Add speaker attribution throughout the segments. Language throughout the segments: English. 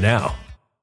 Speaker 1: now.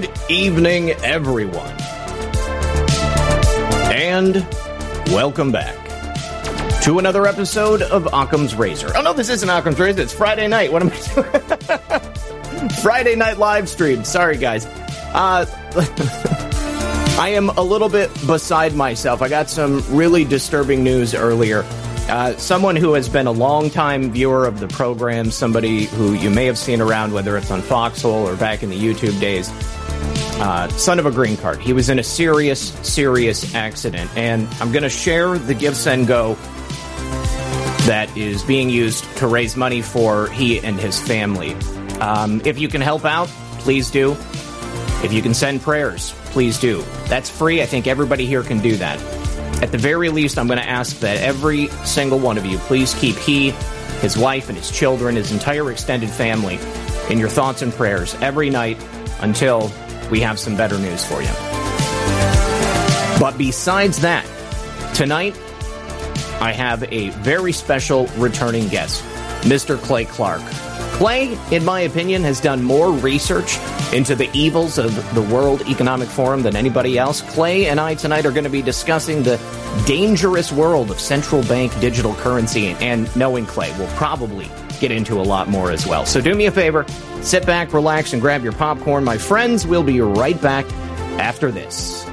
Speaker 2: Good evening, everyone. And welcome back to another episode of Occam's Razor. Oh, no, this isn't Occam's Razor. It's Friday night. What am I doing? Friday night live stream. Sorry, guys. Uh, I am a little bit beside myself. I got some really disturbing news earlier. Uh, someone who has been a long-time viewer of the program, somebody who you may have seen around, whether it's on Foxhole or back in the YouTube days, uh, son of a green card. He was in a serious, serious accident, and I'm going to share the GiveSendGo that is being used to raise money for he and his family. Um, if you can help out, please do. If you can send prayers, please do. That's free. I think everybody here can do that. At the very least, I'm going to ask that every single one of you please keep he, his wife, and his children, his entire extended family in your thoughts and prayers every night until we have some better news for you. But besides that, tonight I have a very special returning guest, Mr. Clay Clark. Clay, in my opinion, has done more research into the evils of the World Economic Forum than anybody else. Clay and I tonight are going to be discussing the dangerous world of central bank digital currency, and knowing Clay, we'll probably get into a lot more as well. So do me a favor, sit back, relax, and grab your popcorn. My friends, we'll be right back after this.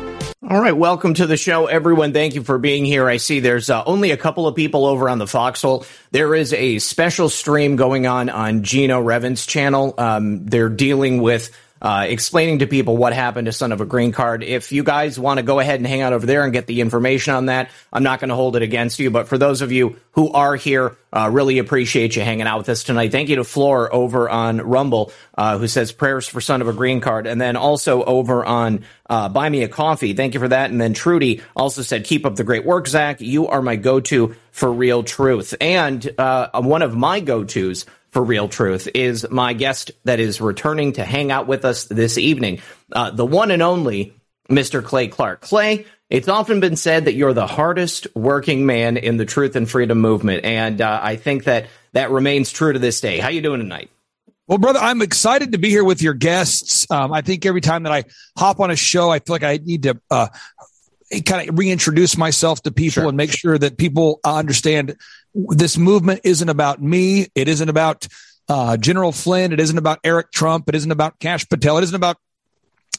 Speaker 2: All right, welcome to the show, everyone. Thank you for being here. I see there's uh, only a couple of people over on the Foxhole. There is a special stream going on on Gino Revan's channel. Um, they're dealing with uh, explaining to people what happened to Son of a Green Card. If you guys want to go ahead and hang out over there and get the information on that, I'm not going to hold it against you. But for those of you who are here, uh, really appreciate you hanging out with us tonight. Thank you to Floor over on Rumble, uh, who says prayers for Son of a Green Card. And then also over on uh, Buy Me a Coffee. Thank you for that. And then Trudy also said, keep up the great work, Zach. You are my go-to for real truth. And uh, one of my go-tos for Real Truth is my guest that is returning to hang out with us this evening, uh, the one and only Mr. Clay Clark. Clay, it's often been said that you're the hardest working man in the truth and freedom movement, and uh, I think that that remains true to this day. How you doing tonight?
Speaker 3: Well, brother, I'm excited to be here with your guests. Um, I think every time that I hop on a show, I feel like I need to uh, kind of reintroduce myself to people sure. and make sure that people understand this movement isn't about me. It isn't about uh, General Flynn. It isn't about Eric Trump. It isn't about Kash Patel. It isn't about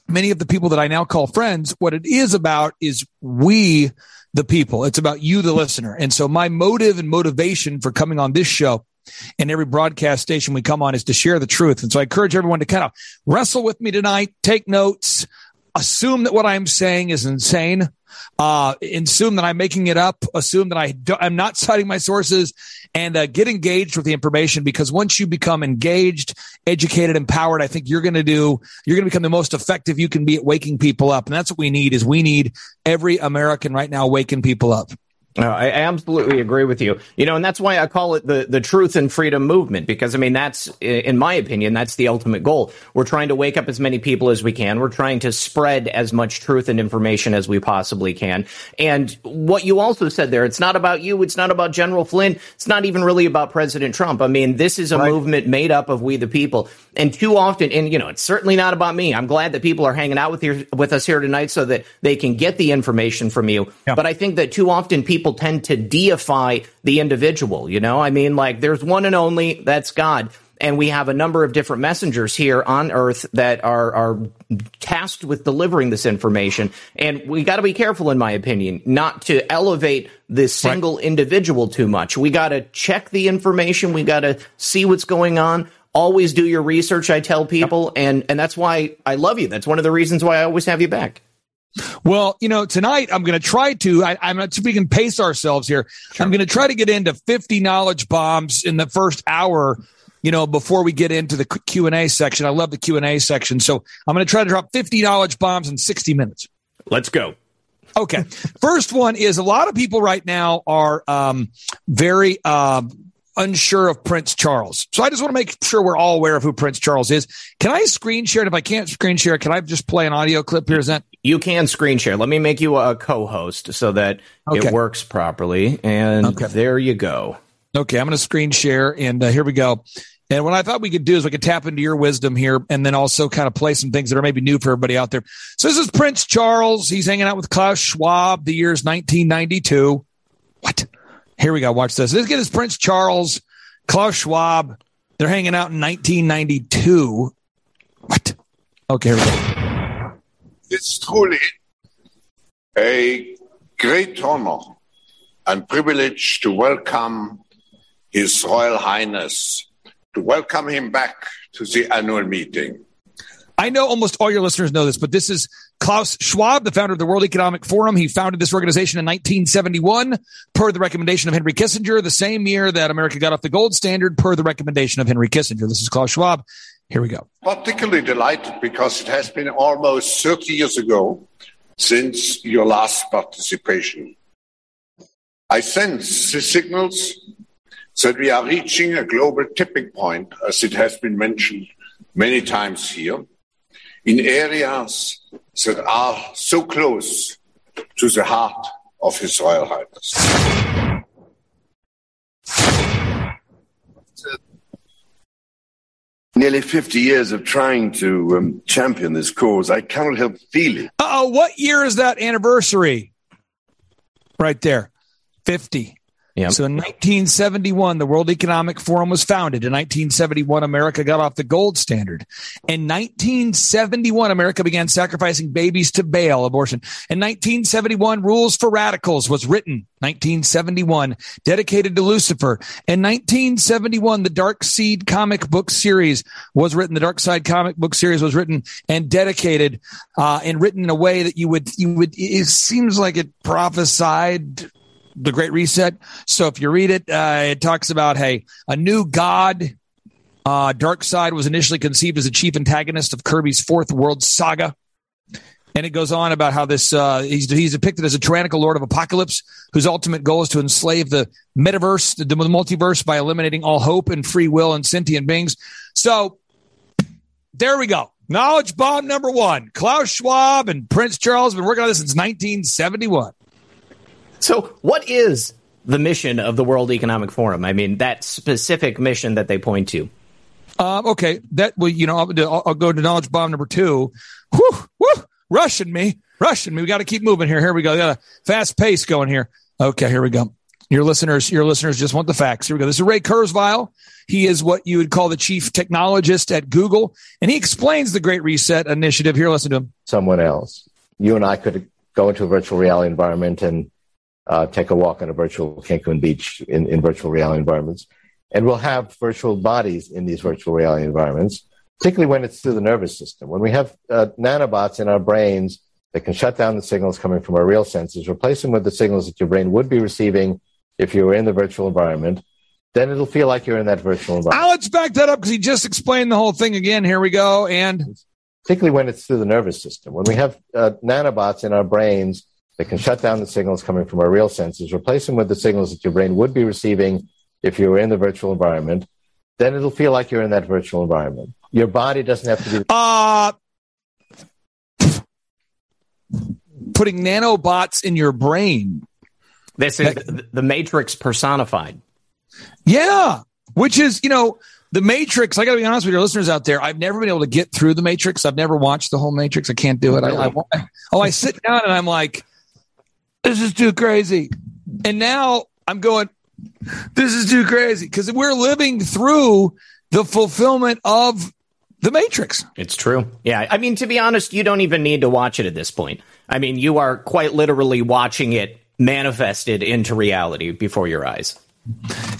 Speaker 3: many of the people that I now call friends. What it is about is we, the people. It's about you, the listener. And so my motive and motivation for coming on this show and every broadcast station we come on is to share the truth. And so I encourage everyone to kind of wrestle with me tonight, take notes, assume that what I'm saying is insane, uh, assume that I'm making it up, assume that I I'm not citing my sources, and uh, get engaged with the information because once you become engaged, educated, empowered, I think you're going to do, you're going to become the most effective you can be at waking people up. And that's what we need is we need every American right now waking people up.
Speaker 2: Uh, I absolutely agree with you. You know, and that's why I call it the, the truth and freedom movement, because I mean, that's, in my opinion, that's the ultimate goal. We're trying to wake up as many people as we can. We're trying to spread as much truth and information as we possibly can. And what you also said there, it's not about you. It's not about General Flynn. It's not even really about President Trump. I mean, this is a right. movement made up of we the people. And too often, and you know, it's certainly not about me. I'm glad that people are hanging out with here, with us here tonight so that they can get the information from you. Yeah. But I think that too often people tend to deify the individual. You know, I mean, like there's one and only, that's God. And we have a number of different messengers here on earth that are, are tasked with delivering this information. And we got to be careful, in my opinion, not to elevate this single right. individual too much. We got to check the information. We got to see what's going on always do your research i tell people and and that's why i love you that's one of the reasons why i always have you back
Speaker 3: well, you know, tonight I'm going to try to. I, am not. We can pace ourselves here. Sure. I'm going to try to get into 50 knowledge bombs in the first hour. You know, before we get into the Q and A section, I love the Q and A section. So I'm going to try to drop 50 knowledge bombs in 60 minutes.
Speaker 2: Let's go.
Speaker 3: Okay. First one is a lot of people right now are um, very um, unsure of Prince Charles. So I just want to make sure we're all aware of who Prince Charles is. Can I screen share it? If I can't screen share, can I just play an audio clip here? Is that
Speaker 2: you can screen share? Let me make you a co-host so that okay. it works properly. And okay. there you go.
Speaker 3: Okay, I'm going to screen share, and uh, here we go. And what I thought we could do is we could tap into your wisdom here and then also kind of play some things that are maybe new for everybody out there. So this is Prince Charles. He's hanging out with Klaus Schwab. The year's 1992. What? Here we go. Watch this. Let's get this Prince Charles, Klaus Schwab. They're hanging out in 1992. What? Okay, here we go.
Speaker 4: It's truly a great honor and privilege to welcome His Royal Highness, to welcome him back to the annual meeting.
Speaker 3: I know almost all your listeners know this, but this is Klaus Schwab, the founder of the World Economic Forum. He founded this organization in 1971 per the recommendation of Henry Kissinger, the same year that America got off the gold standard per the recommendation of Henry Kissinger. This is Klaus Schwab. Here we go.
Speaker 4: Particularly delighted because it has been almost 30 years ago since your last participation. I sense the signals that we are reaching a global tipping point, as it has been mentioned many times here in areas that are so close to the heart of His Royal Highness.
Speaker 5: Nearly 50 years of trying to um, champion this cause, I cannot help feeling.
Speaker 3: Oh, what year is that anniversary? Right there. 50. Yep. So in 1971, the World Economic Forum was founded. In 1971, America got off the gold standard. In 1971, America began sacrificing babies to bail abortion. In 1971, Rules for Radicals was written. 1971, dedicated to Lucifer. In 1971, the Darkseid comic book series was written. The Darkseid comic book series was written and dedicated, uh, and written in a way that you would, you would, it seems like it prophesied the Great Reset. So if you read it, uh, it talks about hey, a new god. Uh, Darkseid was initially conceived as a chief antagonist of Kirby's Fourth World Saga. And it goes on about how this uh, he's, he's depicted as a tyrannical lord of apocalypse whose ultimate goal is to enslave the metaverse, the, the multiverse, by eliminating all hope and free will and sentient beings. So there we go. Knowledge bomb number one. Klaus Schwab and Prince Charles have been working on this since 1971.
Speaker 2: So, what is the mission of the World Economic Forum? I mean, that specific mission that they point to.
Speaker 3: Um, okay, that well, you know, I'll, I'll, go to knowledge bomb number two. Whew, whew, rushing me, rushing me. We got to keep moving here. Here we go. We got a fast pace going here. Okay, here we go. Your listeners, your listeners just want the facts. Here we go. This is Ray Kurzweil. He is what you would call the chief technologist at Google, and he explains the Great Reset initiative. Here, listen to him.
Speaker 6: Someone else. You and I could go into a virtual reality environment and uh, take a walk on a virtual Cancun beach in, in virtual reality environments. And we'll have virtual bodies in these virtual reality environments, particularly when it's through the nervous system. When we have uh, nanobots in our brains that can shut down the signals coming from our real senses, replace them with the signals that your brain would be receiving if you were in the virtual environment, then it'll feel like you're in that virtual environment.
Speaker 3: Alex, back that up because he just explained the whole thing again. Here we go. And
Speaker 6: particularly when it's through the nervous system. When we have uh, nanobots in our brains that can shut down the signals coming from our real senses, replace them with the signals that your brain would be receiving if you were in the virtual environment, then it'll feel like you're in that virtual environment. Your body doesn't have to be.
Speaker 3: Uh, putting nanobots in your brain.
Speaker 2: This is the, the Matrix personified.
Speaker 3: Yeah, which is, you know, the Matrix. I got to be honest with your listeners out there. I've never been able to get through the Matrix. I've never watched the whole Matrix. I can't do it. I, I, oh, I sit down and I'm like, this is too crazy. And now I'm going, this is too crazy because we're living through the fulfillment of the Matrix.
Speaker 2: It's true. Yeah. I mean, to be honest, you don't even need to watch it at this point. I mean, you are quite literally watching it manifested into reality before your eyes.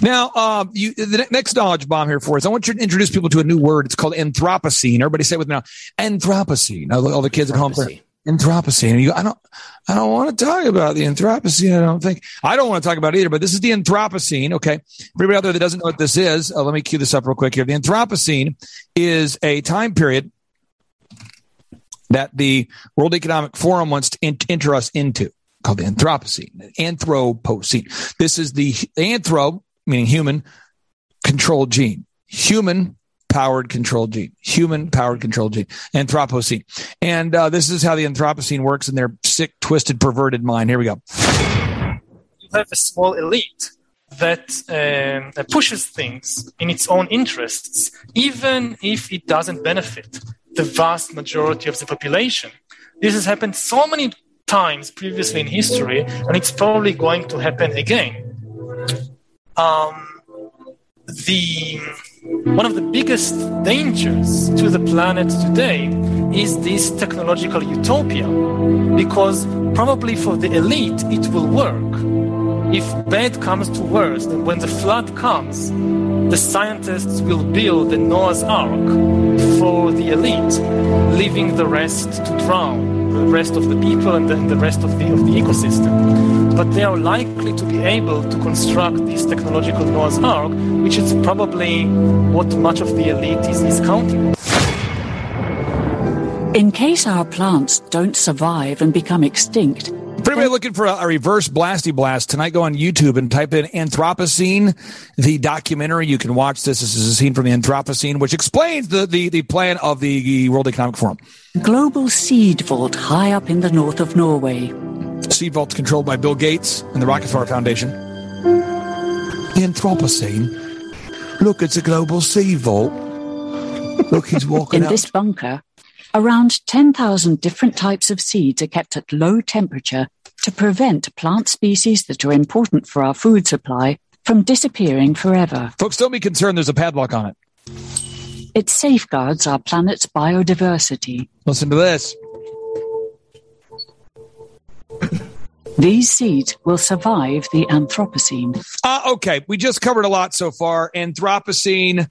Speaker 3: Now, uh, you, the next knowledge bomb here for us. I want you to introduce people to a new word. It's called Anthropocene. Everybody say it with me now. Anthropocene. All the, all the kids at home. Anthropocene. And you, I don't, I don't want to talk about the Anthropocene. I don't think I don't want to talk about it either. But this is the Anthropocene. Okay, everybody out there that doesn't know what this is, uh, let me cue this up real quick here. The Anthropocene is a time period that the World Economic Forum wants to enter us into called the Anthropocene, Anthropocene. This is the anthro, meaning human, controlled gene. Human powered controlled gene, human powered controlled gene, Anthropocene. And uh, this is how the Anthropocene works in their sick, twisted, perverted mind. Here we go.
Speaker 7: You have a small elite that um, pushes things in its own interests, even if it doesn't benefit the vast majority of the population. This has happened so many times previously in history, and it's probably going to happen again. Um, the one of the biggest dangers to the planet today is this technological utopia because probably for the elite it will work. If bad comes to worse and when the flood comes the scientists will build the noah's ark for the elite leaving the rest to drown the rest of the people and then the rest of the, of the ecosystem. But they are likely to be able to construct this technological Noah's Ark, which is probably what much of the elite is, is counting on.
Speaker 8: In case our plants don't survive and become extinct,
Speaker 3: for anybody looking for a, a, reverse blasty blast tonight, go on YouTube and type in Anthropocene, the documentary. You can watch this. This is a scene from the Anthropocene, which explains the, the, the plan of the World Economic Forum.
Speaker 8: Global seed vault high up in the north of Norway.
Speaker 3: Seed vault's controlled by Bill Gates and the Rockefeller Foundation. The Anthropocene. Look, it's a global seed vault. Look, he's walking
Speaker 8: in
Speaker 3: out.
Speaker 8: this bunker. Around 10,000 different types of seeds are kept at low temperature to prevent plant species that are important for our food supply from disappearing forever.
Speaker 3: Folks, don't be concerned, there's a padlock on it.
Speaker 8: It safeguards our planet's biodiversity.
Speaker 3: Listen to this.
Speaker 8: These seeds will survive the Anthropocene.
Speaker 3: Uh, okay, we just covered a lot so far. Anthropocene,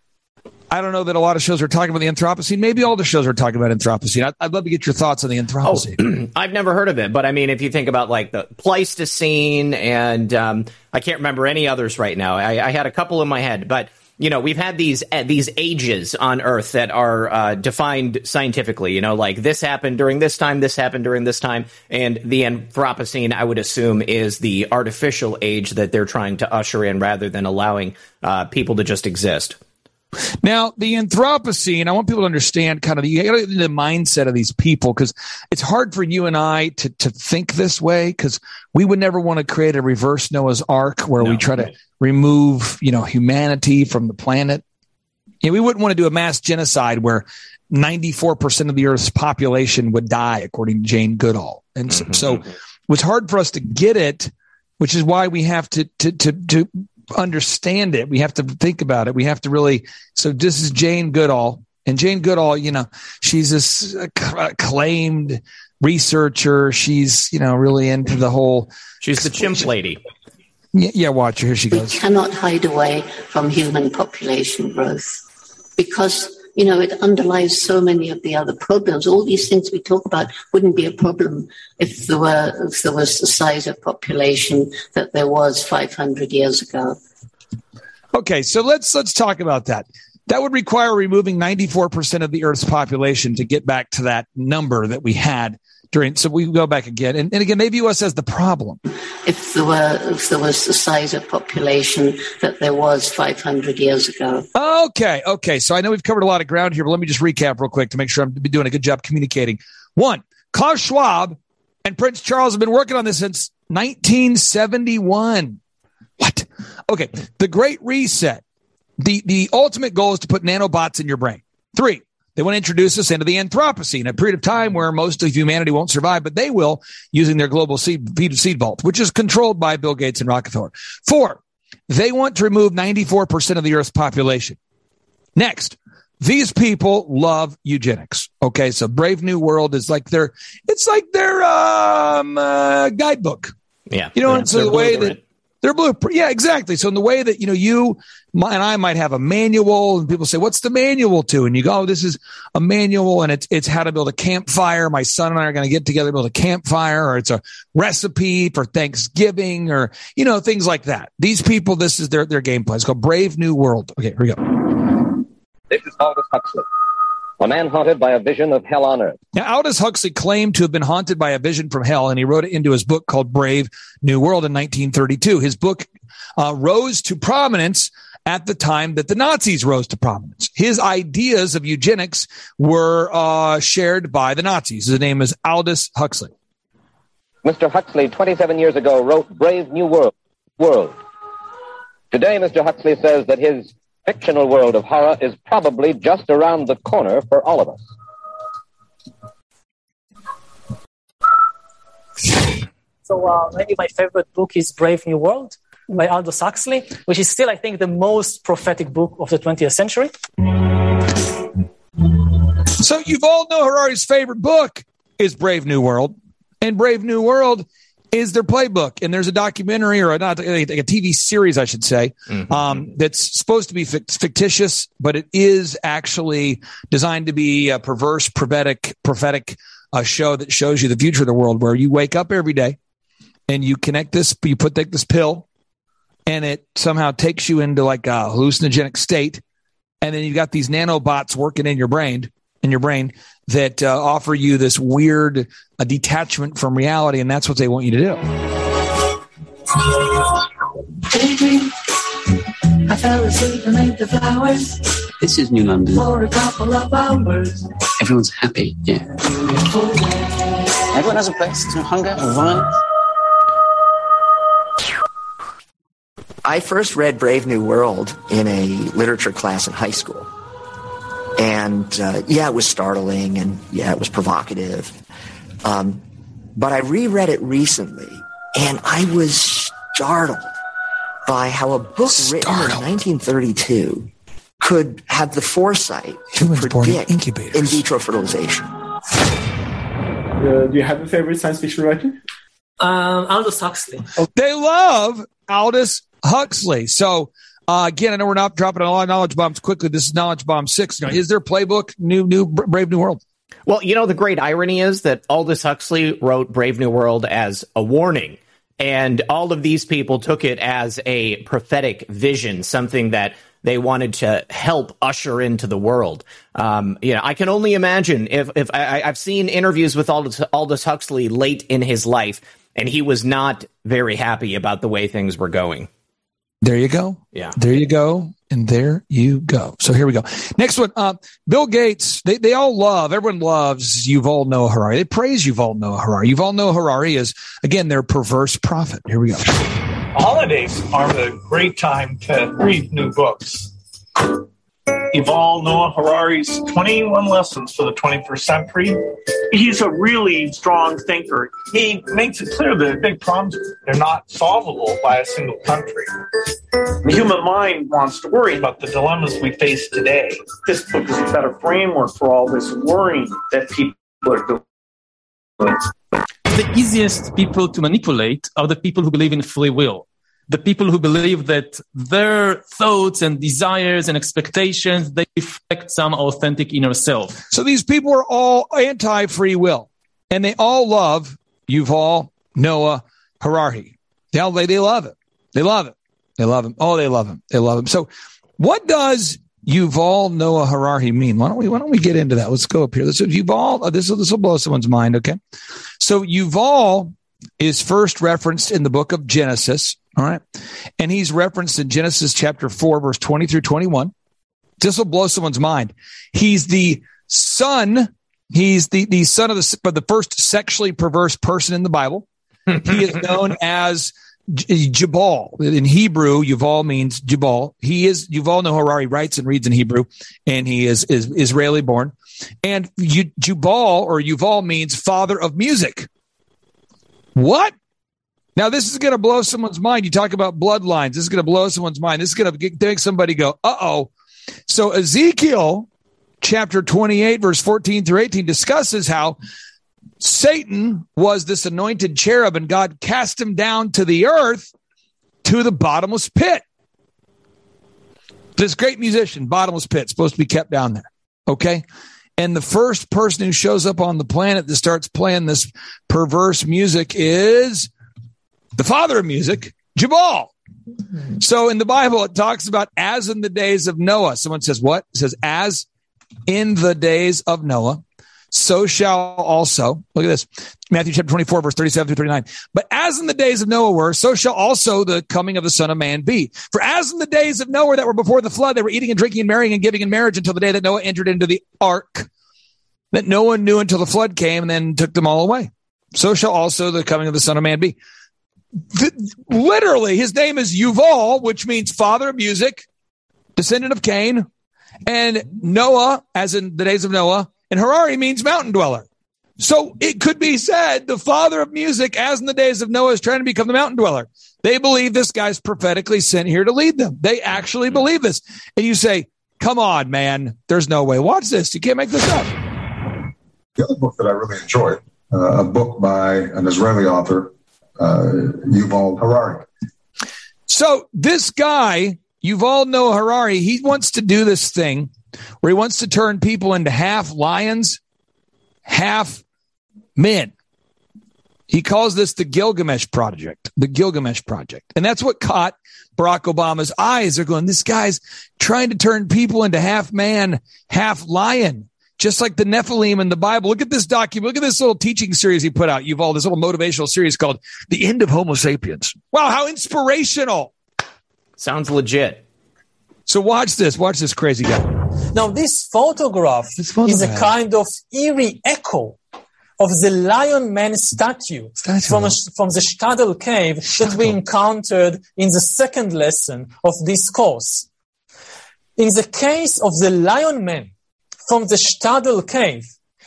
Speaker 3: I don't know that a lot of shows are talking about the Anthropocene. Maybe all the shows are talking about Anthropocene. I'd, love to get your thoughts on the Anthropocene.
Speaker 2: Oh, I've never heard of it, but I mean, if you think about like the Pleistocene and um, I can't remember any others right now. I, I, had a couple in my head, but you know, we've had these uh, these ages on Earth that are uh, defined scientifically. You know, like this happened during this time, this happened during this time, and the Anthropocene, I would assume, is the artificial age that they're trying to usher in, rather than allowing uh, people to just exist.
Speaker 3: Now, the Anthropocene, I want people to understand kind of the, the mindset of these people because it's hard for you and I to, to think this way because we would never want to create a reverse Noah's Ark where no. we try to remove, you know, humanity from the planet. You know, we wouldn't want to do a mass genocide where 94% of the Earth's population would die, according to Jane Goodall. And so, mm-hmm. so it was hard for us to get it, which is why we have to, to, to, to understand it. We have to think about it. We have to really. So this is Jane Goodall, and Jane Goodall, you know, she's this acclaimed researcher. She's you know really into the whole.
Speaker 2: She's the chimp lady.
Speaker 3: Yeah, yeah, watch her. Here she goes.
Speaker 9: We cannot hide away from human population growth because you know, it underlies so many of the other problems. All these things we talk about wouldn't be a problem if there were if there was the size of population that there was 500 years ago.
Speaker 3: Okay, so let's let's talk about that. That would require removing 94% of the Earth's population to get back to that number that we had during. So we go back again, and, and again, maybe us as the problem.
Speaker 9: If there were, if there was the size of population that there was 500 years ago.
Speaker 3: Okay, okay. So I know we've covered a lot of ground here, but let me just recap real quick to make sure I'm doing a good job communicating. One, Klaus Schwab and Prince Charles have been working on this since 1971. What? Okay, the Great Reset. The the ultimate goal is to put nanobots in your brain. Three, they want to introduce us into the Anthropocene, a period of time where most of humanity won't survive, but they will using their global seed, seed vault, which is controlled by Bill Gates and Rockefeller. Four, they want to remove 94% of the earth's population. Next, these people love eugenics. Okay. So Brave New World is like their, it's like their, um, uh, guidebook.
Speaker 2: Yeah.
Speaker 3: You know, so the way that they're blueprint. Yeah, exactly. So in the way that, you know, you and I might have a manual and people say, what's the manual to? And you go, oh, this is a manual and it's, it's how to build a campfire. My son and I are going to get together, build a campfire or it's a recipe for Thanksgiving or, you know, things like that. These people, this is their, their game plan. It's called Brave New World. Okay, here we go.
Speaker 10: This is Aldous Huxley. A man haunted by a vision of hell on earth.
Speaker 3: Now, Aldous Huxley claimed to have been haunted by a vision from hell, and he wrote it into his book called Brave New World in 1932. His book uh, rose to prominence at the time that the Nazis rose to prominence. His ideas of eugenics were uh, shared by the Nazis. His name is Aldous Huxley.
Speaker 10: Mr. Huxley, 27 years ago, wrote Brave New World. World. Today, Mr. Huxley says that his fictional world of horror is probably just around the corner for all of us.
Speaker 11: So uh, maybe my favorite book is Brave New World by Aldous Huxley, which is still, I think, the most prophetic book of the 20th century.
Speaker 3: So Yuval Noah Harari's favorite book is Brave New World, and Brave New World is their playbook. And there's a documentary or a, not a, a TV series, I should say, mm-hmm. um, that's supposed to be fictitious, but it is actually designed to be a perverse, prophetic, prophetic uh, show that shows you the future of the world, where you wake up every day and you connect this, you put take this pill, and it somehow takes you into like a hallucinogenic state, and then you've got these nanobots working in your brain in your brain that uh, offer you this weird uh, detachment from reality, and that's what they want you to do.
Speaker 12: I fell asleep amid the flowers.
Speaker 13: This is New London.
Speaker 12: For a couple of hours.
Speaker 13: Everyone's happy, yeah. Everyone has a place. There's no hunger or violence.
Speaker 14: I first read Brave New World in a literature class in high school. And uh, yeah, it was startling and yeah, it was provocative. Um, but I reread it recently and I was startled by how a book startled. written in 1932 could have the foresight to
Speaker 3: Humans
Speaker 14: predict
Speaker 3: in
Speaker 14: vitro fertilization.
Speaker 15: Uh, do you have a favorite science fiction writer?
Speaker 11: Um, Aldous Huxley.
Speaker 3: They love Aldous Huxley. So uh, again, I know we're not dropping a lot of knowledge bombs quickly. This is knowledge bomb six. Is there playbook new new Brave New World?
Speaker 2: Well, you know the great irony is that Aldous Huxley wrote Brave New World as a warning, and all of these people took it as a prophetic vision, something that they wanted to help usher into the world. Um, you know, I can only imagine if if I, have seen interviews with Aldous, Aldous Huxley late in his life, and he was not very happy about the way things were going.
Speaker 3: There you go.
Speaker 2: Yeah.
Speaker 3: There you go. And there you go. So here we go. Next one. Uh, Bill Gates, they, they all love, everyone loves Yuval Noah Harari. They praise Yuval Noah Harari. Yuval Noah Harari is, again, their perverse prophet. Here we go.
Speaker 16: Holidays are the great time to read new books. Yuval Noah Harari's 21 Lessons for the 21st Century. He's a really strong thinker. He makes it clear that big problems, they're not solvable by a single country. The human mind wants to worry about the dilemmas we face today. This book is a better framework for all this worrying that people are doing.
Speaker 7: The easiest people to manipulate are the people who believe in free will the people who believe that their thoughts and desires and expectations they reflect some authentic inner self.
Speaker 3: So these people are all anti-free will, and they all love Yuval Noah Harari. They they love it. They love it. They love him. Oh, they love him. They love him. So, what does Yuval Noah Harari mean? Why don't we why don't we get into that? Let's go up here. This is Yuval. Oh, this will this will blow someone's mind. Okay, so Yuval is first referenced in the book of Genesis. All right, and he's referenced in Genesis chapter four, verse twenty through twenty one. This will blow someone's mind. He's the son. He's the the son of the the first sexually perverse person in the Bible. he is known as Jabal. In Hebrew, Yuval means Jabal. He is Yuval Noah Harari writes and reads in Hebrew, and he is, is Israeli born. And Jubal or Yuval means father of music. What? Now, this is going to blow someone's mind. You talk about bloodlines. This is going to blow someone's mind. This is going to make somebody go, uh oh. So, Ezekiel chapter 28, verse 14 through 18 discusses how Satan was this anointed cherub, and God cast him down to the earth to the bottomless pit. This great musician, bottomless pit, supposed to be kept down there. Okay. And the first person who shows up on the planet that starts playing this perverse music is the father of music, Jabal. Mm-hmm. So in the Bible, it talks about as in the days of Noah. Someone says, what? It says, as in the days of Noah so shall also, look at this, Matthew chapter 24, verse 37 through 39. But as in the days of Noah were, so shall also the coming of the Son of Man be. For as in the days of Noah that were before the flood, they were eating and drinking and marrying and giving in marriage until the day that Noah entered into the ark, that no one knew until the flood came and then took them all away. So shall also the coming of the Son of Man be. The, literally, his name is Yuval, which means father of music, descendant of Cain, and Noah, as in the days of Noah, and Harari means mountain dweller. So it could be said the father of music, as in the days of Noah, is trying to become the mountain dweller. They believe this guy's prophetically sent here to lead them. They actually believe this. And you say, come on, man, there's no way. Watch this. You can't make this up.
Speaker 17: The other book that I really enjoyed, uh, a book by an Israeli author, Uh, Yuval Harari.
Speaker 3: So this guy, Yuval Noah Harari, he wants to do this thing where he wants to turn people into half lions, half men. He calls this the Gilgamesh Project, the Gilgamesh Project. And that's what caught Barack Obama's eyes. They're going, this guy's trying to turn people into half man, half lion, just like the Nephilim in the Bible. Look at this document. Look at this little teaching series he put out. Yuval this little motivational series called The End of Homo Sapiens. Wow, how inspirational.
Speaker 2: Sounds legit.
Speaker 3: So watch this. Watch this crazy guy.
Speaker 11: Now, this photograph,
Speaker 3: this photograph,
Speaker 11: is a kind of eerie echo of the lion man statue, statue. From, a, from the Stadel cave Stadel. that we encountered in the second lesson of this course. In the case of the lion man from the Stadel cave,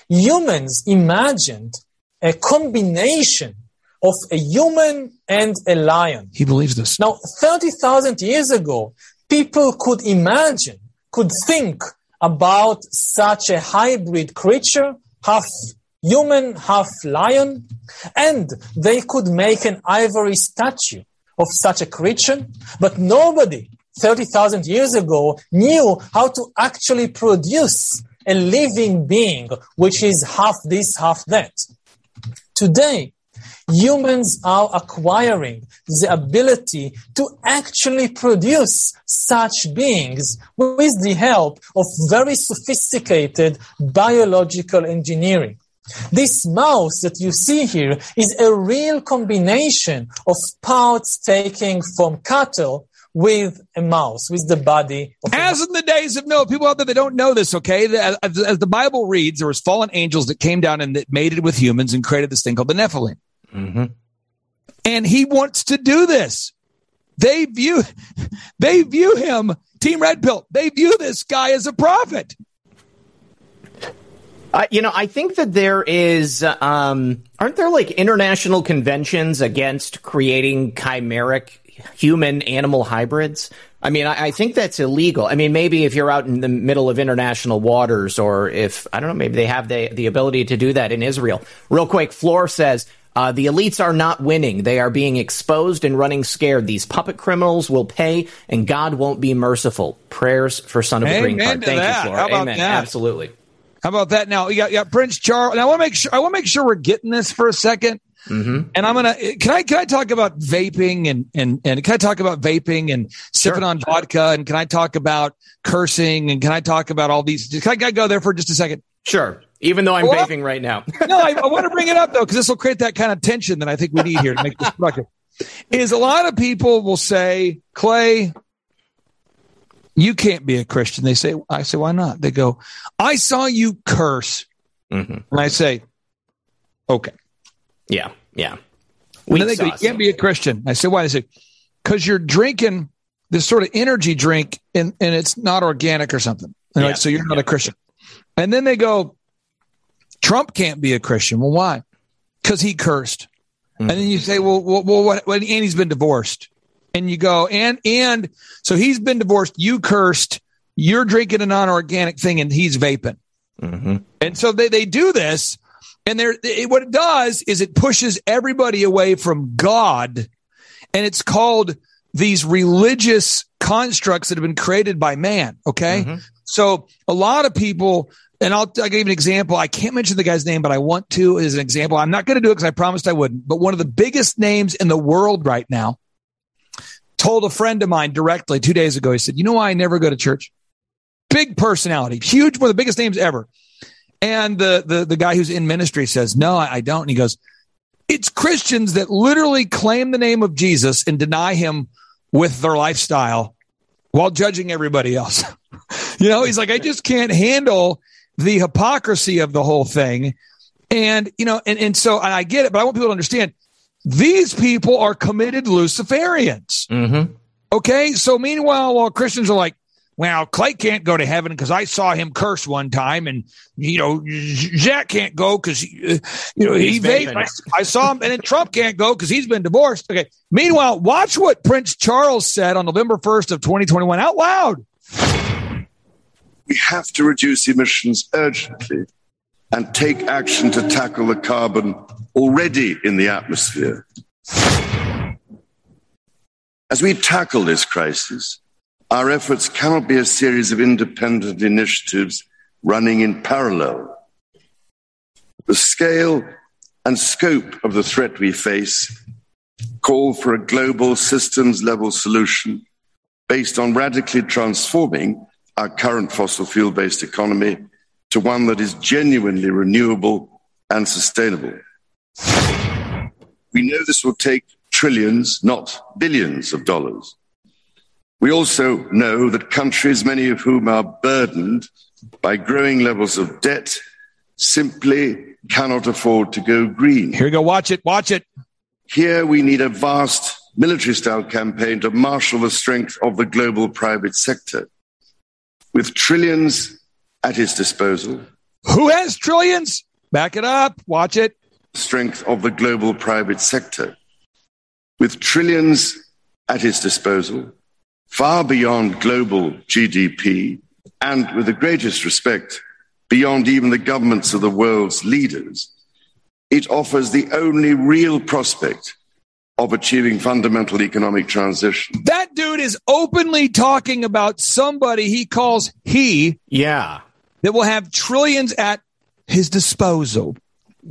Speaker 11: humans imagined a combination of a human and a lion.
Speaker 3: He believes this.
Speaker 11: Now, 30,000 years ago, people could imagine, could think about such a hybrid creature, half human, half lion, and they could make an ivory statue of such a creature, but nobody 30,000 years ago knew how to actually produce a living being, which is half this, half that. Today, humans are acquiring the ability to actually produce such beings with the help of very sophisticated biological engineering. This mouse that you see here is a real combination of parts taken from cattle with a mouse, with the body.
Speaker 3: as in the days of Noah, people out there that don't know this, okay? As, as, the Bible reads, there was fallen angels that came down and that mated with humans and created this thing called the Nephilim.
Speaker 2: Mm-hmm.
Speaker 3: And he wants to do this. They view, they view him, Team Red Pill, they view this guy as a prophet.
Speaker 2: Uh, you know, I think that there is, um, aren't there like international conventions against creating chimeric human animal hybrids? I mean, I, I, think that's illegal. I mean, maybe if you're out in the middle of international waters, or if I don't know, maybe they have the the ability to do that in Israel. Real quick, Floor says uh, the elites are not winning. They are being exposed and running scared. These puppet criminals will pay, and God won't be merciful. Prayers for Son of a Green Card. Thank
Speaker 3: that.
Speaker 2: you, Flora. Amen.
Speaker 3: That?
Speaker 2: Absolutely.
Speaker 3: How about that? Now, you got, you got Prince Charles. And I want to make sure. I want to make sure we're getting this for a second.
Speaker 2: Mm-hmm.
Speaker 3: And I'm gonna can I can I talk about vaping and and and can I talk about vaping and sipping on vodka and can I talk about cursing and can I talk about all these? Can I, can I go there for just a second?
Speaker 2: Sure. Even though I'm
Speaker 3: Well-
Speaker 2: vaping right now.
Speaker 3: no, I, I want to bring it up though because this will create that kind of tension that I think we need here to make this productive. Is a lot of people will say, Clay, you can't be a Christian. They say, I say, why not? They go, I saw you curse,
Speaker 2: Mm-hmm.
Speaker 3: and I say, okay.
Speaker 2: Yeah, yeah.
Speaker 3: And then they go, you can't be a Christian. I say, why? They say, because you're drinking this sort of energy drink and, and it's not organic or something. And like, so you're not a Christian. And then they go, Trump can't be a Christian. Well, why? Because he cursed. And then you say, well, well, well what, what, and he's been divorced. And you go, and, and so he's been divorced. You cursed. You're drinking a non-organic thing and he's vaping.
Speaker 2: Mm-hmm.
Speaker 3: And so they, they do this and they're, it, what it does is it pushes everybody away from God. And it's called these religious constructs that have been created by man. Okay. Mm-hmm. So a lot of people, and I'll, I'll give you an example. I can't mention the guy's name, but I want to as an example. I'm not going to do it because I promised I wouldn't. But one of the biggest names in the world right now told a friend of mine directly two days ago. He said, You know why I never go to church? Big personality, huge, one of the biggest names ever. And the the the guy who's in ministry says, No, I, don't. And he goes, It's Christians that literally claim the name of Jesus and deny him with their lifestyle while judging everybody else. you know, he's like, I just can't handle the hypocrisy of the whole thing. And, you know, and, and so I get it, but I want people to understand these people are committed Luciferians.
Speaker 2: Mm-hmm.
Speaker 3: Okay. So meanwhile, while Christians are like, well, Clay can't go to heaven because I saw him curse one time, and you know Jack can't go because uh, you know he
Speaker 2: He's
Speaker 3: vaped. I, I saw him, and then Trump can't go because he's been divorced. Okay. Meanwhile, watch what Prince Charles said on November first of 2021 out loud.
Speaker 5: We have to reduce emissions urgently and take action to tackle the carbon already in the atmosphere. As we tackle this crisis, our efforts cannot be a series of independent initiatives running in parallel. The scale and scope of the threat we face call for a global systems level solution based on radically transforming our current fossil fuel based economy to one that is genuinely renewable and sustainable. We know this will take trillions, not billions of dollars. We also know that countries, many of whom are burdened by growing levels of debt, simply cannot afford to go green.
Speaker 3: Here we go. Watch it. Watch it.
Speaker 5: Here we need a vast military style campaign to marshal the strength of the global private sector. With trillions at his disposal,
Speaker 3: Who has trillions? Back it up. Watch it.
Speaker 5: strength of the global private sector. With trillions at his disposal, far beyond global GDP, and with the greatest respect, beyond even the governments of the world's leaders, it offers the only real prospect of achieving fundamental economic transition.
Speaker 3: That dude is openly talking about somebody he calls he.
Speaker 2: Yeah.
Speaker 3: That will have trillions at his disposal.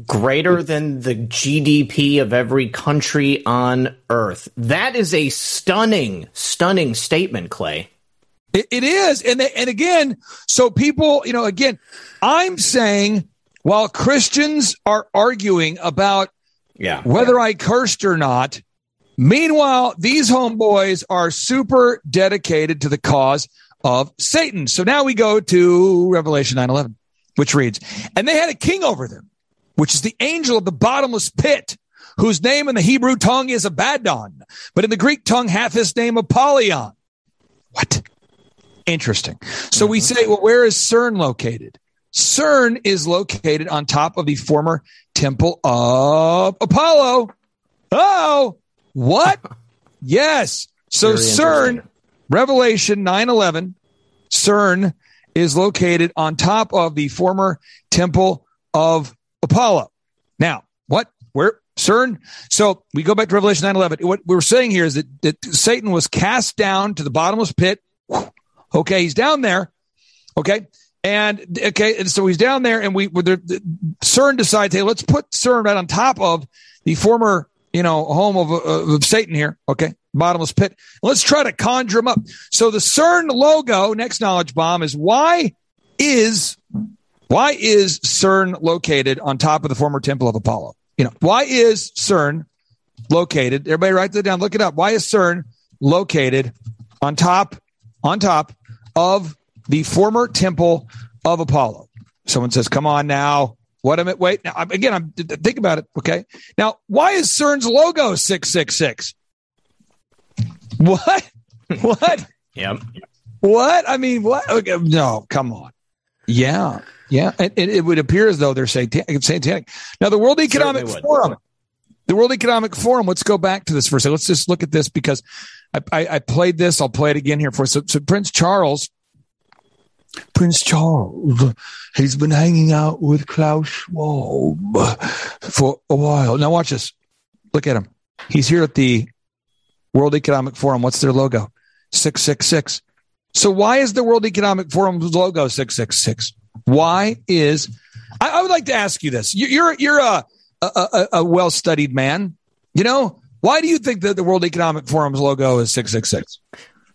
Speaker 2: Greater than the GDP of every country on earth. That is a stunning, stunning statement, Clay.
Speaker 3: It, it is. And, they, and again, so people, you know, again, I'm saying while Christians are arguing about
Speaker 2: Yeah.
Speaker 3: whether I cursed or not, meanwhile, these homeboys are super dedicated to the cause of Satan. So now we go to Revelation 9 11, which reads, And they had a king over them, which is the angel of the bottomless pit, whose name in the Hebrew tongue is Abaddon, but in the Greek tongue hath his name Apollyon. What? Interesting. So we mm-hmm. say, well, where is CERN located? CERN is located on top of the former temple of Apollo. Oh, what? yes. So
Speaker 2: Very
Speaker 3: CERN, Revelation 9 11, CERN is located on top of the former temple of Apollo. Now, what? Where? CERN. So we go back to Revelation 9 11. What we're saying here is that, that Satan was cast down to the bottomless pit. Okay, he's down there. Okay. And okay, and so he's down there, and we the, CERN decides, hey, let's put CERN right on top of the former, you know, home of, of Satan here. Okay, bottomless pit. Let's try to conjure him up. So the CERN logo, next knowledge bomb, is why is why is CERN located on top of the former temple of Apollo? You know, why is CERN located? Everybody write that down. Look it up. Why is CERN located on top on top of the former temple of Apollo? Someone says, "Come on now." What am it? Wait. Now, again, I'm think about it. Okay. Now, why is CERN's logo six six six? What? What?
Speaker 2: Yep.
Speaker 3: What? I mean, what? Okay, no, come on. Yeah. Yeah. It, it, it would appear as though they're satanic. satanic. Now, the World Economic Forum, the World Economic Forum, let's go back to this for a second. Let's just look at this because I, I, I played this. I'll play it again here for so, so Prince Charles. Prince Charles, he's been hanging out with Klaus Schwab for a while. Now watch this. Look at him. He's here at the World Economic Forum. What's their logo? 666. So why is the World Economic Forum's logo 666? Why is I, I would like to ask you this. You, you're you're a a, a, well studied man. You know why do you think that the World Economic Forum's logo is 666?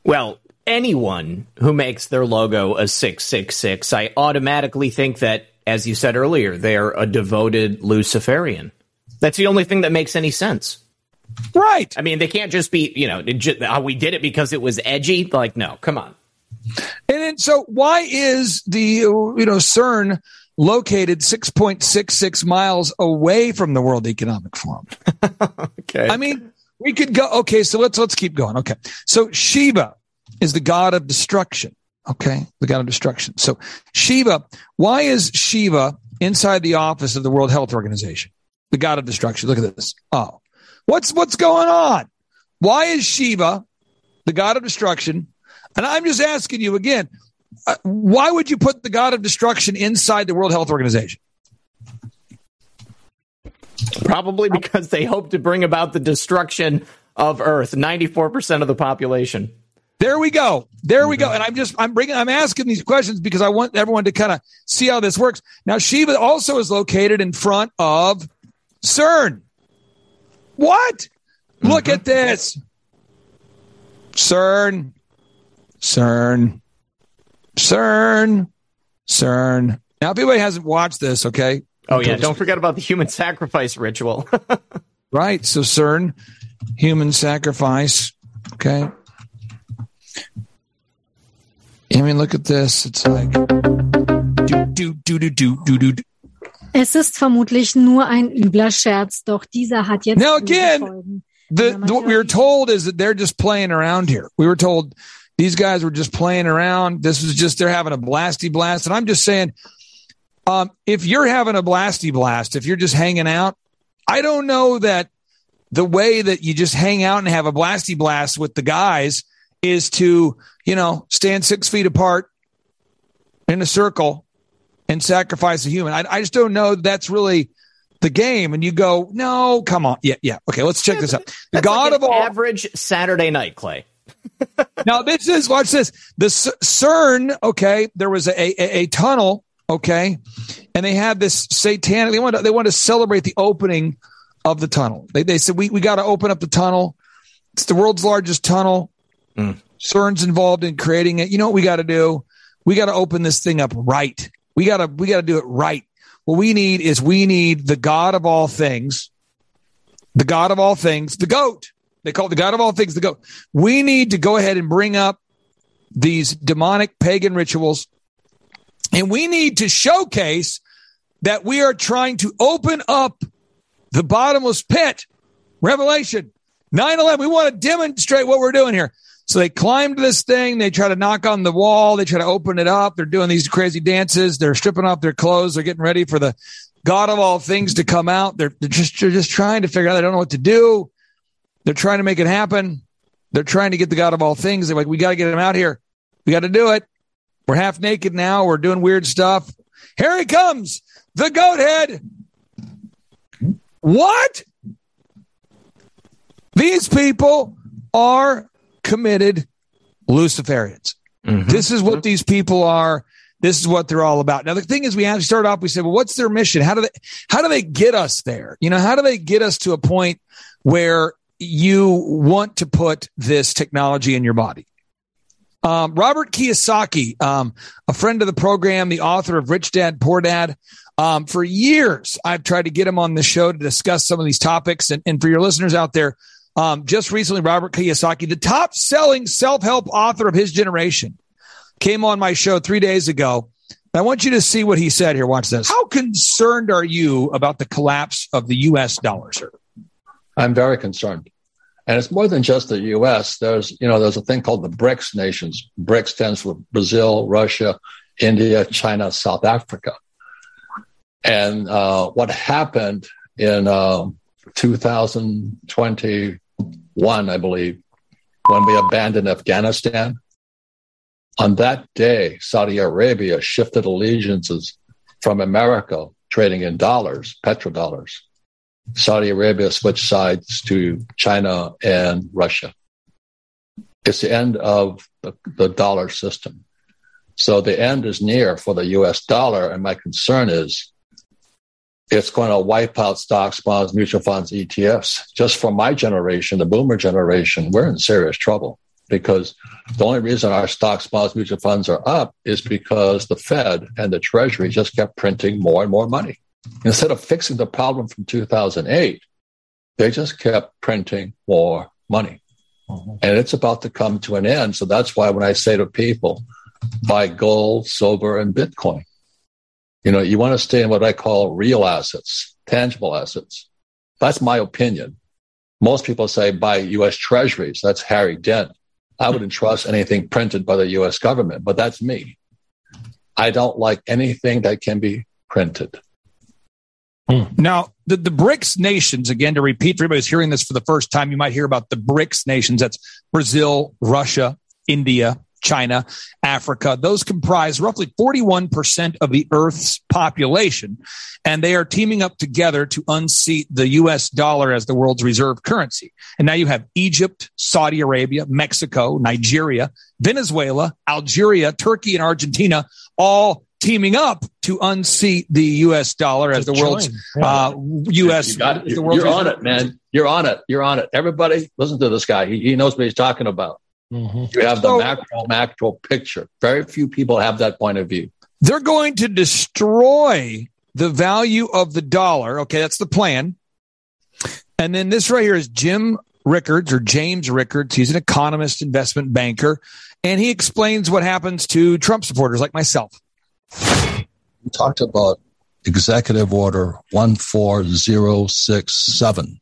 Speaker 2: Well, anyone who makes their logo a 666, I automatically think that, as you said earlier, they're a devoted Luciferian. That's the only thing that makes any sense.
Speaker 3: Right.
Speaker 2: I mean, they can't just be, you know, we did it because it was edgy. Like, no, come on.
Speaker 3: And then, so why is the you know CERN located 6.66 miles away from the World Economic Forum?
Speaker 2: okay.
Speaker 3: I mean, we could go okay, so let's let's keep going. Okay. So Shiva is the god of destruction. Okay? The god of destruction. So Shiva, why is Shiva inside the office of the World Health Organization? The god of destruction. Look at this. Oh. What's what's going on? Why is Shiva the god of destruction? And I'm just asking you again, uh, why would you put the god of destruction inside the World Health Organization?
Speaker 2: Probably because they hope to bring about the destruction of Earth, 94% of the population.
Speaker 3: There we go. There we go. And I'm just I'm bringing I'm asking these questions because I want everyone to kind of see how this works. Now Shiva also is located in front of CERN. What? Look at this. CERN. CERN. CERN. CERN. Now, if anybody hasn't watched this, okay.
Speaker 2: Oh, yeah. Don't forget about the human sacrifice ritual.
Speaker 3: Right. So CERN, human sacrifice. Okay. I mean, look at this. It's like do do do do do do do.
Speaker 18: Es ist vermutlich nur ein übler Scherz, doch dieser hat jetzt
Speaker 3: Now again, the, the what we were told is that they're just playing around here. We were told these guys were just playing around. This was just they're having a blasty blast, and I'm just saying, um, if you're having a blasty blast, if you're just hanging out, I don't know that the way that you just hang out and have a blasty blast with the guys is to you know stand six feet apart in a circle and sacrifice a human. I, I just don't know that that's really the game. And you go, no, come on, yeah, yeah, okay, let's check this out. The
Speaker 2: That's
Speaker 3: God
Speaker 2: like
Speaker 3: of all
Speaker 2: average Saturday night, Clay.
Speaker 3: now this is watch this. The CERN, okay, there was a, a, a tunnel, okay, and they had this satanic. They want to, they want to celebrate the opening of the tunnel. They they said we we got to open up the tunnel. It's the world's largest tunnel. Hmm. CERN's involved in creating it. You know what we got to do? We got to open this thing up right. We got to we got to do it right. What we need is we need the God of all things, the God of all things, the goat. They call the God of all things the goat. We need to go ahead and bring up these demonic pagan rituals, and we need to showcase that we are trying to open up the bottomless pit. Revelation 9 11. We want to demonstrate what we're doing here. So they climbed this thing. They try to knock on the wall. They try to open it up. They're doing these crazy dances. They're stripping off their clothes. They're getting ready for the God of all things to come out. They're, they're just they're just trying to figure out. They don't know what to do. They're trying to make it happen. They're trying to get the God of all things. They're like, we got to get him out here. We got to do it. We're half naked now. We're doing weird stuff. Here he comes, the goat head. What? These people are committed Luciferians. Mm-hmm. This is what these people are. this is what they're all about. Now, the thing is, we have to start off. We said, well, what's their mission? How do they, how do they get us there? You know, how do they get us to a point where you want to put this technology in your body? Um, Robert Kiyosaki, um, a friend of the program, the author of Rich Dad Poor Dad. Um, for years, I've tried to get him on the show to discuss some of these topics. And, and for your listeners out there, um, just recently, Robert Kiyosaki, the top selling self help author of his generation, came on my show three days ago. I want you to see what he said here. Watch this. How concerned are you about the collapse of the U.S. dollar, sir?
Speaker 19: I'm very concerned. And it's more than just the U.S. There's, you know, there's a thing called the BRICS nations. BRICS stands for Brazil, Russia, India, China, South Africa. And uh, what happened in uh, 2021, I believe, when we abandoned Afghanistan, on that day, Saudi Arabia shifted allegiances from America, trading in dollars, petrodollars. Saudi Arabia switched sides to China and Russia. It's the end of the, the dollar system. So the end is near for the US dollar. And my concern is it's going to wipe out stocks, bonds, mutual funds, ETFs. Just for my generation, the boomer generation, we're in serious trouble because the only reason our stocks, bonds, mutual funds are up is because the Fed and the Treasury just kept printing more and more money. Instead of fixing the problem from 2008, they just kept printing more money. Mm-hmm. And it's about to come to an end. So that's why when I say to people, buy gold, silver, and Bitcoin, you know, you want to stay in what I call real assets, tangible assets. That's my opinion. Most people say buy US treasuries. That's Harry Dent. I wouldn't trust anything printed by the US government, but that's me. I don't like anything that can be printed.
Speaker 3: Hmm. Now, the, the BRICS nations, again, to repeat for who's hearing this for the first time, you might hear about the BRICS nations. That's Brazil, Russia, India, China, Africa. Those comprise roughly 41% of the Earth's population. And they are teaming up together to unseat the US dollar as the world's reserve currency. And now you have Egypt, Saudi Arabia, Mexico, Nigeria, Venezuela, Algeria, Turkey, and Argentina all teaming up to unseat the U.S. dollar as the world's uh, U.S.
Speaker 19: You it. You're, you're on it, man. You're on it. You're on it. Everybody, listen to this guy. He, he knows what he's talking about. Mm-hmm. You have the so, macro macro picture. Very few people have that point of view.
Speaker 3: They're going to destroy the value of the dollar. Okay, that's the plan. And then this right here is Jim Rickards or James Rickards. He's an economist, investment banker, and he explains what happens to Trump supporters like myself.
Speaker 19: We talked about Executive Order 14067.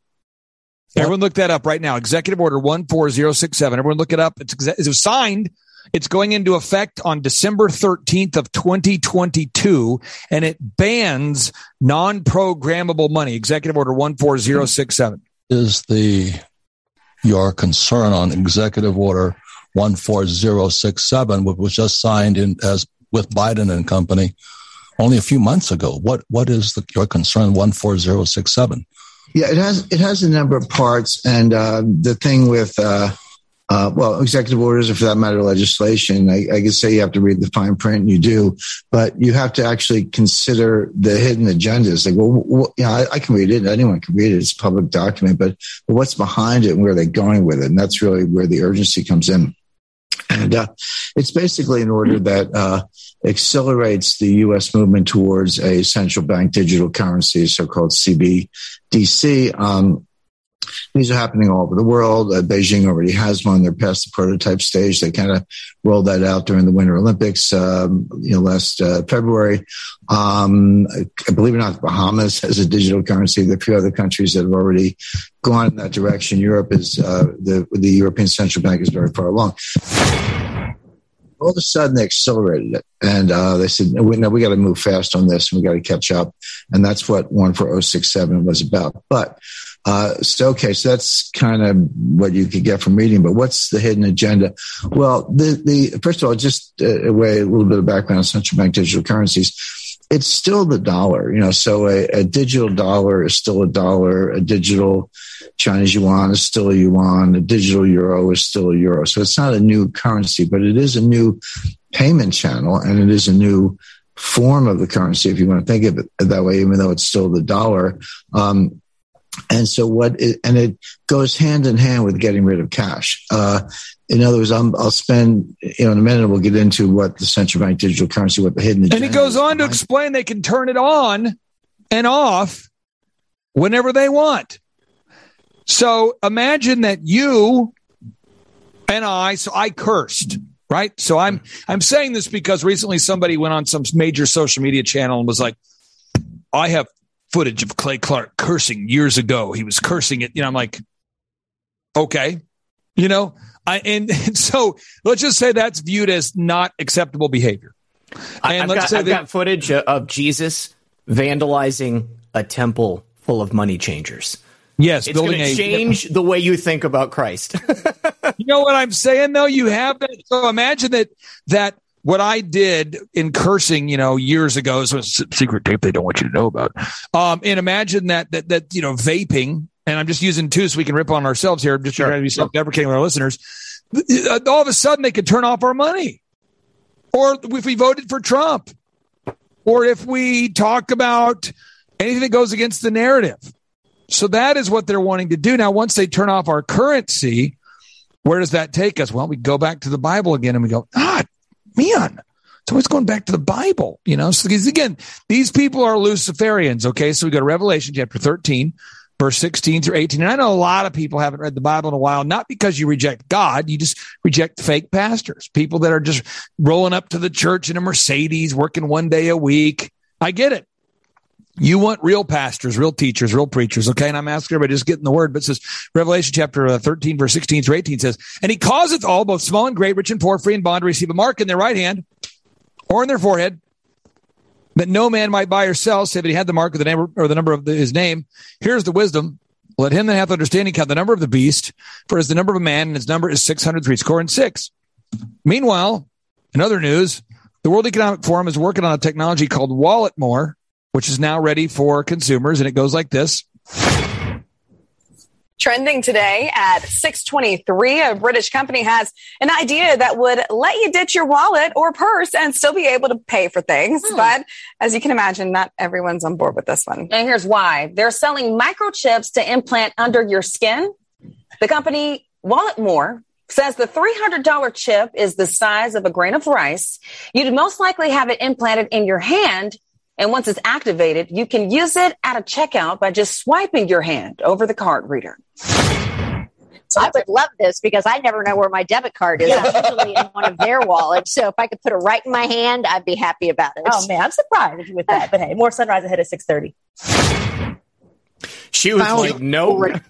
Speaker 3: Everyone look that up right now. Executive Order 14067. Everyone look it up. It's, it was signed. It's going into effect on December 13th of 2022 and it bans non-programmable money. Executive Order 14067.
Speaker 19: Is the your concern on Executive Order 14067 which was just signed in as with Biden and company only a few months ago. What what is the, your concern? One four zero six seven.
Speaker 20: Yeah, it has it has a number of parts, and uh, the thing with uh, uh, well, executive orders, or for that matter, legislation. I, I could say you have to read the fine print, and you do, but you have to actually consider the hidden agendas. Like, well, well you know, I, I, can read it; anyone can read it; it's a public document. But, but what's behind it, and where are they going with it? And that's really where the urgency comes in. And uh, it's basically an order that uh, accelerates the U.S. movement towards a central bank digital currency, so-called CBDC. Um, these are happening all over the world. Uh, Beijing already has one. They're past the prototype stage. They kind of rolled that out during the Winter Olympics, um, you know, last uh, February. Um, believe it or not, the Bahamas has a digital currency. There are a few other countries that have already gone in that direction. Europe is uh, the the European Central Bank is very far along all of a sudden they accelerated it and uh, they said no we, no, we got to move fast on this and we got to catch up and that's what 14067 was about but uh, so, okay, so that's kind of what you could get from reading, but what's the hidden agenda? Well, the, the, first of all, just a, a way, a little bit of background on central bank digital currencies. It's still the dollar, you know, so a, a digital dollar is still a dollar. A digital Chinese yuan is still a yuan. A digital euro is still a euro. So it's not a new currency, but it is a new payment channel and it is a new form of the currency, if you want to think of it that way, even though it's still the dollar. Um, and so what it, and it goes hand in hand with getting rid of cash. Uh, in other words, i will spend, you know, in a minute, we'll get into what the central bank digital currency, what the hidden.
Speaker 3: And he goes on to explain they can turn it on and off whenever they want. So imagine that you and I, so I cursed, right? So I'm, I'm saying this because recently somebody went on some major social media channel and was like, I have footage of Clay Clark cursing years ago. He was cursing it. You know, I'm like, okay, you know, I, and, and so let's just say that's viewed as not acceptable behavior.
Speaker 2: And I've, let's got, say I've that, got footage of Jesus vandalizing a temple full of money changers.
Speaker 3: Yes,
Speaker 2: it's going to change the way you think about Christ.
Speaker 3: you know what I'm saying though? You have that. So imagine that that what I did in cursing, you know, years ago is a secret tape they don't want you to know about. Um, and imagine that that that you know, vaping, and I'm just using two so we can rip on ourselves here, I'm just sure. trying to be self-deprecating with our listeners. All of a sudden, they could turn off our money, or if we voted for Trump, or if we talk about anything that goes against the narrative. So that is what they're wanting to do. Now, once they turn off our currency, where does that take us? Well, we go back to the Bible again and we go, ah, man, so it's always going back to the Bible, you know? So, again, these people are Luciferians, okay? So we go to Revelation chapter 13, verse 16 through 18. And I know a lot of people haven't read the Bible in a while, not because you reject God, you just reject fake pastors, people that are just rolling up to the church in a Mercedes, working one day a week. I get it. You want real pastors, real teachers, real preachers. Okay. And I'm asking everybody just getting the word, but it says Revelation chapter uh, 13, verse 16 through 18 says, and he causeth all, both small and great, rich and poor, free and bond to receive a mark in their right hand or in their forehead that no man might buy or sell, save that he had the mark of the name or the number of the, his name. Here's the wisdom. Let him that hath understanding count the number of the beast, for as the number of a man, and his number is 603 score and six. Meanwhile, in other news, the World Economic Forum is working on a technology called Walletmor, which is now ready for consumers. And it goes like this.
Speaker 21: Trending today at 623, a British company has an idea that would let you ditch your wallet or purse and still be able to pay for things. Hmm. But as you can imagine, not everyone's on board with this one.
Speaker 22: And here's why. They're selling microchips to implant under your skin. The company Walletmor says the $300 chip is the size of a grain of rice. You'd most likely have it implanted in your hand and once it's activated, you can use it at a checkout by just swiping your hand over the card reader.
Speaker 23: So I would love this because I never know where my debit card is. I'm usually in one of their wallets. So if I could put it right in my hand, I'd be happy about it.
Speaker 24: Oh man, I'm surprised with that. But hey, more sunrise ahead at 6:30.
Speaker 2: She was like, "Nope,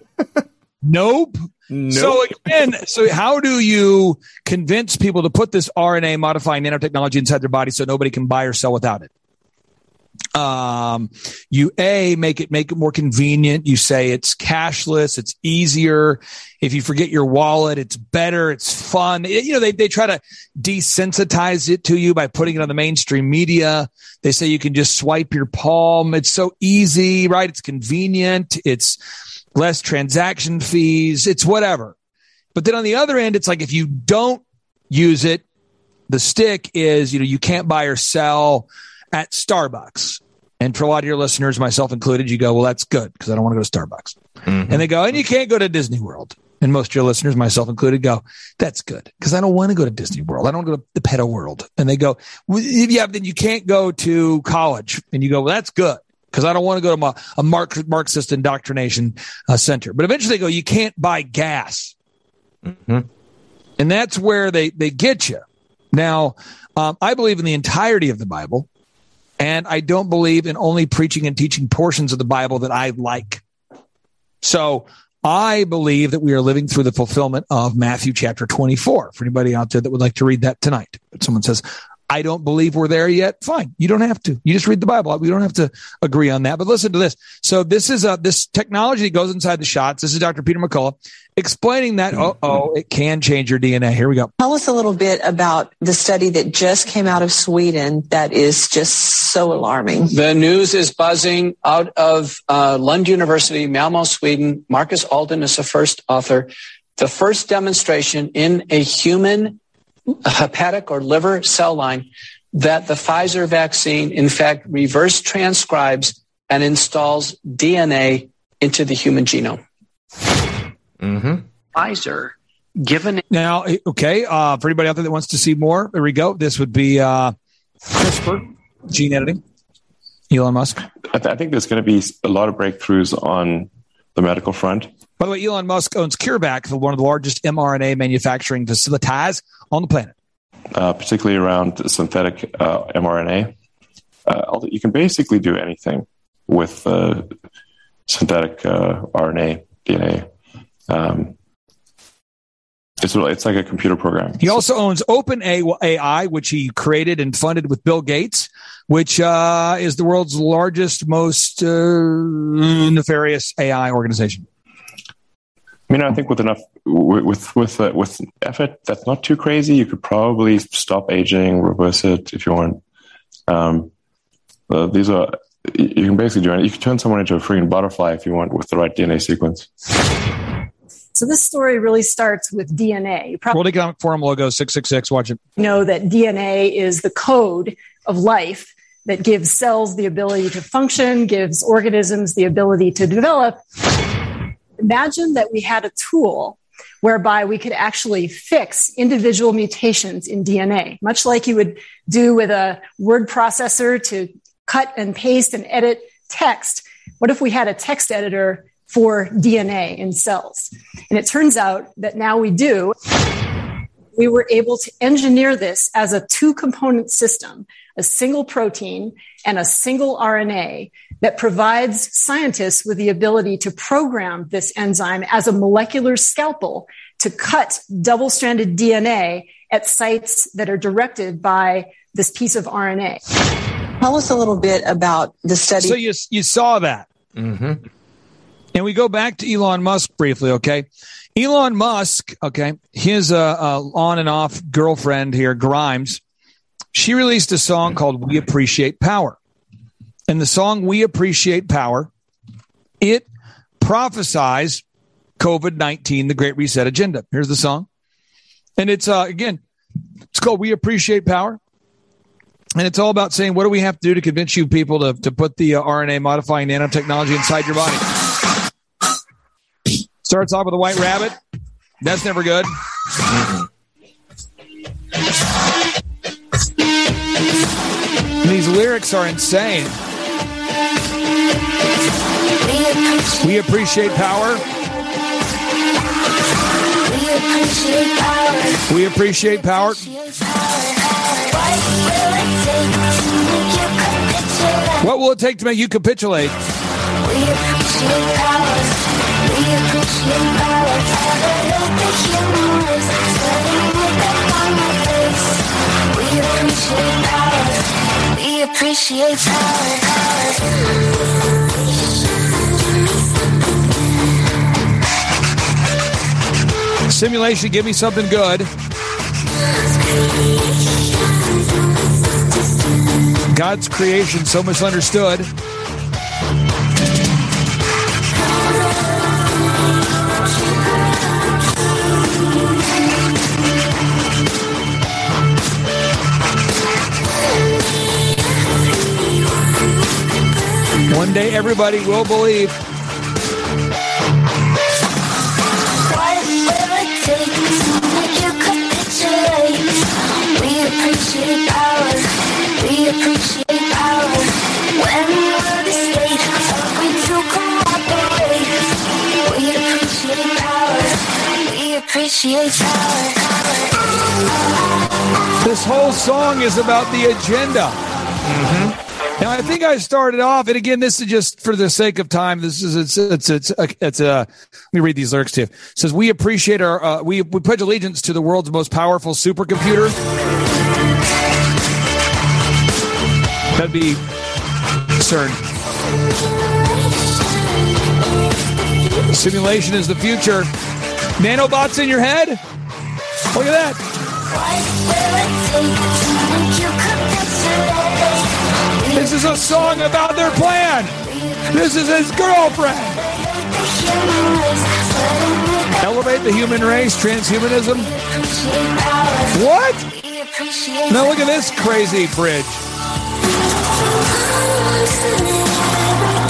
Speaker 3: nope." Nope. So again, so how do you convince people to put this RNA modifying nanotechnology inside their body so nobody can buy or sell without it? Um, you a make it make it more convenient. You say it's cashless it's easier. If you forget your wallet it's better it's fun. It, you know they, they try to desensitize it to you by putting it on the mainstream media. They say you can just swipe your palm. It's so easy right? It's convenient. It's less transaction fees. It's whatever. But then on the other end it's like if you don't use it the stick is you know you can't buy or sell at Starbucks. And for a lot of your listeners, myself included, you go, well, that's good because I don't want to go to Starbucks. Mm-hmm. And they go, and you can't go to Disney World. And most of your listeners, myself included, go, that's good because I don't want to go to Disney World. I don't go to the Pedo World. And they go, well, yeah, then you can't go to college. And you go, well, that's good because I don't want to go to my, a Marxist indoctrination uh, center. But eventually they go, you can't buy gas. Mm-hmm. And that's where they, they get you. Now, um, I believe in the entirety of the Bible. And I don't believe in only preaching and teaching portions of the Bible that I like. So I believe that we are living through the fulfillment of Matthew chapter 24. For anybody out there that would like to read that tonight, someone says, I don't believe we're there yet. Fine. You don't have to. You just read the Bible. We don't have to agree on that. But listen to this. So this is a, this technology that goes inside the shots. This is Dr. Peter McCullough explaining that, oh, oh, it can change your DNA. Here we go.
Speaker 25: Tell us a little bit about the study that just came out of Sweden that is just so alarming.
Speaker 13: The news is buzzing out of uh, Lund University, Malmo, Sweden. Marcus Alden is the first author. The first demonstration in a human hepatic or liver cell line that the Pfizer vaccine, in fact, reverse transcribes and installs DNA into the human genome.
Speaker 2: Mm-hmm.
Speaker 13: Pfizer, given
Speaker 3: now, okay, uh, for anybody out there that wants to see more, there we go. This would be uh, CRISPR gene editing. Elon Musk.
Speaker 26: I, th- I think there's going to be a lot of breakthroughs on the medical front.
Speaker 3: By the way, Elon Musk owns CureVac, one of the largest mRNA manufacturing facilities on the planet.
Speaker 26: Uh, particularly around synthetic uh, mRNA. Uh, you can basically do anything with uh, synthetic uh, RNA, DNA. Um, it's it's like a computer program.
Speaker 3: He also owns OpenAI, which he created and funded with Bill Gates, which uh, is the world's largest, most nefarious AI organization.
Speaker 26: I mean, I think with enough with with uh, with effort that's not too crazy, you could probably stop aging, reverse it if you want. Um, uh, these are you can basically do it. You can turn someone into a freaking butterfly if you want with the right DNA sequence.
Speaker 27: So this story really starts with DNA. You
Speaker 3: probably World Economic Forum logo six six six. Watch it.
Speaker 27: Know that DNA is the code of life that gives cells the ability to function, gives organisms the ability to develop. Imagine that we had a tool whereby we could actually fix individual mutations in DNA, much like you would do with a word processor to cut and paste and edit text. What if we had a text editor for DNA in cells? And it turns out that now we do. We were able to engineer this as a two component system, a single protein and a single RNA that provides scientists with the ability to program this enzyme as a molecular scalpel to cut double stranded DNA at sites that are directed by this piece of RNA.
Speaker 25: Tell us a little bit about the study.
Speaker 3: So you, you saw that.
Speaker 2: Mm-hmm.
Speaker 3: And we go back to Elon Musk briefly, okay? Elon Musk, okay, his uh, uh, on and off girlfriend here, Grimes, she released a song called We Appreciate Power. And the song We Appreciate Power, it prophesies COVID 19, the Great Reset Agenda. Here's the song. And it's, uh, again, it's called We Appreciate Power. And it's all about saying, what do we have to do to convince you people to, to put the uh, RNA modifying nanotechnology inside your body? Starts off with a white rabbit. That's never good. These lyrics are insane. We appreciate power. We appreciate power. What will it take to make you capitulate? We appreciate power. We appreciate power. Simulation, give me something good. God's creation so misunderstood. We appreciate power. This whole song is about the agenda. Mm-hmm. Now, I think I started off, and again, this is just for the sake of time. This is it's it's it's it's, it's a. Let me read these lyrics to you. It says, "We appreciate our uh, we we pledge allegiance to the world's most powerful supercomputer." That'd be CERN. Simulation is the future. Nanobots in your head. Look at that. This is a song about their plan. This is his girlfriend. Elevate the human race, transhumanism. What? Now look at this crazy bridge.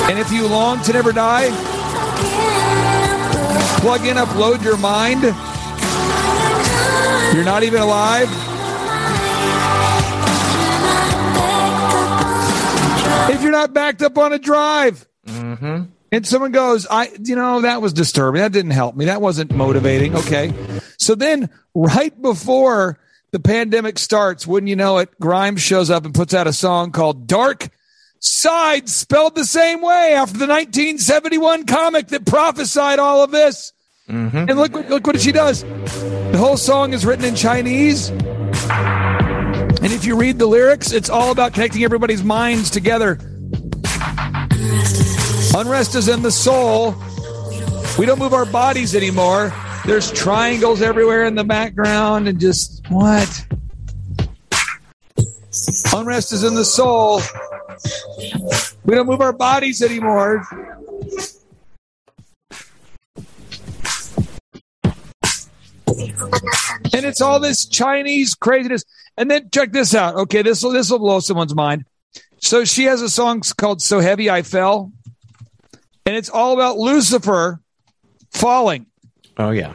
Speaker 3: And if you long to never die, plug in, upload your mind. You're not even alive. If you're not backed up on a drive.
Speaker 2: Mm-hmm.
Speaker 3: And someone goes, I, you know, that was disturbing. That didn't help me. That wasn't motivating. Okay. So then right before the pandemic starts, wouldn't you know it, Grimes shows up and puts out a song called Dark Side, spelled the same way after the 1971 comic that prophesied all of this.
Speaker 2: Mm-hmm.
Speaker 3: And look, what- look what she does. The whole song is written in Chinese. And if you read the lyrics, it's all about connecting everybody's minds together. Unrest is in the soul. We don't move our bodies anymore. There's triangles everywhere in the background and just what? Unrest is in the soul. We don't move our bodies anymore. And it's all this Chinese craziness. And then check this out. Okay, this will this will blow someone's mind. So she has a song called "So Heavy I Fell," and it's all about Lucifer falling.
Speaker 2: Oh yeah.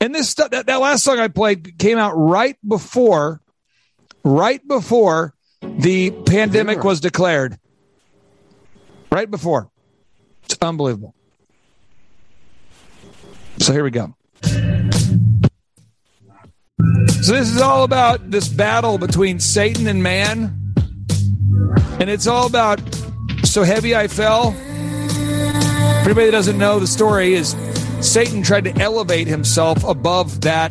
Speaker 3: And this stuff, that, that last song I played came out right before, right before the pandemic was declared. Right before. It's unbelievable. So here we go. So this is all about this battle between Satan and man. And it's all about so heavy I fell. For anybody that doesn't know the story is Satan tried to elevate himself above that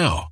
Speaker 28: now.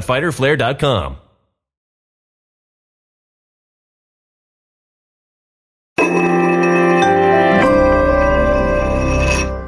Speaker 1: www.fighterflare.com.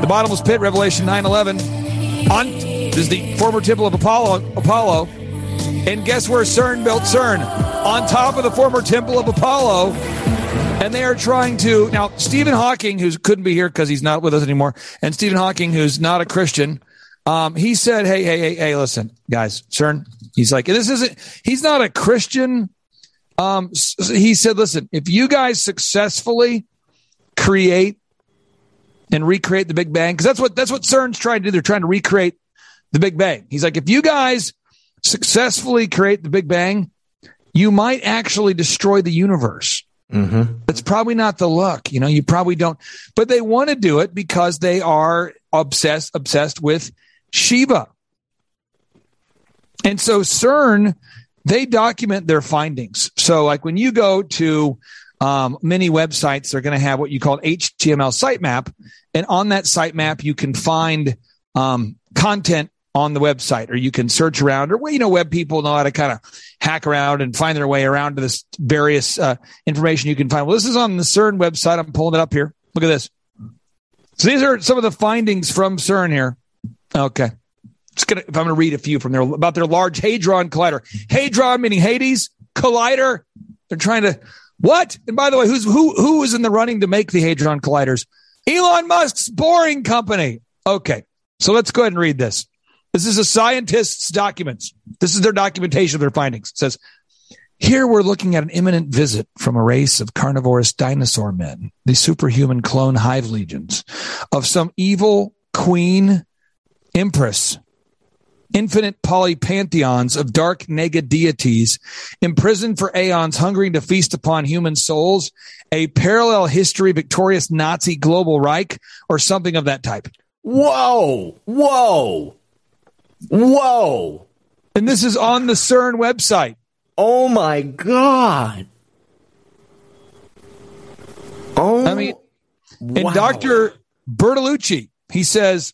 Speaker 3: The bottomless pit, Revelation 9 11. On, this is the former temple of Apollo. Apollo. And guess where CERN built CERN? On top of the former temple of Apollo. And they are trying to. Now, Stephen Hawking, who couldn't be here because he's not with us anymore, and Stephen Hawking, who's not a Christian, um, he said, hey, hey, hey, hey, listen, guys, CERN. He's like, this isn't, he's not a Christian. Um, he said, listen, if you guys successfully create and recreate the Big Bang, because that's what that's what CERN's trying to do. They're trying to recreate the Big Bang. He's like, if you guys successfully create the Big Bang, you might actually destroy the universe.
Speaker 2: Mm-hmm.
Speaker 3: That's probably not the look. You know, you probably don't, but they want to do it because they are obsessed obsessed with Shiva. And so CERN, they document their findings. So, like when you go to um, many websites, they're going to have what you call HTML sitemap, and on that sitemap, you can find um, content on the website, or you can search around, or well, you know, web people know how to kind of hack around and find their way around to this various uh, information you can find. Well, this is on the CERN website. I'm pulling it up here. Look at this. So these are some of the findings from CERN here. Okay. Gonna, if I'm going to read a few from there about their large hadron collider. Hadron meaning Hades, collider. They're trying to what? And by the way, who's who? Who is in the running to make the hadron colliders? Elon Musk's Boring Company. Okay, so let's go ahead and read this. This is a scientist's documents. This is their documentation of their findings. It says, here we're looking at an imminent visit from a race of carnivorous dinosaur men, the superhuman clone hive legions of some evil queen empress infinite polypantheons of dark nega deities imprisoned for aeons hungering to feast upon human souls a parallel history victorious nazi global reich or something of that type.
Speaker 2: Whoa. Whoa. Whoa.
Speaker 3: And this is on the cern website.
Speaker 2: Oh my god. Oh.
Speaker 3: I mean and dr bertolucci he says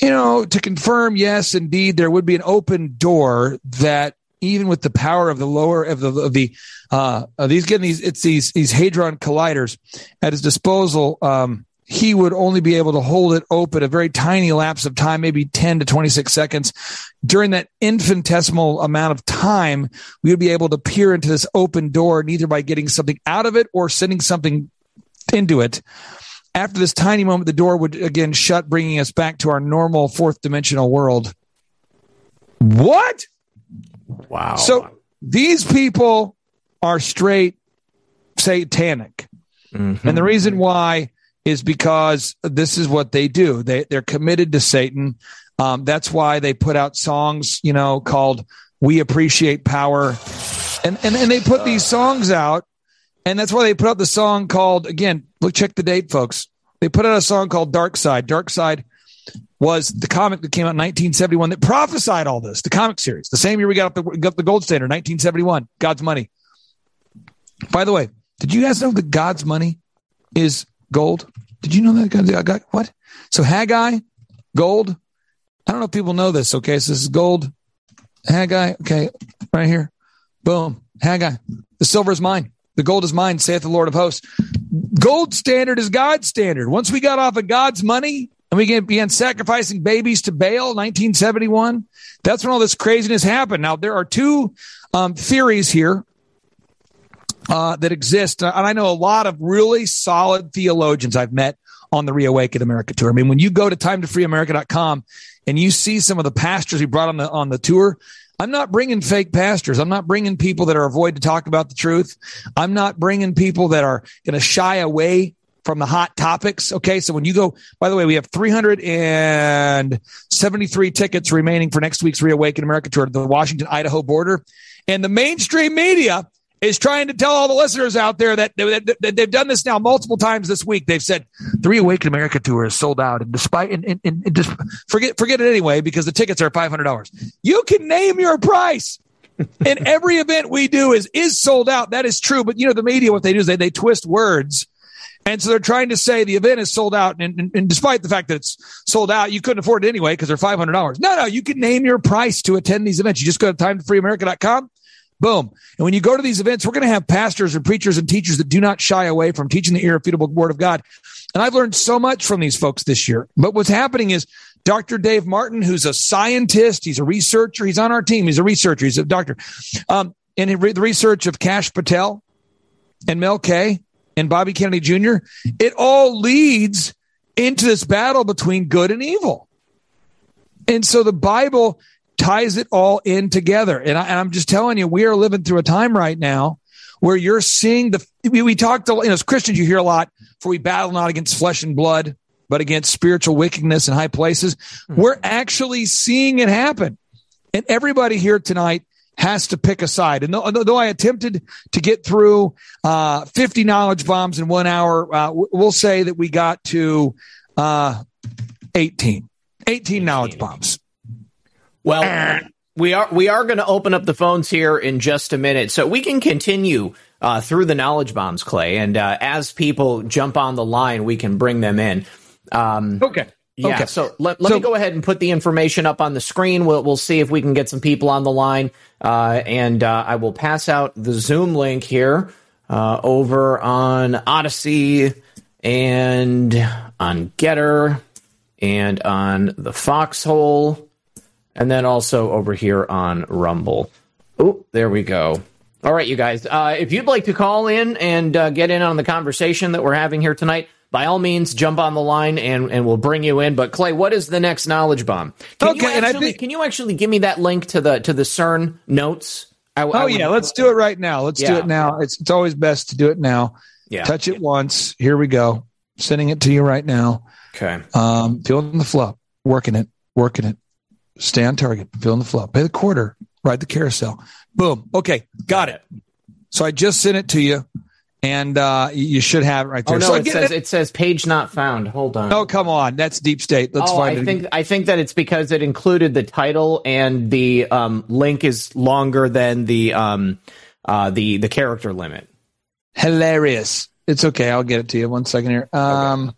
Speaker 3: you know, to confirm, yes, indeed, there would be an open door that even with the power of the lower of the of the uh, of these getting these it's these these hadron colliders at his disposal. Um, he would only be able to hold it open a very tiny lapse of time, maybe 10 to 26 seconds. During that infinitesimal amount of time, we would be able to peer into this open door, neither by getting something out of it or sending something into it. After this tiny moment, the door would again shut, bringing us back to our normal fourth dimensional world. What?
Speaker 2: Wow.
Speaker 3: So these people are straight satanic.
Speaker 2: Mm-hmm.
Speaker 3: And the reason why is because this is what they do. They, they're committed to Satan. Um, that's why they put out songs, you know, called We Appreciate Power. And, and, and they put these songs out and that's why they put out the song called, again, look, check the date, folks. They put out a song called Dark Side. Darkseid was the comic that came out in 1971 that prophesied all this, the comic series. The same year we got the, got the gold standard, 1971, God's Money. By the way, did you guys know that God's money is gold? Did you know that? God, what? So Haggai, gold. I don't know if people know this. Okay. So this is gold. Haggai. Okay. Right here. Boom. Haggai. The silver is mine. The gold is mine, saith the Lord of hosts. Gold standard is God's standard. Once we got off of God's money and we began sacrificing babies to Baal, 1971, that's when all this craziness happened. Now, there are two um, theories here uh, that exist. And I know a lot of really solid theologians I've met on the Reawaken America tour. I mean, when you go to timetofreeamerica.com and you see some of the pastors we brought on the on the tour, I'm not bringing fake pastors. I'm not bringing people that are avoid to talk about the truth. I'm not bringing people that are going to shy away from the hot topics. Okay. So when you go, by the way, we have 373 tickets remaining for next week's Reawaken America tour to the Washington, Idaho border. And the mainstream media is trying to tell all the listeners out there that, that, that they've done this now multiple times this week. They've said three Awaken America tour is sold out, and despite and, and, and just forget forget it anyway because the tickets are five hundred dollars. You can name your price. and every event we do is is sold out. That is true. But you know the media, what they do is they they twist words. And so they're trying to say the event is sold out. And, and, and despite the fact that it's sold out, you couldn't afford it anyway because they're $500. No, no, you can name your price to attend these events. You just go to timetofreeamerica.com Boom. And when you go to these events, we're going to have pastors and preachers and teachers that do not shy away from teaching the irrefutable word of God. And I've learned so much from these folks this year. But what's happening is Dr. Dave Martin, who's a scientist, he's a researcher, he's on our team, he's a researcher, he's a doctor. Um, and the research of Kash Patel and Mel K and Bobby Kennedy Jr., it all leads into this battle between good and evil. And so the Bible ties it all in together. And, I, am just telling you, we are living through a time right now where you're seeing the, we, we talked, you know, as Christians, you hear a lot, for we battle not against flesh and blood, but against spiritual wickedness in high places. Mm-hmm. We're actually seeing it happen. And everybody here tonight has to pick a side. And though, though I attempted to get through uh, 50 knowledge bombs in one hour, uh, we'll say that we got to uh, 18. 18 knowledge bombs.
Speaker 2: Well, we are we are going to open up the phones here in just a minute, so we can continue uh, through the knowledge bombs, Clay. And uh, as people jump on the line, we can bring them in.
Speaker 3: Um, okay.
Speaker 2: Yeah.
Speaker 3: Okay.
Speaker 2: So let, let so, me go ahead and put the information up on the screen. We'll we'll see if we can get some people on the line, uh, and uh, I will pass out the Zoom link here uh, over on Odysee and on Gettr and on the Foxhole and then also over here on Rumble. Oh, there we go. All right, you guys. Uh, if you'd like to call in and uh, get in on the conversation that we're having here tonight, by all means, jump on the line and, and we'll bring you in. But Clay, what is the next knowledge bomb? Can okay, you actually, think- can you actually give me that link to the to the CERN notes?
Speaker 3: I, oh I yeah, let's do it right now. Let's yeah. do it now. It's it's always best to do it now. Yeah. Touch it once. Here we go. Sending it to you right now.
Speaker 2: Okay.
Speaker 3: Um, feeling the flow, working it, working it. Stay on target. Fill in the flow. Pay the quarter. Ride the carousel. Boom. Okay. Got it. So I just sent it to you, and uh, you should have it right there.
Speaker 2: Oh no,
Speaker 3: so
Speaker 2: it says it. it. says page not found. Hold on.
Speaker 3: Oh come on, that's deep state. Let's
Speaker 2: oh,
Speaker 3: find
Speaker 2: I
Speaker 3: it.
Speaker 2: think I think that it's because it included the title and the um, link is longer than the um, uh, the the character limit.
Speaker 3: Hilarious. It's okay. I'll get it to you. One second here. Um, okay.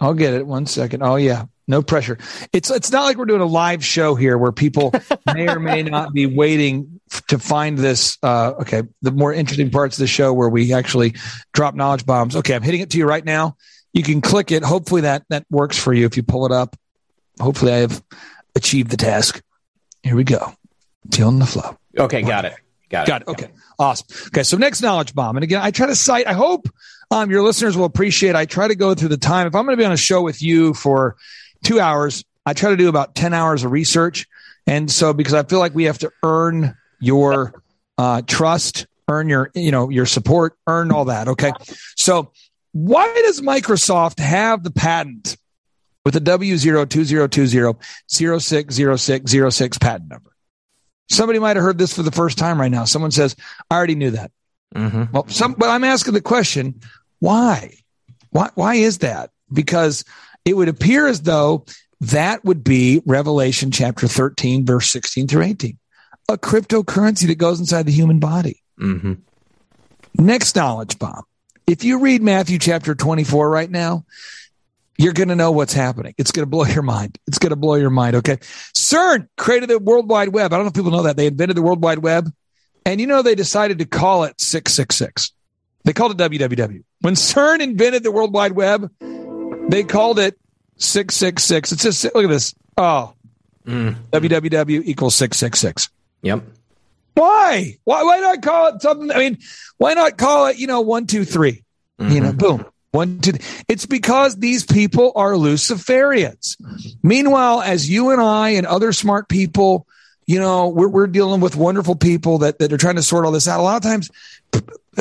Speaker 3: I'll get it. One second. Oh yeah. No pressure. It's it's not like we're doing a live show here where people may or may not be waiting to find this. Uh, okay, the more interesting parts of the show where we actually drop knowledge bombs. Okay, I'm hitting it to you right now. You can click it. Hopefully that that works for you if you pull it up. Hopefully I have achieved the task. Here we go. Feeling the flow.
Speaker 2: Okay, got it. Got it.
Speaker 3: Got it. Okay. Awesome. Okay, so next knowledge bomb. And again, I try to cite, I hope um, your listeners will appreciate. I try to go through the time. If I'm going to be on a show with you for two hours. I try to do about 10 hours of research. And so, because I feel like we have to earn your uh, trust, earn your, you know, your support, earn all that. Okay. So why does Microsoft have the patent with the WO2020060606 patent number? Somebody might have heard this for the first time right now. Someone says, I already knew that. Mm-hmm. Well, some, but I'm asking the question, why? Why, why is that? Because it would appear as though that would be Revelation chapter 13, verse 16 through 18, a cryptocurrency that goes inside the human body.
Speaker 2: Mm-hmm.
Speaker 3: Next knowledge bomb. If you read Matthew chapter 24 right now, you're going to know what's happening. It's going to blow your mind. It's going to blow your mind. Okay. CERN created the World Wide Web. I don't know if people know that. They invented the World Wide Web. And you know, they decided to call it 666. They called it www. When CERN invented the World Wide Web, they called it 666. It's just, look at this. Oh, mm. www equals 666.
Speaker 2: Yep.
Speaker 3: Why? Why, why not call it something? I mean, why not call it, you know, one, two, three? Mm-hmm. You know, boom. One, two. It's because these people are Luciferians. Meanwhile, as you and I and other smart people, you know, we're, we're dealing with wonderful people that, that are trying to sort all this out. A lot of times,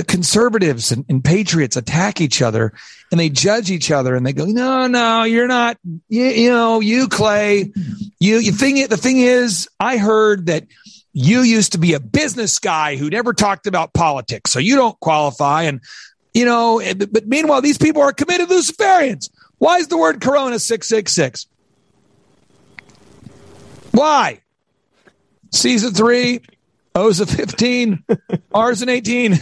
Speaker 3: conservatives and, and, patriots attack each other and they judge each other and they go, no, no, you're not, you, you know, you Clay, you, you thing, the thing is, I heard that you used to be a business guy who never talked about politics, so you don't qualify. And, you know, but meanwhile, these people are committed Luciferians. Why is the word corona 666? Why? Season three, O's of 15, R's and 18.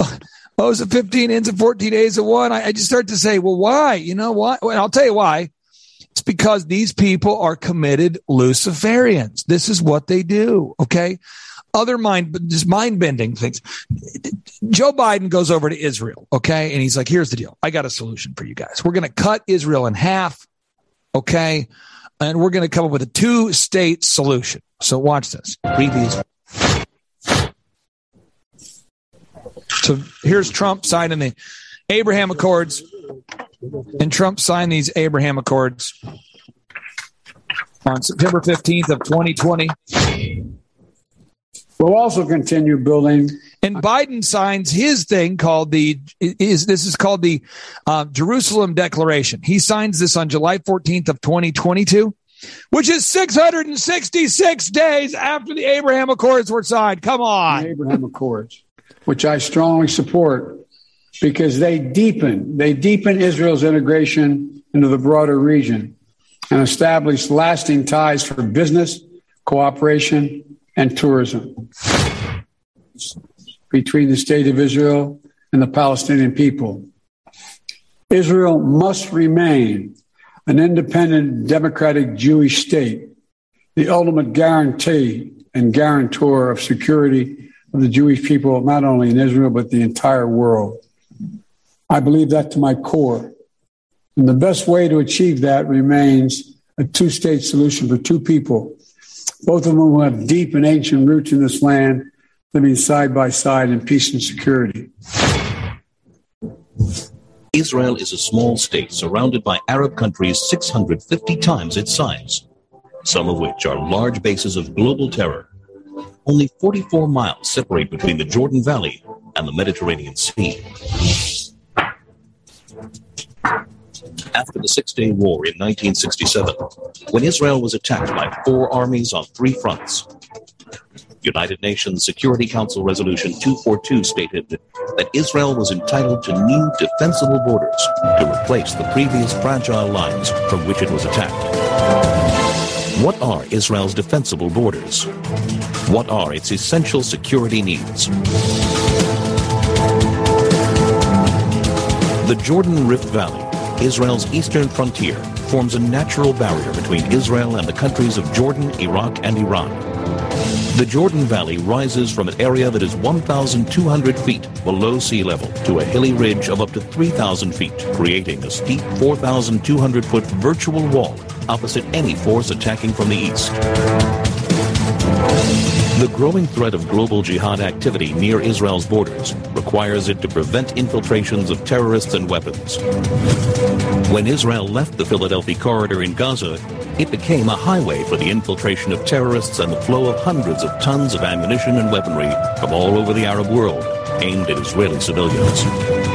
Speaker 3: Oh, O's of 15, ends of 14, A's of one. I, I just start to say, well, why? You know what? Well, I'll tell you why. It's because these people are committed Luciferians. This is what they do. Okay. Other mind, just mind bending things. Joe Biden goes over to Israel. Okay. And he's like, here's the deal. I got a solution for you guys. We're going to cut Israel in half. Okay. And we're going to come up with a two state solution. So watch this. So here's Trump signing the Abraham Accords. And Trump signed these Abraham Accords on September 15th of 2020.
Speaker 29: We'll also continue building.
Speaker 3: And Biden signs his thing called the is this is called the uh, Jerusalem Declaration. He signs this on July 14th of 2022, which is 666 days after the Abraham Accords were signed. Come on,
Speaker 29: the Abraham Accords, which I strongly support because they deepen they deepen Israel's integration into the broader region and establish lasting ties for business, cooperation, and tourism between the state of Israel and the Palestinian people. Israel must remain an independent democratic Jewish state, the ultimate guarantee and guarantor of security of the Jewish people, not only in Israel, but the entire world. I believe that to my core. And the best way to achieve that remains a two state solution for two people, both of them who have deep and ancient roots in this land, living side by side in peace and security.
Speaker 30: Israel is a small state surrounded by Arab countries 650 times its size, some of which are large bases of global terror. Only 44 miles separate between the Jordan Valley and the Mediterranean Sea. After the Six Day War in 1967, when Israel was attacked by four armies on three fronts, United Nations Security Council Resolution 242 stated that Israel was entitled to new defensible borders to replace the previous fragile lines from which it was attacked. What are Israel's defensible borders? What are its essential security needs? The Jordan Rift Valley, Israel's eastern frontier, forms a natural barrier between Israel and the countries of Jordan, Iraq, and Iran. The Jordan Valley rises from an area that is 1,200 feet below sea level to a hilly ridge of up to 3,000 feet, creating a steep 4,200 foot virtual wall opposite any force attacking from the east. The growing threat of global jihad activity near Israel's borders requires it to prevent infiltrations of terrorists and weapons. When Israel left the Philadelphia corridor in Gaza, it became a highway for the infiltration of terrorists and the flow of hundreds of tons of ammunition and weaponry from all over the Arab world aimed at Israeli civilians.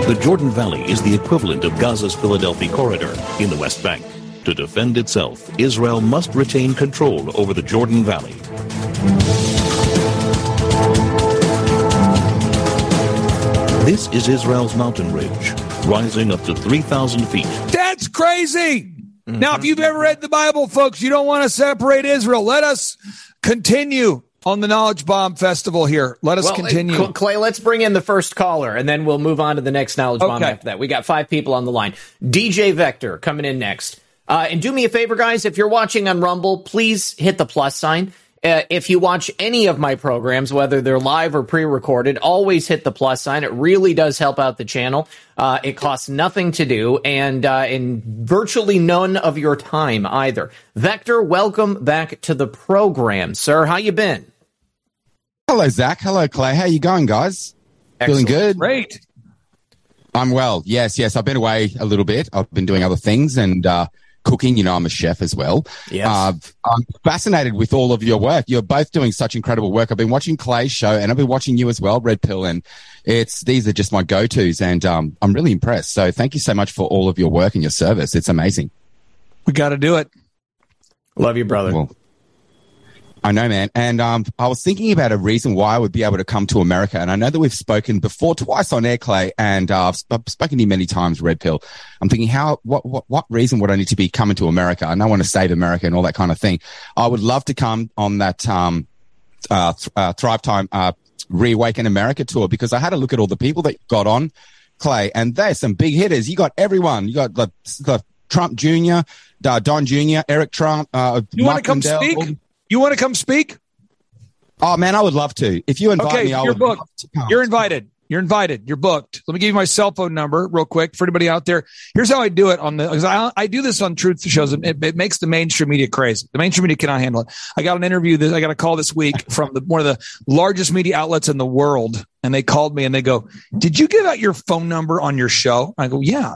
Speaker 30: The Jordan Valley is the equivalent of Gaza's Philadelphia corridor in the West Bank. To defend itself, Israel must retain control over the Jordan Valley. This is Israel's mountain ridge, rising up to 3,000 feet.
Speaker 3: That's crazy. Mm-hmm. Now, if you've ever read the Bible, folks, you don't want to separate Israel. Let us continue on the Knowledge Bomb Festival here. Let us
Speaker 2: well,
Speaker 3: continue.
Speaker 2: Clay, let's bring in the first caller and then we'll move on to the next Knowledge okay. Bomb after that. We got five people on the line. DJ Vector coming in next. Uh, and do me a favor, guys, if you're watching on Rumble, please hit the plus sign. Uh, if you watch any of my programs, whether they're live or pre-recorded, always hit the plus sign. It really does help out the channel. Uh, it costs nothing to do, and uh, in virtually none of your time either. Vector, welcome back to the program, sir. How you been?
Speaker 31: Hello, Zach. Hello, Clay. How you going, guys? Excellent. Feeling good?
Speaker 3: Great.
Speaker 31: I'm well. Yes, yes. I've been away a little bit. I've been doing other things, and uh, cooking. You know, I'm a chef as well.
Speaker 2: Yes. Uh,
Speaker 31: I'm fascinated with all of your work. You're both doing such incredible work. I've been watching Clay's show and I've been watching you as well, Red Pill. And it's, these are just my go-tos and, um, I'm really impressed. So thank you so much for all of your work and your service. It's amazing.
Speaker 3: We got to do it.
Speaker 2: Love you, brother. Well,
Speaker 31: I know, man. And um, I was thinking about a reason why I would be able to come to America. And I know that we've spoken before twice on air, Clay, and uh, I've, sp- spoken to you many times, Red Pill. I'm thinking, how, what, what, what reason would I need to be coming to America? I don't want to save America and all that kind of thing. I would love to come on that um, uh, th- uh, Thrive Time uh, Reawaken America tour because I had a look at all the people that got on, Clay, and they're some big hitters. You got everyone. You got the, the Trump Jr., uh, Don Jr., Eric Trump. Uh,
Speaker 3: you want to come Lindell, speak? All- you want to come speak?
Speaker 31: Oh man, I would love to. If you invite
Speaker 3: okay,
Speaker 31: me, I
Speaker 3: you're booked. You're invited. You're invited. You're booked. Let me give you my cell phone number real quick for anybody out there. Here's how I do it on the, because I, I do this on truth shows. It, it makes the mainstream media crazy. The mainstream media cannot handle it. I got an interview that I got a call this week from the, one of the largest media outlets in the world. And they called me and they go, did you give out your phone number on your show? I go, yeah,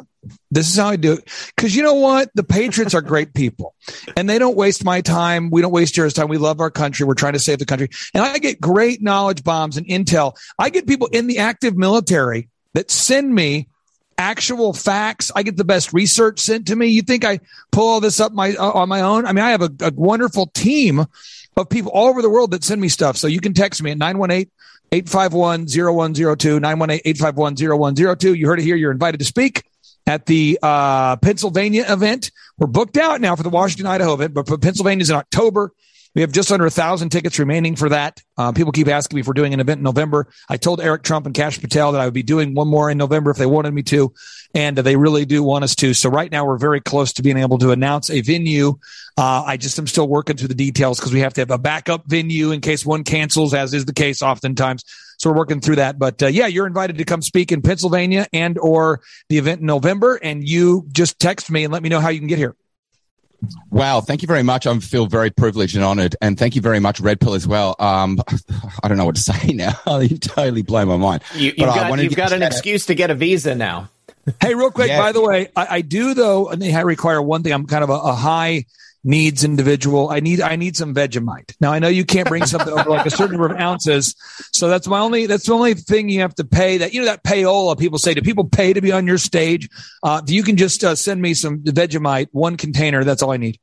Speaker 3: this is how I do it. Cause you know what? The Patriots are great people and they don't waste my time. We don't waste yours time. We love our country. We're trying to save the country. And I get great knowledge bombs and intel. I get people in the active military that send me actual facts. I get the best research sent to me. You think I pull all this up my, uh, on my own? I mean, I have a, a wonderful team of people all over the world that send me stuff. So you can text me at 918 851 0102, 918 851 0102. You heard it here. You're invited to speak at the uh, Pennsylvania event. We're booked out now for the Washington, Idaho event, but Pennsylvania is in October. We have just under a thousand tickets remaining for that. Uh, people keep asking me if we're doing an event in November. I told Eric Trump and Kash Patel that I would be doing one more in November if they wanted me to, and they really do want us to. So right now we're very close to being able to announce a venue. Uh, I just am still working through the details because we have to have a backup venue in case one cancels, as is the case oftentimes. So we're working through that. But uh, yeah, you're invited to come speak in Pennsylvania and or the event in November, and you just text me and let me know how you can get here.
Speaker 31: Wow, thank you very much. I feel very privileged and honored, and thank you very much, Red Pill, as well. Um, I don't know what to say now. you totally blow my mind.
Speaker 2: You, have got, you've got an excuse to get a visa now.
Speaker 3: hey, real quick, yeah. by the way, I, I, do though, and they require one thing. I'm kind of a, a high needs individual. I need I need some Vegemite. Now I know you can't bring something over like a certain number of ounces, so that's my only that's the only thing you have to pay. That you know that payola people say. Do people pay to be on your stage? Uh, you can just uh, send me some Vegemite, one container. That's all I need.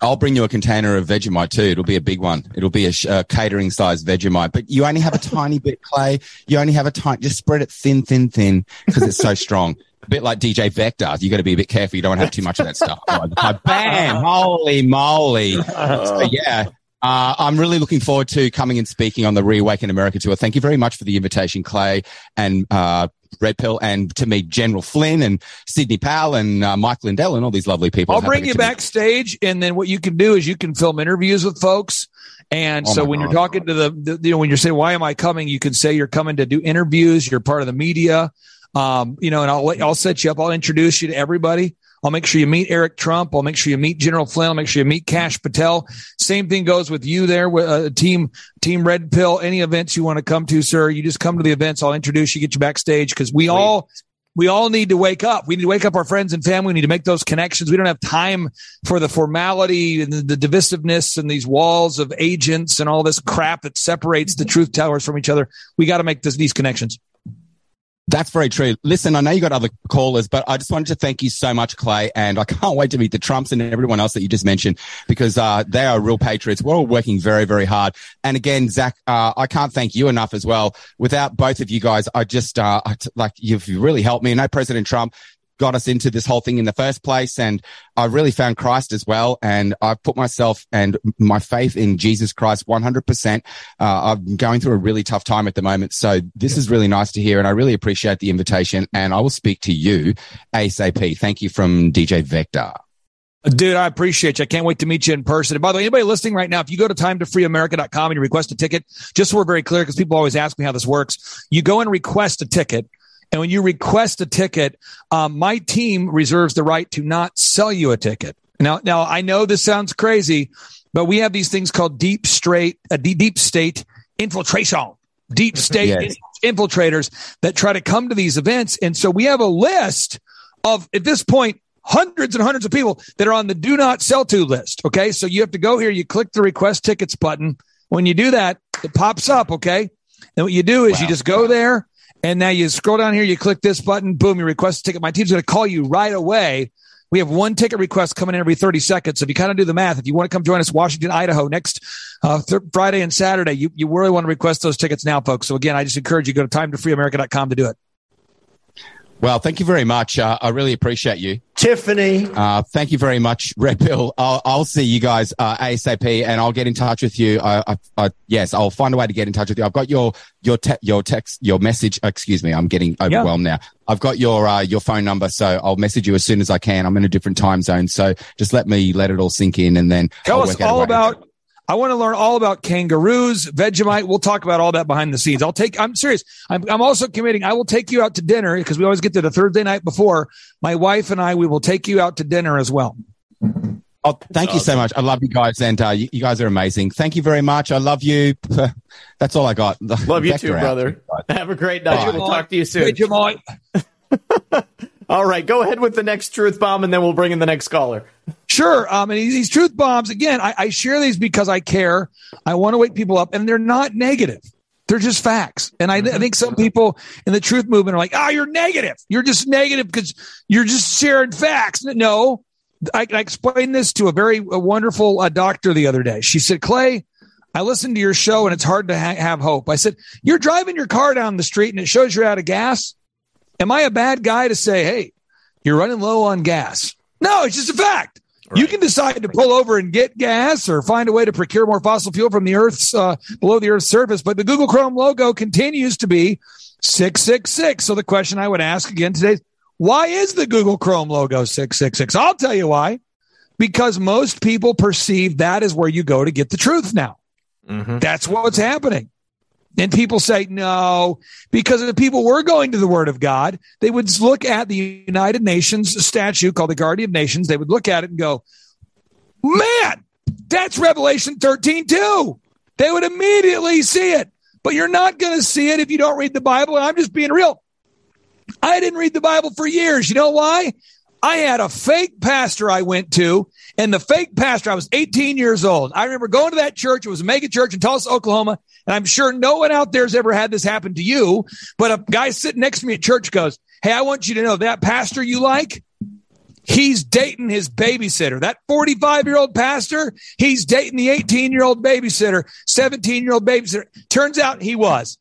Speaker 31: I'll bring you a container of Vegemite too. It'll be a big one. It'll be a, a catering size Vegemite, but you only have a tiny bit, Clay. You only have a tiny, just spread it thin, thin, thin because it's so strong a bit like DJ Vector. You got to be a bit careful. You don't want to have too much of that stuff. bam! Holy moly! So, yeah. Uh, I'm really looking forward to coming and speaking on the Reawaken America tour. Thank you very much for the invitation, Clay and uh, Red Pill, and to meet General Flynn and Sidney Powell and uh, Mike Lindell and all these lovely people.
Speaker 3: I'll bring you backstage, and then what you can do is you can film interviews with folks. And oh so when God. you're talking to the, the, you know, when you're saying, why am I coming? You can say you're coming to do interviews. You're part of the media. Um, you know, and I'll I'll set you up. I'll introduce you to everybody. I'll make sure you meet Eric Trump. I'll make sure you meet General Flynn. I'll make sure you meet Kash Patel. Same thing goes with you there with uh, team team Red Pill. Any events you want to come to, sir, you just come to the events. I'll introduce you, get you backstage because we all we all need to wake up. We need to wake up our friends and family. We need to make those connections. We don't have time for the formality and the, the divisiveness and these walls of agents and all this crap that separates the truth tellers from each other. We got to make this, these connections.
Speaker 31: That's very true. Listen, I know you got other callers, but I just wanted to thank you so much, Clay. And I can't wait to meet the Trumps and everyone else that you just mentioned because, uh, they are real patriots. We're all working very, very hard. And again, Zach, uh, I can't thank you enough as well. Without both of you guys, I just, uh, like you've really helped me. I know President Trump got us into this whole thing in the first place. And I really found Christ as well. And I've put myself and my faith in Jesus Christ 100%. Uh, I'm going through a really tough time at the moment. So this is really nice to hear. And I really appreciate the invitation. And I will speak to you ASAP. Thank you from DJ Vector.
Speaker 3: Dude, I appreciate you. I can't wait to meet you in person. And by the way, anybody listening right now, if you go to timetofreeamerica.com and you request a ticket, just so we're very clear, because people always ask me how this works, you go and request a ticket. And when you request a ticket, um, my team reserves the right to not sell you a ticket. Now, now I know this sounds crazy, but we have these things called deep straight, uh, deep state infiltration, deep state yes. infiltrators that try to come to these events. And so we have a list of, at this point, hundreds and hundreds of people that are on the do not sell to list. Okay. So you have to go here. You click the request tickets button. When you do that, it pops up. Okay. And what you do is wow. you just go there and now you scroll down here, you click this button, boom, you request a ticket. My team's going to call you right away We have one ticket request coming in every 30 seconds. So if you kind of do the math, if you want to come join us, Washington, Idaho, next uh, th- Friday and Saturday, you, you really want to request those tickets now, folks. So again, I just encourage you go to timetofreeamerica.com to do it.
Speaker 31: Well, thank you very much. Uh, I really appreciate you.
Speaker 32: Tiffany.
Speaker 31: Uh, thank you very much, Red Pill. I'll, I'll see you guys uh, ASAP, and I'll get in touch with you. I, I, I, yes, I'll find a way to get in touch with you. I've got your your te- your text, your message. Excuse me, I'm getting overwhelmed now. I've got your uh, your phone number, so I'll message you as soon as I can. I'm in a different time zone, so just let me let it all sink in, and then
Speaker 3: Tell
Speaker 31: I'll
Speaker 3: us
Speaker 31: work out
Speaker 3: all
Speaker 31: way.
Speaker 3: about. I want to learn all about kangaroos, Vegemite. We'll talk about all that behind the scenes. I'll take. I'm serious. I'm, I'm also committing. I will take you out to dinner because we always get to the Thursday night before. My wife and I, we will take you out to dinner as well.
Speaker 31: Oh, thank you so much. I love you guys, and uh, you, you guys are amazing. Thank you very much. I love you. That's all I got.
Speaker 2: Love you
Speaker 31: Vector
Speaker 2: too,
Speaker 31: out.
Speaker 2: brother. Have a great night. We'll talk to you soon.
Speaker 3: Vegemite.
Speaker 2: All right, go ahead with the next truth bomb, and then we'll bring in the next caller.
Speaker 3: Sure. Um, and these truth bombs, again, I, I share these because I care. I want to wake people up, and they're not negative. They're just facts. And I, I think some people in the truth movement are like, oh, you're negative. You're just negative because you're just sharing facts. No, I, I explained this to a very a wonderful uh, doctor the other day. She said, Clay, I listened to your show and it's hard to ha- have hope. I said, you're driving your car down the street and it shows you're out of gas. Am I a bad guy to say, hey, you're running low on gas? No, it's just a fact. You can decide to pull over and get gas or find a way to procure more fossil fuel from the Earth's uh, below the Earth's surface. But the Google Chrome logo continues to be 666. So the question I would ask again today is why is the Google Chrome logo 666? I'll tell you why. Because most people perceive that is where you go to get the truth now. That's what's happening. And people say no, because if people were going to the word of God, they would look at the United Nations statute called the Guardian of Nations. They would look at it and go, man, that's Revelation 13 too. They would immediately see it, but you're not going to see it if you don't read the Bible. And I'm just being real. I didn't read the Bible for years. You know why? I had a fake pastor I went to, and the fake pastor, I was 18 years old. I remember going to that church. It was a mega church in Tulsa, Oklahoma. And I'm sure no one out there has ever had this happen to you. But a guy sitting next to me at church goes, Hey, I want you to know that pastor you like, he's dating his babysitter. That 45 year old pastor, he's dating the 18 year old babysitter, 17 year old babysitter. Turns out he was.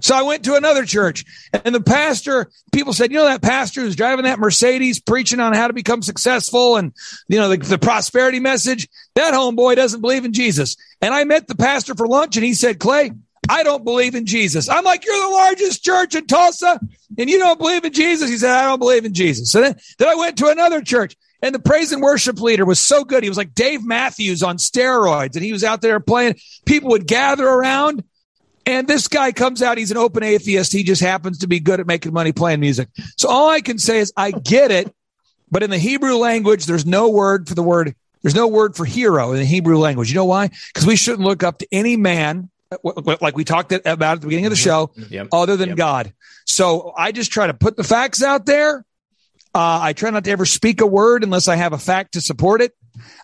Speaker 3: So I went to another church and the pastor, people said, you know, that pastor who's driving that Mercedes preaching on how to become successful and, you know, the, the prosperity message, that homeboy doesn't believe in Jesus. And I met the pastor for lunch and he said, Clay, I don't believe in Jesus. I'm like, you're the largest church in Tulsa and you don't believe in Jesus. He said, I don't believe in Jesus. So then, then I went to another church and the praise and worship leader was so good. He was like Dave Matthews on steroids and he was out there playing. People would gather around and this guy comes out, he's an open atheist. He just happens to be good at making money playing music. So all I can say is I get it, but in the Hebrew language, there's no word for the word, there's no word for hero in the Hebrew language. You know why? Because we shouldn't look up to any man, like we talked about at the beginning of the show,
Speaker 2: Yep.
Speaker 3: other than God. So I just try to put the facts out there. Uh, I try not to ever speak a word unless I have a fact to support it.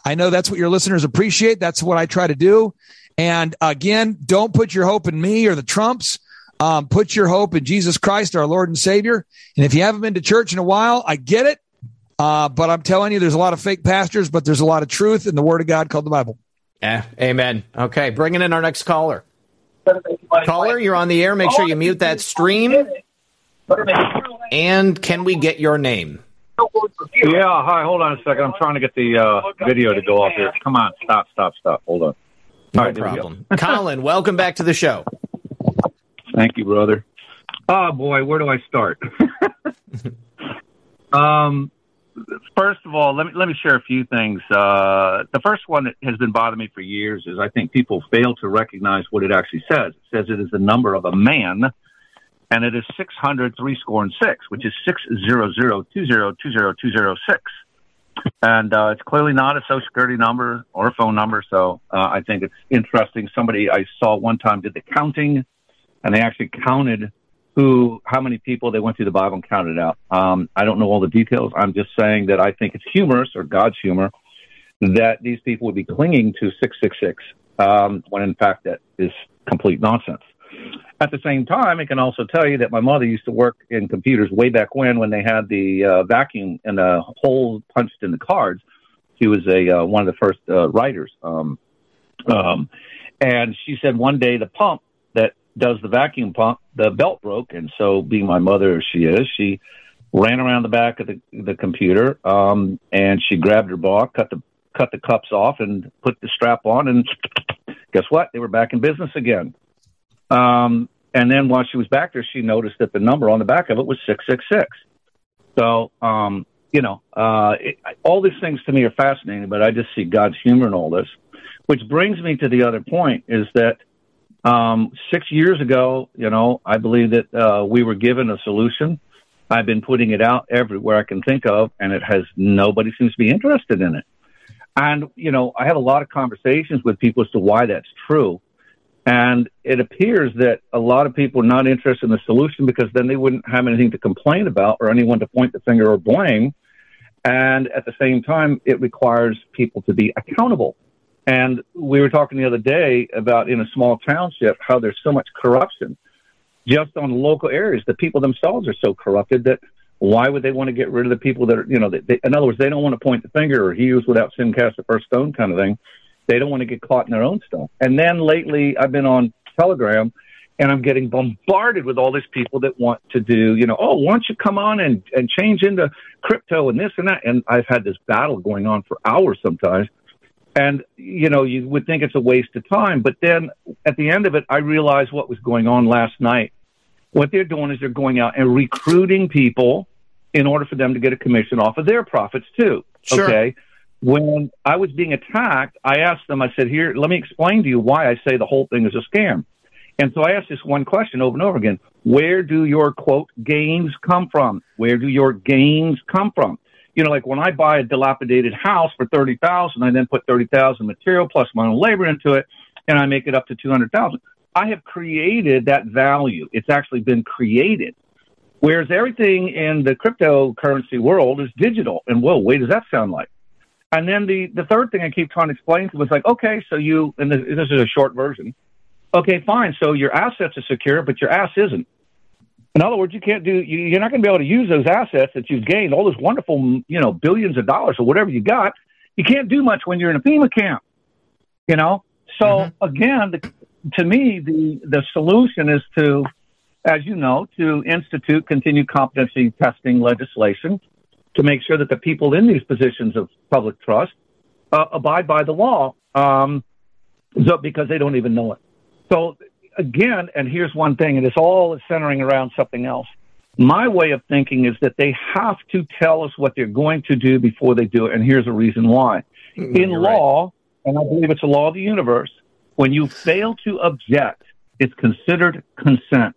Speaker 3: I know that's what your listeners appreciate. That's what I try to do. And again, don't put your hope in me or the Trumps. Um, put your hope in Jesus Christ, our Lord and Savior. And if you haven't been to church in a while, I get it. Uh, but I'm telling you, there's a lot of fake pastors, but there's a lot of truth in the Word of God called the Bible.
Speaker 2: Eh, amen. Okay, bringing in our next caller. Caller, you're on the air. Make sure you mute that stream. And can we get your name?
Speaker 33: Yeah, hi, hold on a second. I'm trying to get the uh, video to go off here. Come on, stop, stop, stop. Hold on.
Speaker 2: No
Speaker 33: All right, there we
Speaker 2: problem. Colin, welcome back to the show.
Speaker 33: Thank you, brother. Oh boy, where do I start? um, first of all, let me let me share a few things. Uh, the first one that has been bothering me for years is I think people fail to recognize what it actually says. It says it is the number of a man, and it is six hundred three score and six, which is six zero zero two zero two zero two zero six. And uh, it's clearly not a social security number or a phone number. So uh, I think it's interesting. Somebody I saw one time did the counting, and they actually counted who, how many people they went through the Bible and counted out. Um, I don't know all the details. I'm just saying that I think it's humorous or God's humor that these people would be clinging to 666 um, when in fact that is complete nonsense. At the same time, it can also tell you that my mother used to work in computers way back when, when they had the uh, vacuum and the hole punched in the cards. She was a uh, one of the first uh, writers, um, um, and she said one day the pump that does the vacuum pump, the belt broke, and so being my mother as she is, she ran around the back of the the computer, um, and she grabbed her ball, cut the cut the cups off, and put the strap on, and guess what? They were back in business again. Um, and then while she was back there, she noticed that the number on the back of it was six six six. So, um, you know, uh, it, all these things to me are fascinating, but I just see God's humor in all this. Which brings me to the other point: is that um, six years ago, you know, I believe that uh, we were given a solution. I've been putting it out everywhere I can think of, and it has nobody seems to be interested in it. And you know, I have a lot of conversations with people as to why that's true. And it appears that a lot of people are not interested in the solution because then they wouldn't have anything to complain about or anyone to point the finger or blame. And at the same time, it requires people to be accountable. And we were talking the other day about in a small township how there's so much corruption just on local areas. The people themselves are so corrupted that why would they want to get rid of the people that are, you know, they, in other words, they don't want to point the finger or he who's without sin cast the first stone kind of thing. They don't want to get caught in their own stuff. And then lately, I've been on Telegram and I'm getting bombarded with all these people that want to do, you know, oh, why don't you come on and, and change into crypto and this and that? And I've had this battle going on for hours sometimes. And, you know, you would think it's a waste of time. But then at the end of it, I realized what was going on last night. What they're doing is they're going out and recruiting people in order for them to get a commission off of their profits too.
Speaker 2: Sure.
Speaker 33: Okay when I was being attacked, I asked them, I said, here, let me explain to you why I say the whole thing is a scam. And so I asked this one question over and over again. Where do your quote gains come from? Where do your gains come from? You know, like when I buy a dilapidated house for 30,000, I then put 30,000 material plus my own labor into it and I make it up to 200,000. I have created that value. It's actually been created. Whereas everything in the cryptocurrency world is digital. And whoa, wait, does that sound like? And then the, the third thing I keep trying to explain to was like, okay, so you, and this, this is a short version. Okay, fine. So your assets are secure, but your ass isn't. In other words, you can't do, you, you're not going to be able to use those assets that you've gained, all those wonderful, you know, billions of dollars or whatever you got. You can't do much when you're in a FEMA camp, you know? So mm-hmm. again, the, to me, the, the solution is to, as you know, to institute continued competency testing legislation to make sure that the people in these positions of public trust uh, abide by the law um, so, because they don't even know it. So, again, and here's one thing, and it's all centering around something else. My way of thinking is that they have to tell us what they're going to do before they do it, and here's a reason why. Mm, in law, right. and I believe it's a law of the universe, when you fail to object, it's considered consent.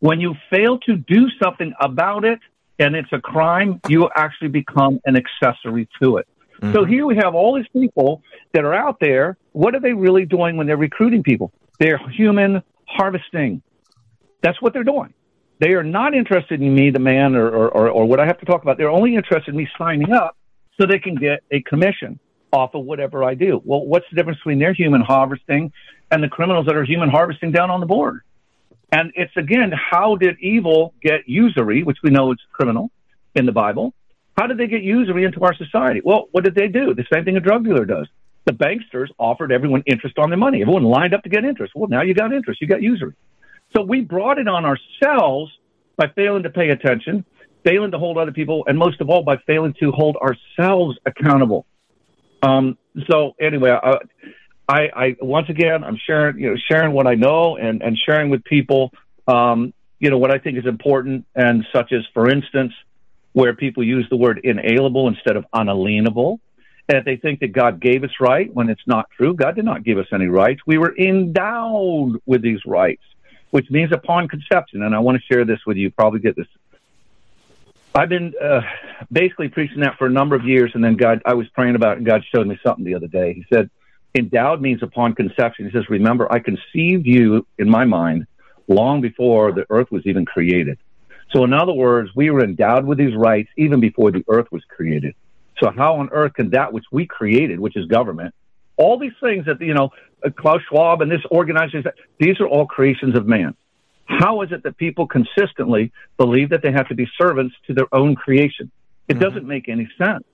Speaker 33: When you fail to do something about it, and it's a crime, you actually become an accessory to it. Mm-hmm. So here we have all these people that are out there. What are they really doing when they're recruiting people? They're human harvesting. That's what they're doing. They are not interested in me, the man, or, or, or, or what I have to talk about. They're only interested in me signing up so they can get a commission off of whatever I do. Well, what's the difference between their human harvesting and the criminals that are human harvesting down on the board? And it's again, how did evil get usury, which we know is criminal in the Bible? How did they get usury into our society? Well, what did they do? The same thing a drug dealer does. The banksters offered everyone interest on their money. Everyone lined up to get interest. Well, now you got interest. You got usury. So we brought it on ourselves by failing to pay attention, failing to hold other people, and most of all, by failing to hold ourselves accountable. Um, so anyway, I, I, I once again I'm sharing you know sharing what I know and and sharing with people um, you know what I think is important and such as for instance where people use the word inalienable instead of unalienable. And they think that God gave us right when it's not true God did not give us any rights. We were endowed with these rights which means upon conception and I want to share this with you probably get this. I've been uh, basically preaching that for a number of years and then God I was praying about it and God showed me something the other day. He said endowed means upon conception. He says, Remember, I conceived you in my mind long before the earth was even created. So, in other words, we were endowed with these rights even before the earth was created. So, how on earth can that which we created, which is government, all these things that you know, uh, Klaus Schwab and this organization. These are all creations of man. How is it that people consistently believe that they have to be servants to their own creation? It
Speaker 2: Mm-hmm.
Speaker 33: doesn't make any sense.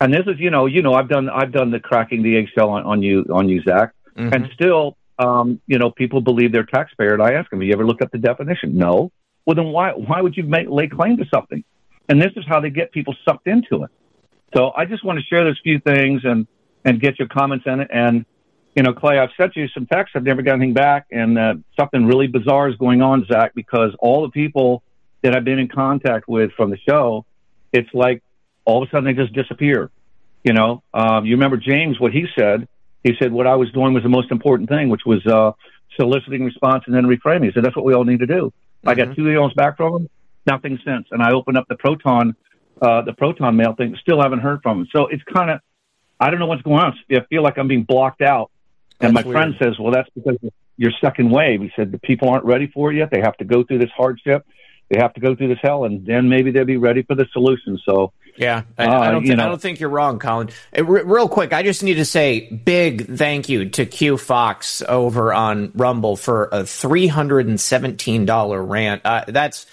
Speaker 33: And this is, you know, you know, I've done, I've done the cracking the eggshell on, on you, on you, Zach,
Speaker 2: Mm-hmm.
Speaker 33: and still, um, you know, people believe they're taxpayer. And I ask them, have you ever looked up the definition? No. Well, then why, why would you make, lay claim to something? And this is how they get people sucked into it. So I just want to share those few things and, and get your comments in it. And, you know, Clay, I've sent you some texts. I've never got anything back. And uh, something really bizarre is going on, Zach, because all the people that I've been in contact with from the show, it's like all of a sudden they just disappear. You know, um, you remember James, what he said? He said, what I was doing was the most important thing, which was uh, soliciting response and then reframing. He said, that's what we all need to do. I got two emails back from him, nothing since. And I opened up the Proton, uh, the Proton mail thing, still haven't heard from him. So it's kind of, I don't know what's going on. I feel like I'm being blocked out. And
Speaker 2: That's
Speaker 33: my friend says, well, that's because your second wave. He said, the people aren't ready for it yet. They have to go through this hardship. They have to go through this hell, and then maybe they'll be ready for the solution. So,
Speaker 2: Yeah, I,
Speaker 33: Uh,
Speaker 2: I don't.
Speaker 33: you
Speaker 2: Think, I don't think you're wrong, Colin. Uh, re- real quick, I just need to say big thank you to Q Fox over on Rumble for a three hundred and seventeen dollar rant. Uh, that's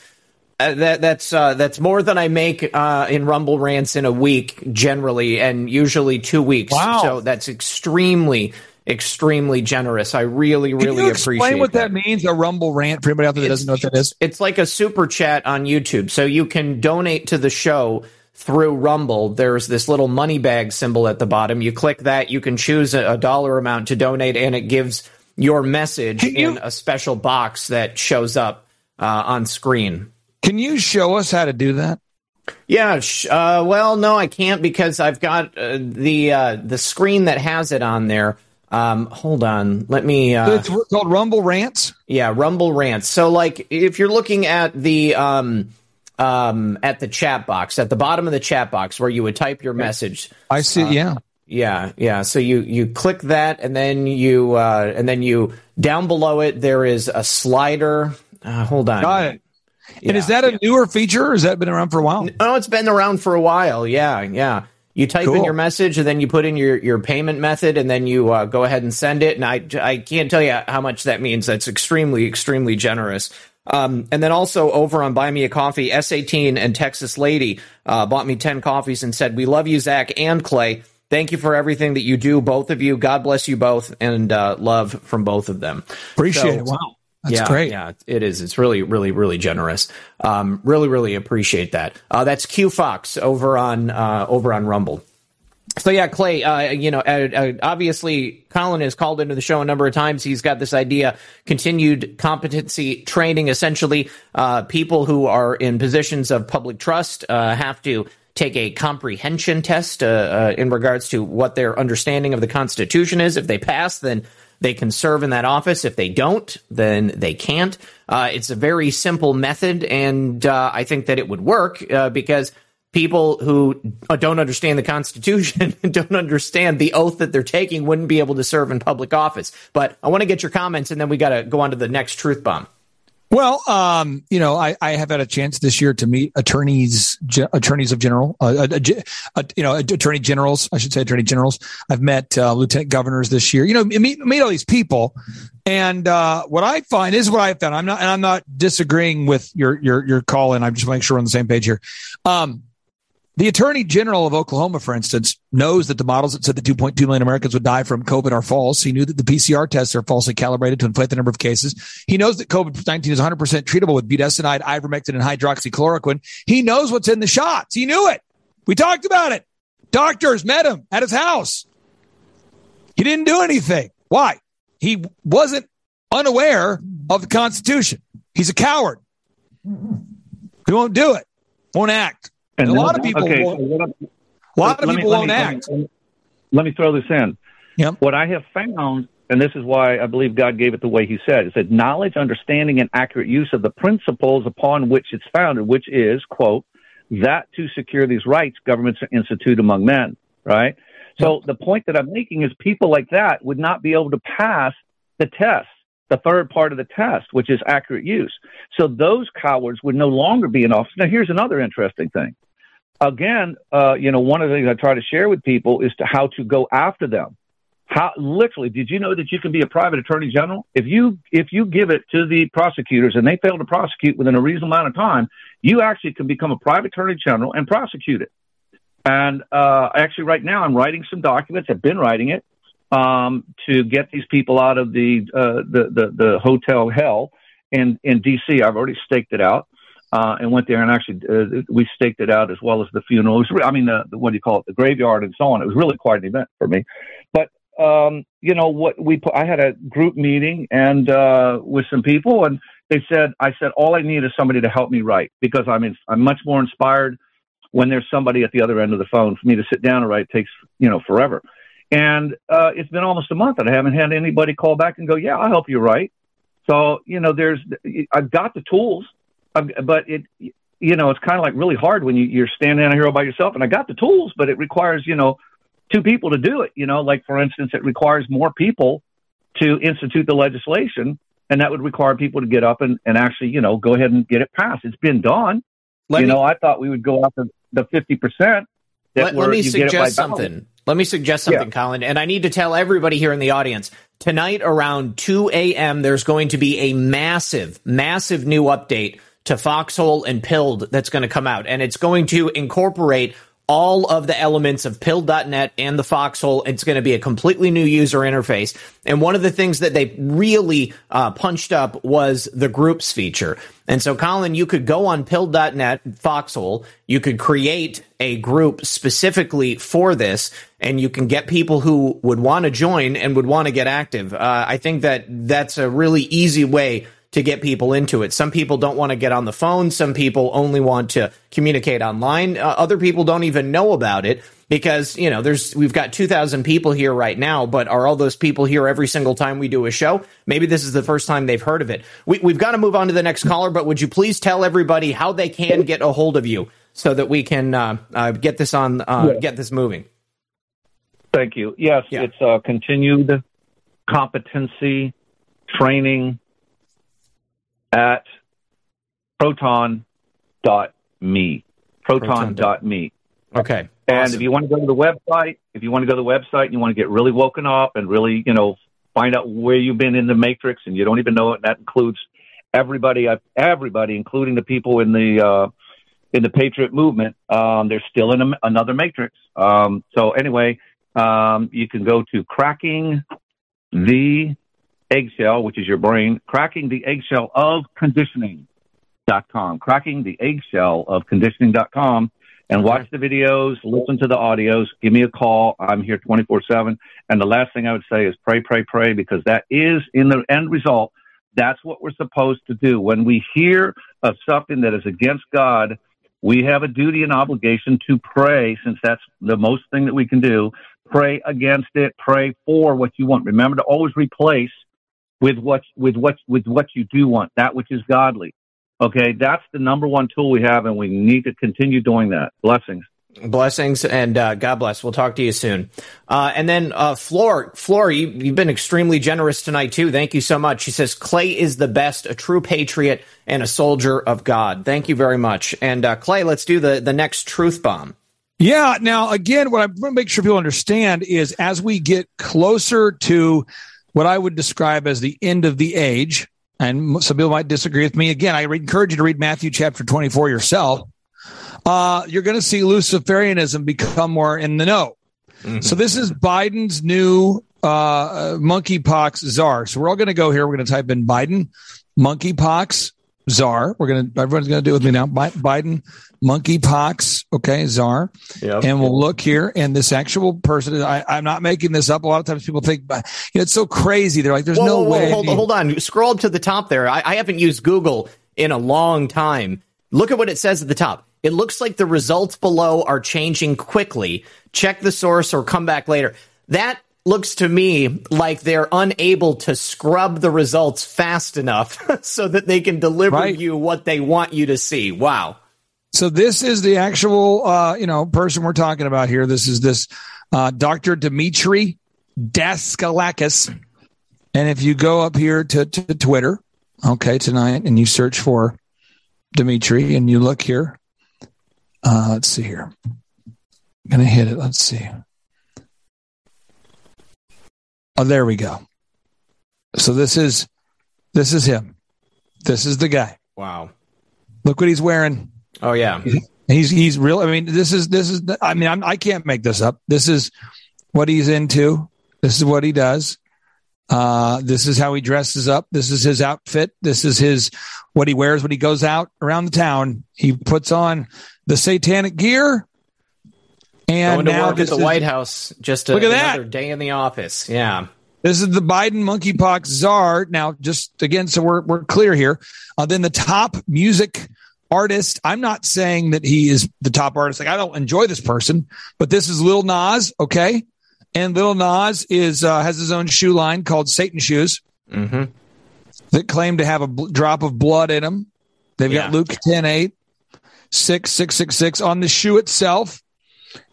Speaker 2: uh, that that's uh, that's more than I make uh, in Rumble rants in a week generally, and usually two weeks.
Speaker 3: Wow.
Speaker 2: So that's extremely, extremely generous. I really,
Speaker 3: Can
Speaker 2: really
Speaker 3: you
Speaker 2: appreciate
Speaker 3: explain what
Speaker 2: that.
Speaker 3: that means? A Rumble rant for anybody out there that doesn't know what that is.
Speaker 2: It's like a super chat on YouTube. So you can donate to the show through Rumble. There's this little money bag symbol at the bottom. You click that, you can choose a, dollar amount to donate, and it gives your message in a special box that shows up uh, on screen.
Speaker 3: Can you show us how to do that?
Speaker 2: Yeah. Sh- uh, well, no, I can't because I've got uh, the uh, the screen that has it on there. Um, hold on, let me. Uh,
Speaker 3: it's called Rumble Rants.
Speaker 2: Yeah, Rumble Rants. So, like, if you're looking at the um, um, at the chat box at the bottom of the chat box where you would type your message,
Speaker 3: I see.
Speaker 2: Uh,
Speaker 3: yeah.
Speaker 2: yeah, yeah. So you you click that, and then you uh, and then you down below it there is a slider. Uh, hold on.
Speaker 3: Got it. and is that a newer feature or has that been around for a while?
Speaker 2: Oh, it's been around for a while. Yeah, yeah. You type in your message and then you put in your, your payment method and then you uh, go ahead and send it. And I, I can't tell you how much that means. That's extremely, extremely generous. Um, and then also over on Buy Me a Coffee, S18 and Texas Lady uh, bought me 10 coffees and said, We love you, Zach and Clay. Thank you for everything that you do, both of you. God bless you both and uh, love from both of them.
Speaker 3: Appreciate
Speaker 2: So-
Speaker 3: it. Wow. That's
Speaker 2: yeah,
Speaker 3: great.
Speaker 2: Yeah, it is. It's really, really, really generous. Um, really, really appreciate that. Uh, that's Q Fox over on uh, over on Rumble. So yeah, Clay. Uh, you know, uh, uh, obviously, Colin has called into the show a number of times. He's got this idea: continued competency training. Essentially, uh, people who are in positions of public trust uh, have to take a comprehension test uh, uh, in regards to what their understanding of the Constitution is. If they pass, then they can serve in that office. If they don't, then they can't. Uh, it's a very simple method, and uh, I think that it would work uh, because people who uh, don't understand the Constitution and don't understand the oath that they're taking wouldn't be able to serve in public office. But I want to get your comments, and then we got to go on to the next truth bomb.
Speaker 3: Well, um, you know, I, I have had a chance this year to meet attorneys, ge- attorneys of general, uh, uh, uh, you know, attorney generals. I should say attorney generals. I've met lieutenant governors this year. You know, meet meet all these people, and what I find is what I found. I'm not, and I'm not disagreeing with your your your call, and I'm just making sure we're on the same page here. Um, the attorney general of Oklahoma, for instance, knows that the models that said that 2.2 million Americans would die from COVID are false. He knew that the PCR tests are falsely calibrated to inflate the number of cases. He knows that COVID 19 is 100% treatable with budesonide, ivermectin, and hydroxychloroquine. He knows what's in the shots. He knew it. We talked about it. Doctors met him at his house. He didn't do anything. Why? He wasn't unaware of the Constitution. He's a coward. He won't do it. Won't act. And a lot of people
Speaker 33: okay,
Speaker 3: won't.
Speaker 33: so
Speaker 3: A lot of
Speaker 33: let me-
Speaker 3: people won't
Speaker 33: me-
Speaker 3: act.
Speaker 33: Let me, let me throw this in.
Speaker 3: Yep.
Speaker 33: What I have found, and this is why I believe God gave it the way He said, it said knowledge, understanding, and accurate use of the principles upon which it's founded, which is quote that to secure these rights governments institute among men. Right. So the point that I'm making is people like that would not be able to pass the test, the third part of the test, which is accurate use. So those cowards would no longer be in office. Now, here's another interesting thing again, uh, you know, one of the things I try to share with people is to how to go after them. How literally did you know that you can be a private attorney general if you if you give it to the prosecutors and they fail to prosecute within a reasonable amount of time, you actually can become a private attorney general and prosecute it. And uh, actually, right now, I'm writing some documents. I've been writing it um, to get these people out of the uh, the, the the hotel hell in in D.C. I've already staked it out. Uh, and went there and actually uh, we staked it out as well as the funeral. Was I mean, the, the, what do you call it, the graveyard and so on. It was really quite an event for me. But um, you know what we put, I had a group meeting and uh, with some people, and they said I said all I need is somebody to help me write because I'm in, I'm much more inspired when there's somebody at the other end of the phone. For me to sit down and write takes you know forever. And uh, it's been almost a month and I haven't had anybody call back and go, yeah, I'll help you write. So you know, there's I've got the tools. But it, you know, it's kind of like really hard when you, you're standing out here all by yourself. And I got the tools, but it requires, you know, two people to do it. You know, like for instance, it requires more people to institute the legislation, and that would require people to get up and, and actually, you know, go ahead and get it passed. It's been done. Let you me, know, I thought we would go after the fifty percent.
Speaker 2: Let, let, me suggest something. Let me suggest something, yeah. Colin. And I need to tell everybody here in the audience tonight around 2 a.m., there's going to be a massive, massive new update to Foxhole and Pilled that's going to come out, and it's going to incorporate all of the elements of Pilled.net and the Foxhole. It's going to be a completely new user interface. And one of the things that they really uh, punched up was the groups feature. And so, Colin, you could go on Pilled.net, Foxhole, you could create a group specifically for this, and you can get people who would want to join and would want to get active. Uh, I think that that's a really easy way to get people into it. Some people don't want to get on the phone. Some people only want to communicate online. Uh, other people don't even know about it because, you know, there's, we've got 2,000 people here right now, but are all those people here every single time we do a show? Maybe this is the first time they've heard of it. We, we've got to move on to the next caller, but would you please tell everybody how they can get a hold of you so that we can uh, uh, get this on, uh, yeah. get this moving?
Speaker 33: Thank you. Yes, yeah. it's uh, continued competency training at proton.me. Proton.me.
Speaker 2: Okay.
Speaker 33: And awesome. if you want to go to the website, if you want to go to the website and you want to get really woken up and really, you know, find out where you've been in the matrix and you don't even know it, that includes everybody, uh, everybody, including the people in the, uh, in the Patriot movement, um, they're still in a, another matrix. Um, so anyway, um, you can go to cracking the eggshell, which is your brain, cracking the eggshell of conditioning.com, cracking the eggshell of conditioning.com and watch the videos, listen to the audios, give me a call. I'm here 24 seven. And the last thing I would say is pray, pray, pray, because that is in the end result. That's what we're supposed to do. When we hear of something that is against God, we have a duty and obligation to pray since that's the most thing that we can do. Pray against it. Pray for what you want. Remember to always replace with what with what with what you do want, that which is godly. Okay, that's the number one tool we have, and we need to continue doing that. Blessings.
Speaker 2: Blessings and uh, God bless. We'll talk to you soon. Uh, and then uh, Floor, Floor, you, you've been extremely generous tonight too. Thank you so much. She says Clay is the best, a true patriot and a soldier of God. Thank you very much. And uh, Clay, let's do the the next truth bomb.
Speaker 3: Yeah. Now, again, what I want to make sure people understand is as we get closer to what I would describe as the end of the age. And some people might disagree with me. Again, I encourage you to read Matthew chapter 24 yourself. Uh, you're going to see Luciferianism become more in the know. Mm-hmm. So this is Biden's new uh, monkeypox czar. So we're all going to go here. We're going to type in Biden monkeypox czar. We're to, everyone's to do it with me now. Biden monkeypox, okay, czar. Yep. And we'll look here. And this actual person, I, am not making this up. A lot of times people think, you know, it's so crazy. They're like, there's whoa, no whoa, way.
Speaker 2: Hold, hold, on. Scroll up to the top there. I, I haven't used Google in a long time. Look at what it says at the top. It looks like the results below are changing quickly. Check the source or come back later. That looks to me like they're unable to scrub the results fast enough so that they can deliver right. you what they want you to see. Wow.
Speaker 3: So this is the actual, uh, you know, person we're talking about here. This is this uh, Dr. Dimitri Daskalakis. And if you go up here to, to Twitter, okay, tonight, and you search for Dimitri and you look here, uh, let's see here. I'm going to hit it. Let's see. Oh, there we go. So this is this is him. This is the guy.
Speaker 2: Wow.
Speaker 3: Look what he's wearing.
Speaker 2: Oh yeah.
Speaker 3: He's he's real. I mean, this is this is. I mean, I'm, I can't make this up. This is what he's into. This is what he does. Uh, this is how he dresses up. This is his outfit. This is his what he wears when he goes out around the town. He puts on the satanic gear. And
Speaker 2: Going to
Speaker 3: now
Speaker 2: work at the White House. Just a,
Speaker 3: Look at that.
Speaker 2: another day in the office. Yeah.
Speaker 3: This is the Biden monkeypox czar. Now, just again, so we're we're clear here. Uh, then the top music artist. I'm not saying that he is the top artist. Like I don't enjoy this person, but this is Lil Nas. Okay, and Lil Nas is uh, has his own shoe line called Satan Shoes
Speaker 2: Mm-hmm.
Speaker 3: that claim to have a bl- drop of blood in them. They've got Luke 10 8, 6666 on the shoe itself.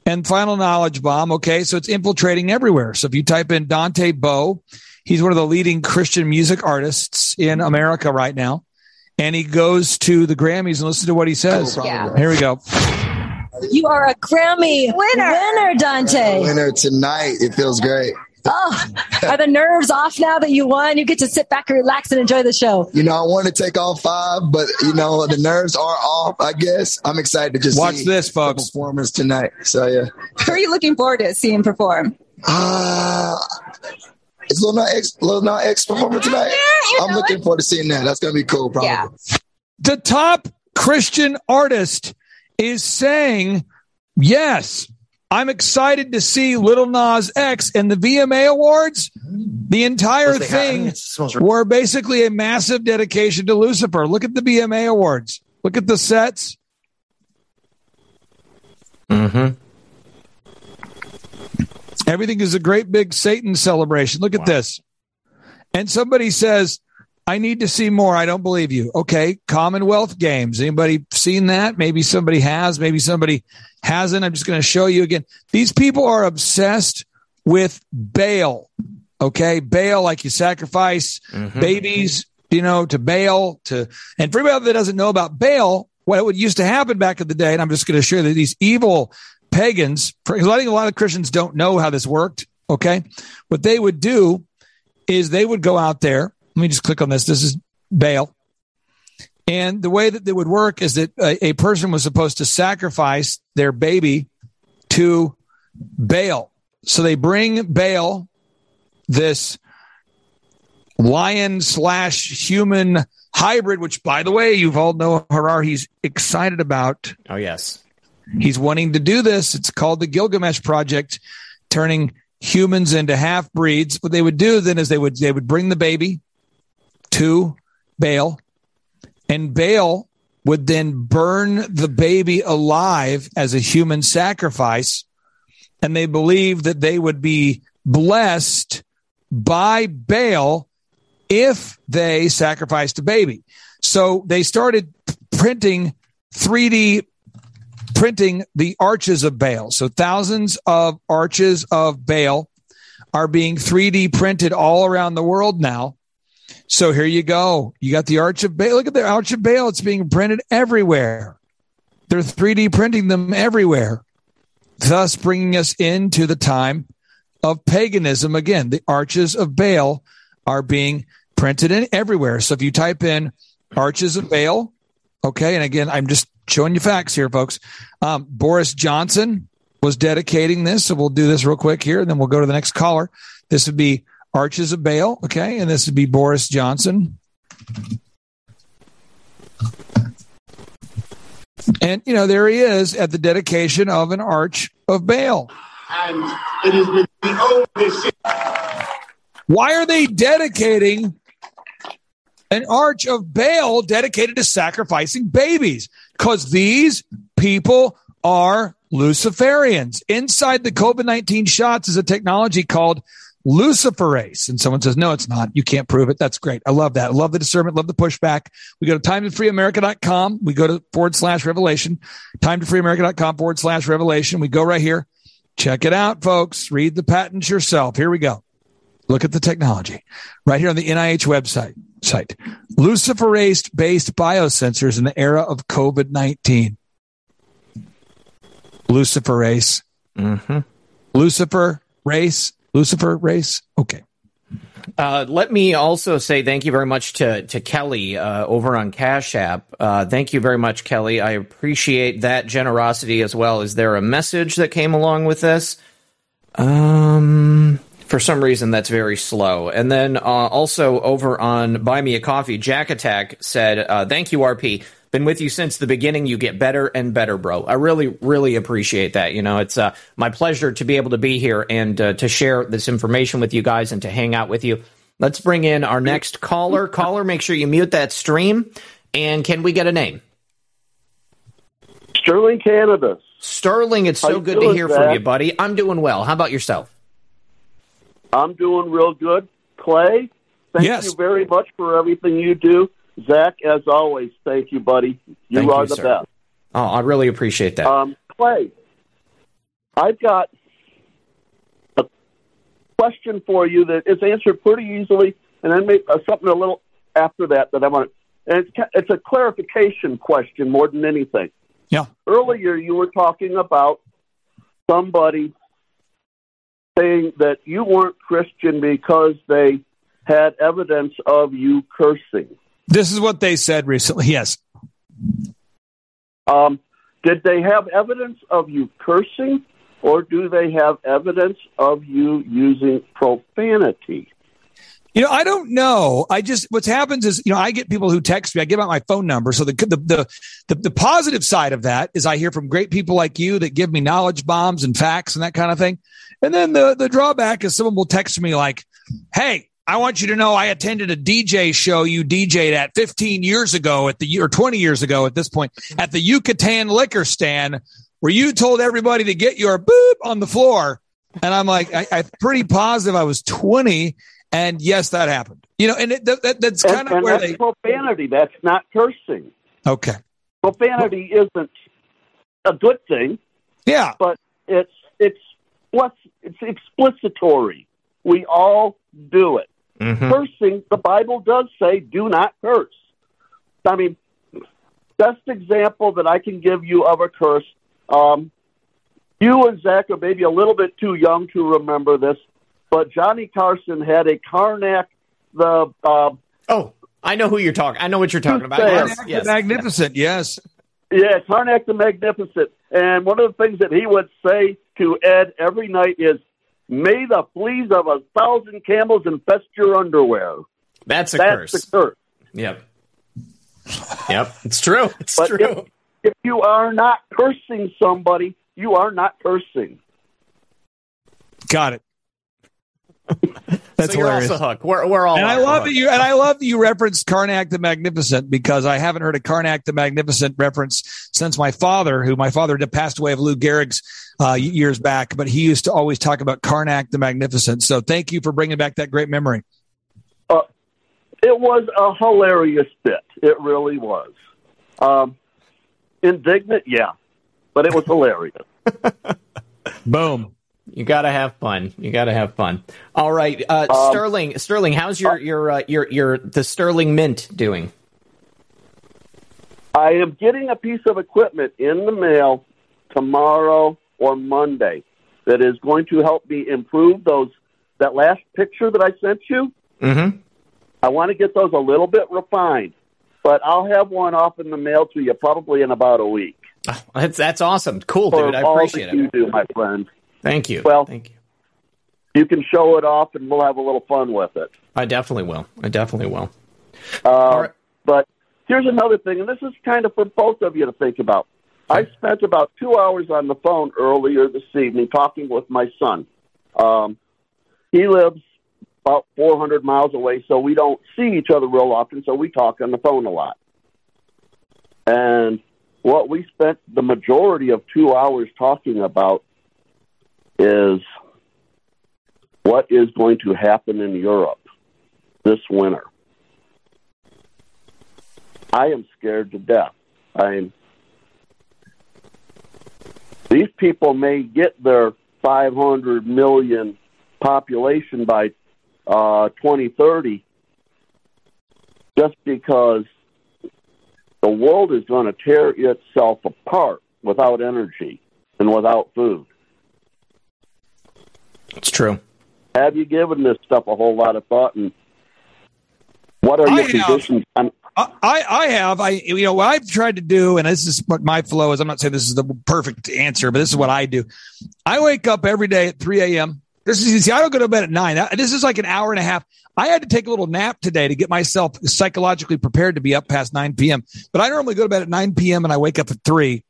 Speaker 3: And final knowledge bomb. Okay. So it's infiltrating everywhere. So if you type in Dante Bowe, he's one of the leading Christian music artists in America right now. And he goes to the Grammys and listen to what he says.
Speaker 23: Oh, yeah.
Speaker 3: Here we go.
Speaker 34: You are a Grammy winner, winner Dante.
Speaker 32: Winner tonight. It feels great.
Speaker 34: Oh, are the nerves off now that you won? You get to sit back and relax and enjoy the show.
Speaker 32: You know, I want to take all five, but you know the nerves are off. I guess I'm excited to just
Speaker 3: Watch
Speaker 32: see
Speaker 3: this, folks.
Speaker 32: the performance tonight. So yeah,
Speaker 35: Who are you looking forward to seeing perform?
Speaker 32: uh, is Lil Nas X, Lil Nas X performing tonight? I'm looking forward to seeing that. That's gonna be cool. Probably.
Speaker 3: the top Christian artist is saying, yes, I'm excited to see Little Nas X and the VMA Awards. The entire
Speaker 36: Plus they have-
Speaker 3: thing were basically a massive dedication to Lucifer. Look at the VMA Awards. Look at the sets.
Speaker 2: Mm-hmm.
Speaker 3: Everything is a great big Satan celebration. Look at this. And somebody says, I need to see more. I don't believe you. Okay. Commonwealth Games. Anybody seen that? Maybe somebody has. Maybe somebody hasn't. I'm just going to show you again. These people are obsessed with Baal. Okay. Baal like you sacrifice mm-hmm. babies, you know, to Baal to, and for anybody that doesn't know about Baal, what would used to happen back in the day, and I'm just going to show you that these evil pagans, because I think a lot of Christians don't know how this worked. Okay. What they would do is they would go out there. Let me just click on this. This is Baal. And the way that they would work is that a, a person was supposed to sacrifice their baby to Baal. So they bring Baal, this lion slash human hybrid, which by the way, Yuval Noah Harari, he's excited about.
Speaker 2: Oh yes.
Speaker 3: He's wanting to do this. It's called the Gilgamesh Project, turning humans into half breeds. What they would do then is they would they would bring the baby to Baal, and Baal would then burn the baby alive as a human sacrifice, and they believed that they would be blessed by Baal if they sacrificed a baby. So they started printing 3D printing the arches of Baal. So thousands of arches of Baal are being 3D printed all around the world now. So here you go. You got the Arch of Baal. Look at the Arch of Baal. It's being printed everywhere. They're 3D printing them everywhere, thus bringing us into the time of paganism again. The arches of Baal are being printed in everywhere. So if you type in arches of Baal, okay, and again, I'm just showing you facts here, folks. Um, Boris Johnson was dedicating this, so we'll do this real quick here, and then we'll go to the next caller. This would be Arches of Baal, okay, and this would be Boris Johnson. And you know, there he is at the dedication of an arch of Baal.
Speaker 36: And it has been the oldest.
Speaker 3: Why are they dedicating an arch of Baal dedicated to sacrificing babies? Because these people are Luciferians. Inside the COVID 19 shots is a technology called luciferase. And someone says, no, it's not. You can't prove it. That's great. I love that. I love the discernment, love the pushback. We go to timetofreeamerica.com. We go to forward slash revelation, timetofreeamerica.com forward slash revelation. We go right here. Check it out, folks. Read the patents yourself. Here we go. Look at the technology right here on the NIH website site. Luciferase based biosensors in the era of COVID 19. Luciferase.
Speaker 2: Mm-hmm.
Speaker 3: Lucifer race. Lucifer race. Okay.
Speaker 2: Uh, let me also say thank you very much to to Kelly uh, over on Cash App. Uh, thank you very much, Kelly. I appreciate that generosity as well. Is there a message that came along with this? Um, for some reason, that's very slow. And then uh, also over on Buy Me a Coffee, Jack Attack said, uh, "Thank you, RP." Been with you since the beginning. You get better and better, bro. I really, really appreciate that. You know, it's uh, my pleasure to be able to be here and uh, to share this information with you guys and to hang out with you. Let's bring in our next caller. Caller, make sure you mute that stream. And can we get a name?
Speaker 37: Sterling Canada.
Speaker 2: Sterling, it's so good to
Speaker 37: doing,
Speaker 2: hear from you, buddy. I'm doing well. How about yourself?
Speaker 37: I'm doing real good. Clay, thank
Speaker 2: Yes.
Speaker 37: you very much for everything you do. Zach, as always, thank you, buddy. You
Speaker 2: Thank
Speaker 37: are
Speaker 2: you,
Speaker 37: the
Speaker 2: sir.
Speaker 37: best.
Speaker 2: Oh, I really appreciate that.
Speaker 37: Um, Clay, I've got a question for you that is answered pretty easily, and then maybe, uh, something a little after that that I want. And it's it's a clarification question more than anything.
Speaker 3: Yeah.
Speaker 37: Earlier, you were talking about somebody saying that you weren't Christian because they had evidence of you cursing.
Speaker 3: This is what they said recently. Yes.
Speaker 37: Um, did they have evidence of you cursing, or do they have evidence of you using profanity?
Speaker 3: You know, I don't know. I just what happens is, you know, I get people who text me. I give out my phone number. So the the the the, the positive side of that is I hear from great people like you that give me knowledge bombs and facts and that kind of thing. And then the the drawback is someone will text me like, "Hey, I want you to know I attended a DJ show you DJ'd at 15 years ago at the or 20 years ago at this point at the Yucatan liquor stand where you told everybody to get your boop on the floor." And I'm like, I, I'm pretty positive I was 20. And yes, that happened. You know, and it, that, that- that's
Speaker 37: And,
Speaker 3: kind of
Speaker 37: and
Speaker 3: where
Speaker 37: that's
Speaker 3: they.
Speaker 37: profanity. That's not cursing.
Speaker 3: Okay.
Speaker 37: Profanity isn't a good thing.
Speaker 3: Yeah.
Speaker 37: But it's it's what's it's explicitory. We all do it.
Speaker 2: Mm-hmm.
Speaker 37: Cursing, the Bible does say, do not curse. I mean, best example that I can give you of a curse. Um, you and Zach are maybe a little bit too young to remember this, but Johnny Carson had a Karnak the uh,
Speaker 2: oh I know who you're talking. I know what you're talking about.
Speaker 37: Sam.
Speaker 2: Yes, yes.
Speaker 3: Magnificent, yes.
Speaker 37: Yeah, Karnak the Magnificent. And one of the things that he would say to Ed every night is, May the fleas of a thousand camels infest your underwear.
Speaker 2: That's a
Speaker 37: That's
Speaker 2: curse.
Speaker 37: the curse.
Speaker 2: Yep. Yep. It's true. It's
Speaker 37: But
Speaker 2: true.
Speaker 37: If, if you are not cursing somebody, you are not cursing.
Speaker 3: Got it. That's
Speaker 2: so you're
Speaker 3: hilarious.
Speaker 2: off the hook. We're, we're all
Speaker 3: and I
Speaker 2: off the
Speaker 3: love
Speaker 2: hook.
Speaker 3: that you and I love that you referenced Karnak the Magnificent because I haven't heard a Karnak the Magnificent reference since my father, who my father did passed away of Lou Gehrig's uh, years back, but he used to always talk about Karnak the Magnificent. So thank you for bringing back that great memory.
Speaker 37: Uh, it was a hilarious bit. It really was. Um, indignant, yeah, but it was hilarious.
Speaker 3: Boom.
Speaker 2: You gotta have fun. You gotta have fun. All right, uh,
Speaker 37: Um,
Speaker 2: Sterling. Sterling, how's your your uh, your your the Sterling Mint doing?
Speaker 37: I am getting a piece of equipment in the mail tomorrow or Monday that is going to help me improve those. That last picture that I sent you,
Speaker 2: Mm-hmm.
Speaker 37: I want to get those a little bit refined, but I'll have one off in the mail to you probably in about a week.
Speaker 2: That's that's awesome. Cool,
Speaker 37: For
Speaker 2: dude. I appreciate it.
Speaker 37: you do, my friend.
Speaker 2: Thank you.
Speaker 37: Well,
Speaker 2: thank you.
Speaker 37: You can show it off, and we'll have a little fun with it.
Speaker 2: I definitely will. I definitely will.
Speaker 37: Uh, But here's another thing, and this is kind of for both of you to think about. I spent about two hours on the phone earlier this evening talking with my son. Um, he lives about 400 miles away, so we don't see each other real often, so we talk on the phone a lot. And what we spent the majority of two hours talking about is what is going to happen in Europe this winter. I am scared to death. I'm. These people may get their 500 million population by uh, 2030 just because the world is going to tear itself apart without energy and without food.
Speaker 2: It's true.
Speaker 37: Have you given this stuff a whole lot of thought? And what are your
Speaker 3: I have.
Speaker 37: on
Speaker 3: I, I have. I you know what I've tried to do, and this is what my flow is. I'm not saying this is the perfect answer, but this is what I do. I wake up every day at 3 a.m. This is see, I don't go to bed at nine. This is like an hour and a half. I had to take a little nap today to get myself psychologically prepared to be up past 9 p.m. But I normally go to bed at 9 p.m. and I wake up at three.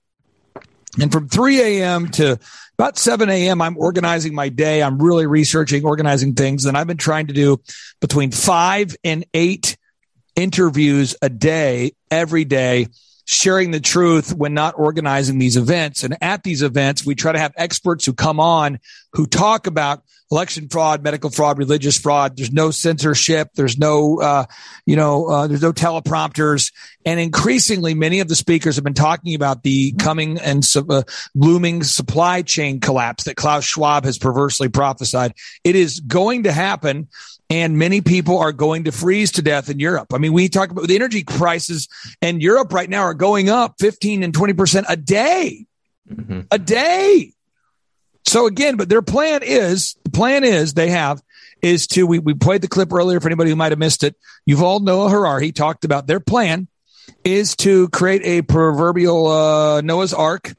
Speaker 3: And from 3 a.m. to about 7 a.m., I'm organizing my day. I'm really researching, organizing things. And I've been trying to do between five and eight interviews a day, every day, sharing the truth when not organizing these events. And at these events, we try to have experts who come on who talk about election fraud, medical fraud, religious fraud. There's no censorship. There's no, uh, you know, uh, there's no teleprompters. And increasingly, many of the speakers have been talking about the coming and uh, looming supply chain collapse that Klaus Schwab has perversely prophesied. It is going to happen and many people are going to freeze to death in Europe. I mean, we talk about the energy prices in Europe right now are going up 15 and 20% a day. Mm-hmm. A day. So again, but their plan is the plan is they have is to we, we played the clip earlier for anybody who might have missed it. Yuval Noah Harari talked about their plan is to create a proverbial uh, Noah's Ark,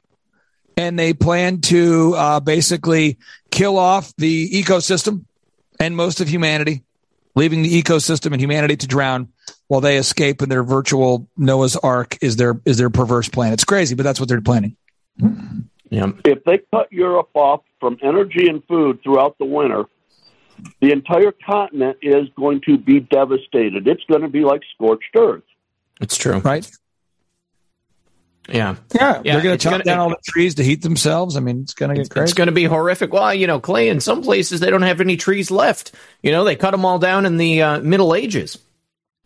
Speaker 3: and they plan to uh, basically kill off the ecosystem and most of humanity, leaving the ecosystem and humanity to drown while they escape in their virtual Noah's Ark is their is their perverse plan. It's crazy, but that's what they're planning.
Speaker 2: Yeah.
Speaker 37: If they cut Europe off from energy and food throughout the winter, the entire continent is going to be devastated. It's going to be like scorched earth.
Speaker 2: It's true.
Speaker 3: Right?
Speaker 2: Yeah.
Speaker 3: Yeah. They're going to chop down all the trees to heat themselves. I mean, it's going to get crazy.
Speaker 2: It's going to be horrific. Well, you know, Clay, in some places, they don't have any trees left. You know, they cut them all down in the uh, Middle Ages.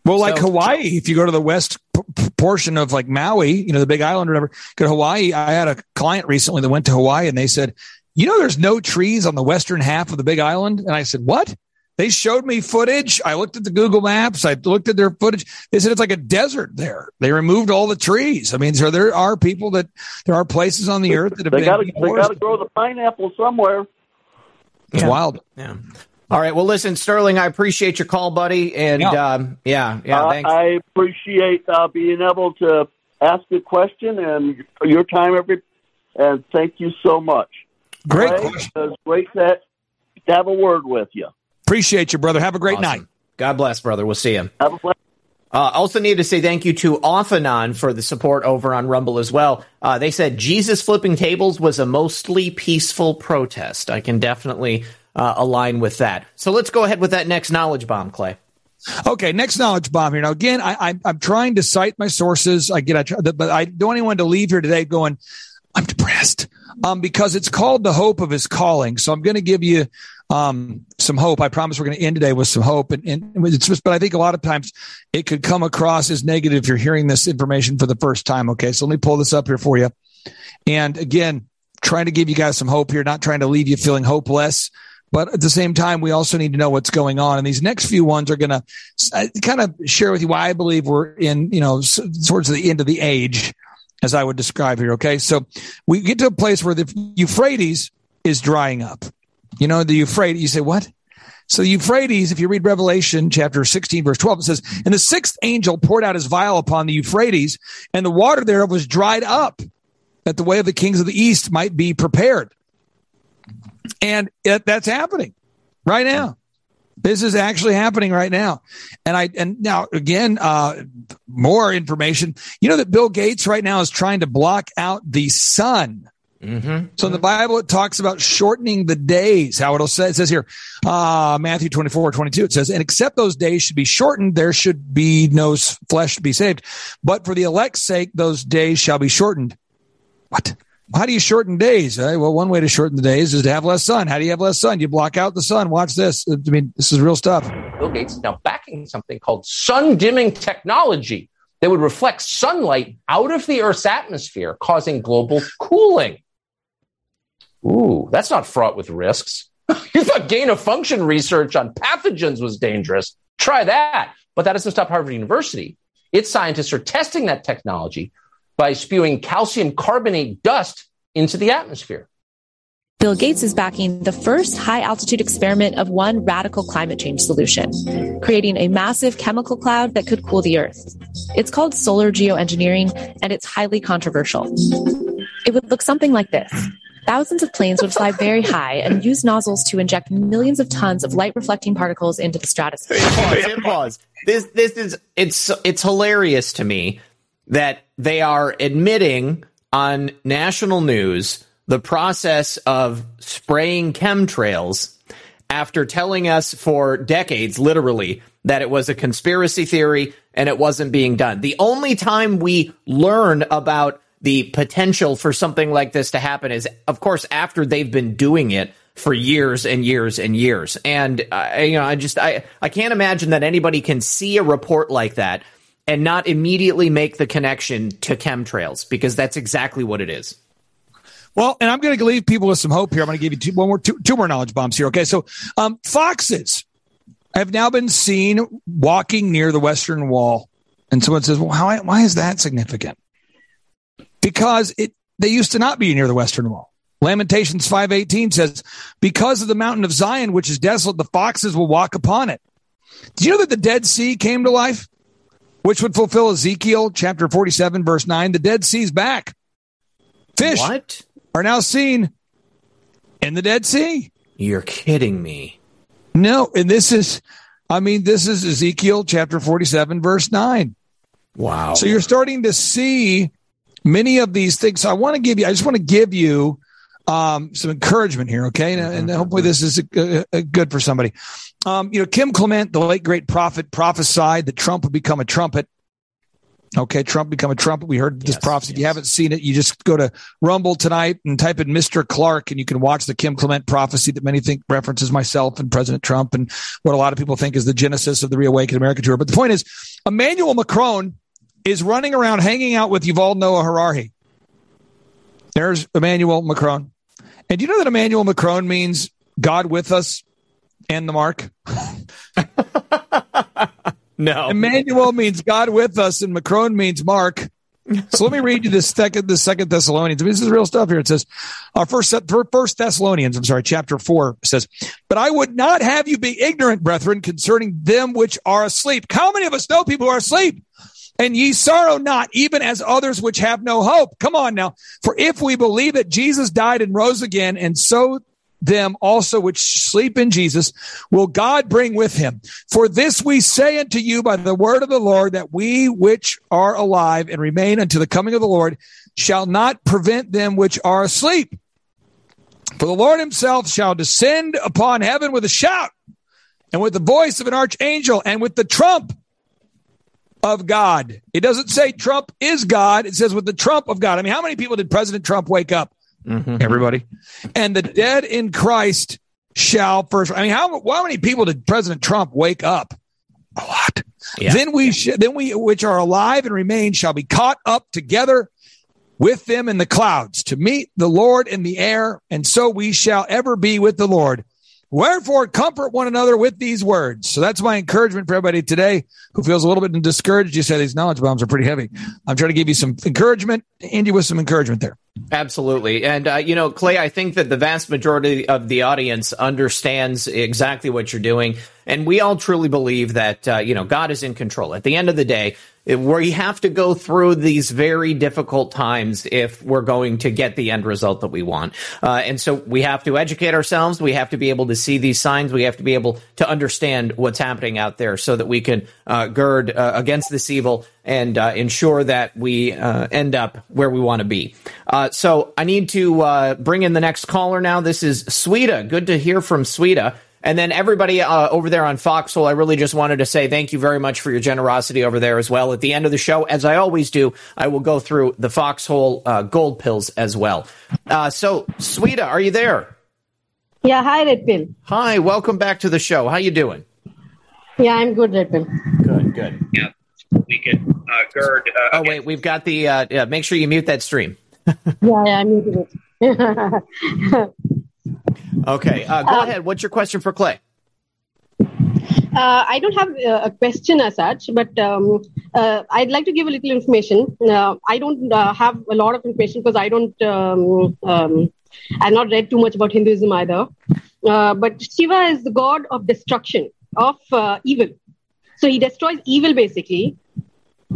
Speaker 3: Well, like Hawaii, if you go to the west p- portion of like Maui, you know, the big island or whatever, go to Hawaii. I had a client recently that went to Hawaii and they said, you know, there's no trees on the western half of the big island. And I said, what? They showed me footage. I looked at the Google Maps. I looked at their footage. They said it's like a desert there. They removed all the trees. I mean, so there are people that there are places on the earth that have
Speaker 37: they
Speaker 3: been.
Speaker 37: Gotta, they got to grow the pineapple somewhere.
Speaker 3: It's
Speaker 2: yeah.
Speaker 3: wild.
Speaker 2: Yeah. All right. Well, listen, Sterling, I appreciate your call, buddy. And yeah, um, yeah, yeah
Speaker 37: uh,
Speaker 2: thanks.
Speaker 37: I appreciate uh, being able to ask a question and your time every. And thank you so much.
Speaker 3: Great
Speaker 37: Ray,
Speaker 3: question.
Speaker 37: It's great to have a word with you.
Speaker 3: Appreciate you, brother. Have a great
Speaker 2: Awesome.
Speaker 3: night.
Speaker 2: God bless, brother. We'll see you.
Speaker 37: Have a blessed
Speaker 2: Uh, also need to say thank you to Offanon for the support over on Rumble as well. Uh, they said Jesus flipping tables was a mostly peaceful protest. I can definitely uh, align with that. So let's go ahead with that next knowledge bomb, Clay.
Speaker 3: Okay, next knowledge bomb here. Now, again, I, I, I'm trying to cite my sources. I get, I try, but I don't want anyone to leave here today going, I'm depressed, um, because it's called the hope of his calling. So I'm going to give you um, some hope. I promise we're going to end today with some hope. And, and it's just, but I think a lot of times it could come across as negative if you're hearing this information for the first time. Okay. So let me pull this up here for you. And again, trying to give you guys some hope here, not trying to leave you feeling hopeless. But at the same time, we also need to know what's going on. And these next few ones are going to kind of share with you why I believe we're in, you know, towards the end of the age, as I would describe here. Okay. So we get to a place where the Euphrates is drying up. You know, the Euphrates, you say, what? So the Euphrates, if you read Revelation chapter 16, verse 12, it says, And the sixth angel poured out his vial upon the Euphrates, and the water thereof was dried up, that the way of the kings of the east might be prepared. And it, that's happening right now. This is actually happening right now. And I, and now again, uh, more information. You know that Bill Gates right now is trying to block out the sun.
Speaker 2: Mm-hmm.
Speaker 3: So in the Bible, it talks about shortening the days. How it'll say, it says here, uh, Matthew 24, 22, it says, and except those days should be shortened, there should be no flesh to be saved. But for the elect's sake, those days shall be shortened. What? How do you shorten days? Uh, well, one way to shorten the days is to have less sun. How do you have less sun? You block out the sun. Watch this. I mean, this is real stuff.
Speaker 38: Bill Gates is now backing something called sun dimming technology that would reflect sunlight out of the Earth's atmosphere, causing global cooling. Ooh, that's not fraught with risks. you thought gain of function research on pathogens was dangerous. Try that. But that doesn't stop Harvard University. Its scientists are testing that technology by spewing calcium carbonate dust into the atmosphere.
Speaker 39: Bill Gates is backing the first high altitude experiment of one radical climate change solution, creating a massive chemical cloud that could cool the Earth. It's called solar geoengineering, and it's highly controversial. It would look something like this. Thousands of planes would fly very high and use nozzles to inject millions of tons of light reflecting particles into the stratosphere.
Speaker 2: Pause. pause. This this is it's it's hilarious to me that they are admitting on national news the process of spraying chemtrails after telling us for decades, literally, that it was a conspiracy theory and it wasn't being done. The only time we learn about the potential for something like this to happen is, of course, after they've been doing it for years and years and years. And uh, you know, I just I I can't imagine that anybody can see a report like that and not immediately make the connection to chemtrails because that's exactly what it is.
Speaker 3: Well, and I'm going to leave people with some hope here. I'm going to give you two, one more, two, two more knowledge bombs here. Okay, so um, foxes have now been seen walking near the Western Wall, and someone says, "Well, how, why is that significant?" Because it they used to not be near the Western Wall. Lamentations 5:18 says, "Because of the mountain of Zion, which is desolate, the foxes will walk upon it." Do you know that the Dead Sea came to life, which would fulfill Ezekiel chapter 47 verse 9? The Dead Sea's back. Fish
Speaker 2: what?
Speaker 3: are now seen in the Dead Sea.
Speaker 2: You're kidding me.
Speaker 3: No, and this is I mean, this is Ezekiel chapter 47 verse 9.
Speaker 2: Wow.
Speaker 3: So you're starting to see many of these things. So I want to give you I just want to give you um, some encouragement here, okay? And, and hopefully this is a, a, good for somebody. Um, you know, Kim Clement, the late great prophet, prophesied that Trump would become a trumpet. Okay, Trump become a trumpet. We heard this
Speaker 2: Yes,
Speaker 3: prophecy. If you haven't seen it, you just go to Rumble tonight and type in Mr. Clark, and you can watch the Kim Clement prophecy that many think references myself and President Trump, and what a lot of people think is the genesis of the Reawaken America tour. But the point is, Emmanuel Macron is running around hanging out with Yuval Noah Harari. There's Emmanuel Macron. And do you know that Emmanuel Macron means God with us and the mark?
Speaker 2: No.
Speaker 3: Emmanuel means God with us, and Macron means Mark. So let me read you the second, the second Thessalonians. I mean, this is real stuff here. It says, our first, first Thessalonians, I'm sorry, chapter four says, but I would not have you be ignorant, brethren, concerning them which are asleep. How many of us know people who are asleep? And ye sorrow not, even as others which have no hope. Come on now. For if we believe that Jesus died and rose again, and so them also which sleep in Jesus will God bring with him. For this we say unto you by the word of the Lord that we which are alive and remain unto the coming of the Lord shall not prevent them which are asleep. For the Lord himself shall descend upon heaven with a shout and with the voice of an archangel and with the trump of God. It doesn't say Trump is God. It says with the trump of God. I mean, how many people did President Trump wake up? Mm-hmm. Everybody. And the dead in Christ shall first. I mean, how, how many people did President Trump wake up? A lot. Then we, sh- then we, which are alive and remain, shall be caught up together with them in the clouds to meet the Lord in the air. And so we shall ever be with the Lord. Wherefore, comfort one another with these words. So that's my encouragement for everybody today who feels a little bit discouraged. You said these knowledge bombs are pretty heavy. I'm trying to give you some encouragement, end you with some encouragement there.
Speaker 2: Absolutely. And, uh, you know, Clay, I think that the vast majority of the audience understands exactly what you're doing. And we all truly believe that, uh, you know, God is in control. At the end of the day, we have to go through these very difficult times if we're going to get the end result that we want. Uh, and so we have to educate ourselves. We have to be able to see these signs. We have to be able to understand what's happening out there so that we can uh, gird uh, against this evil and uh, ensure that we uh, end up where we want to be. Uh, so I need to bring in the next caller now. This is Sweta. Good to hear from Sweta. And then everybody uh, over there on Foxhole, I really just wanted to say thank you very much for your generosity over there as well. At the end of the show, as I always do, I will go through the Foxhole uh, gold pills as well. Uh, so, Sweta, are you there?
Speaker 40: Yeah, hi, Red Pill.
Speaker 2: Hi, welcome back to the show. How you doing?
Speaker 40: Yeah, I'm good, Red Pill.
Speaker 2: Good, good. Yeah, we can uh, gird. oh wait, we've got the. Uh, yeah, make sure you mute that stream.
Speaker 40: yeah, yeah, I'm muted it.
Speaker 2: Okay, uh, go ahead. What's your question for Clay?
Speaker 40: Uh, I don't have a question as such, but um, uh, I'd like to give a little information. Uh, I don't uh, have a lot of information because I don't. Um, um, I've not read too much about Hinduism either. Uh, but Shiva is the god of destruction of uh, evil. So he destroys evil basically.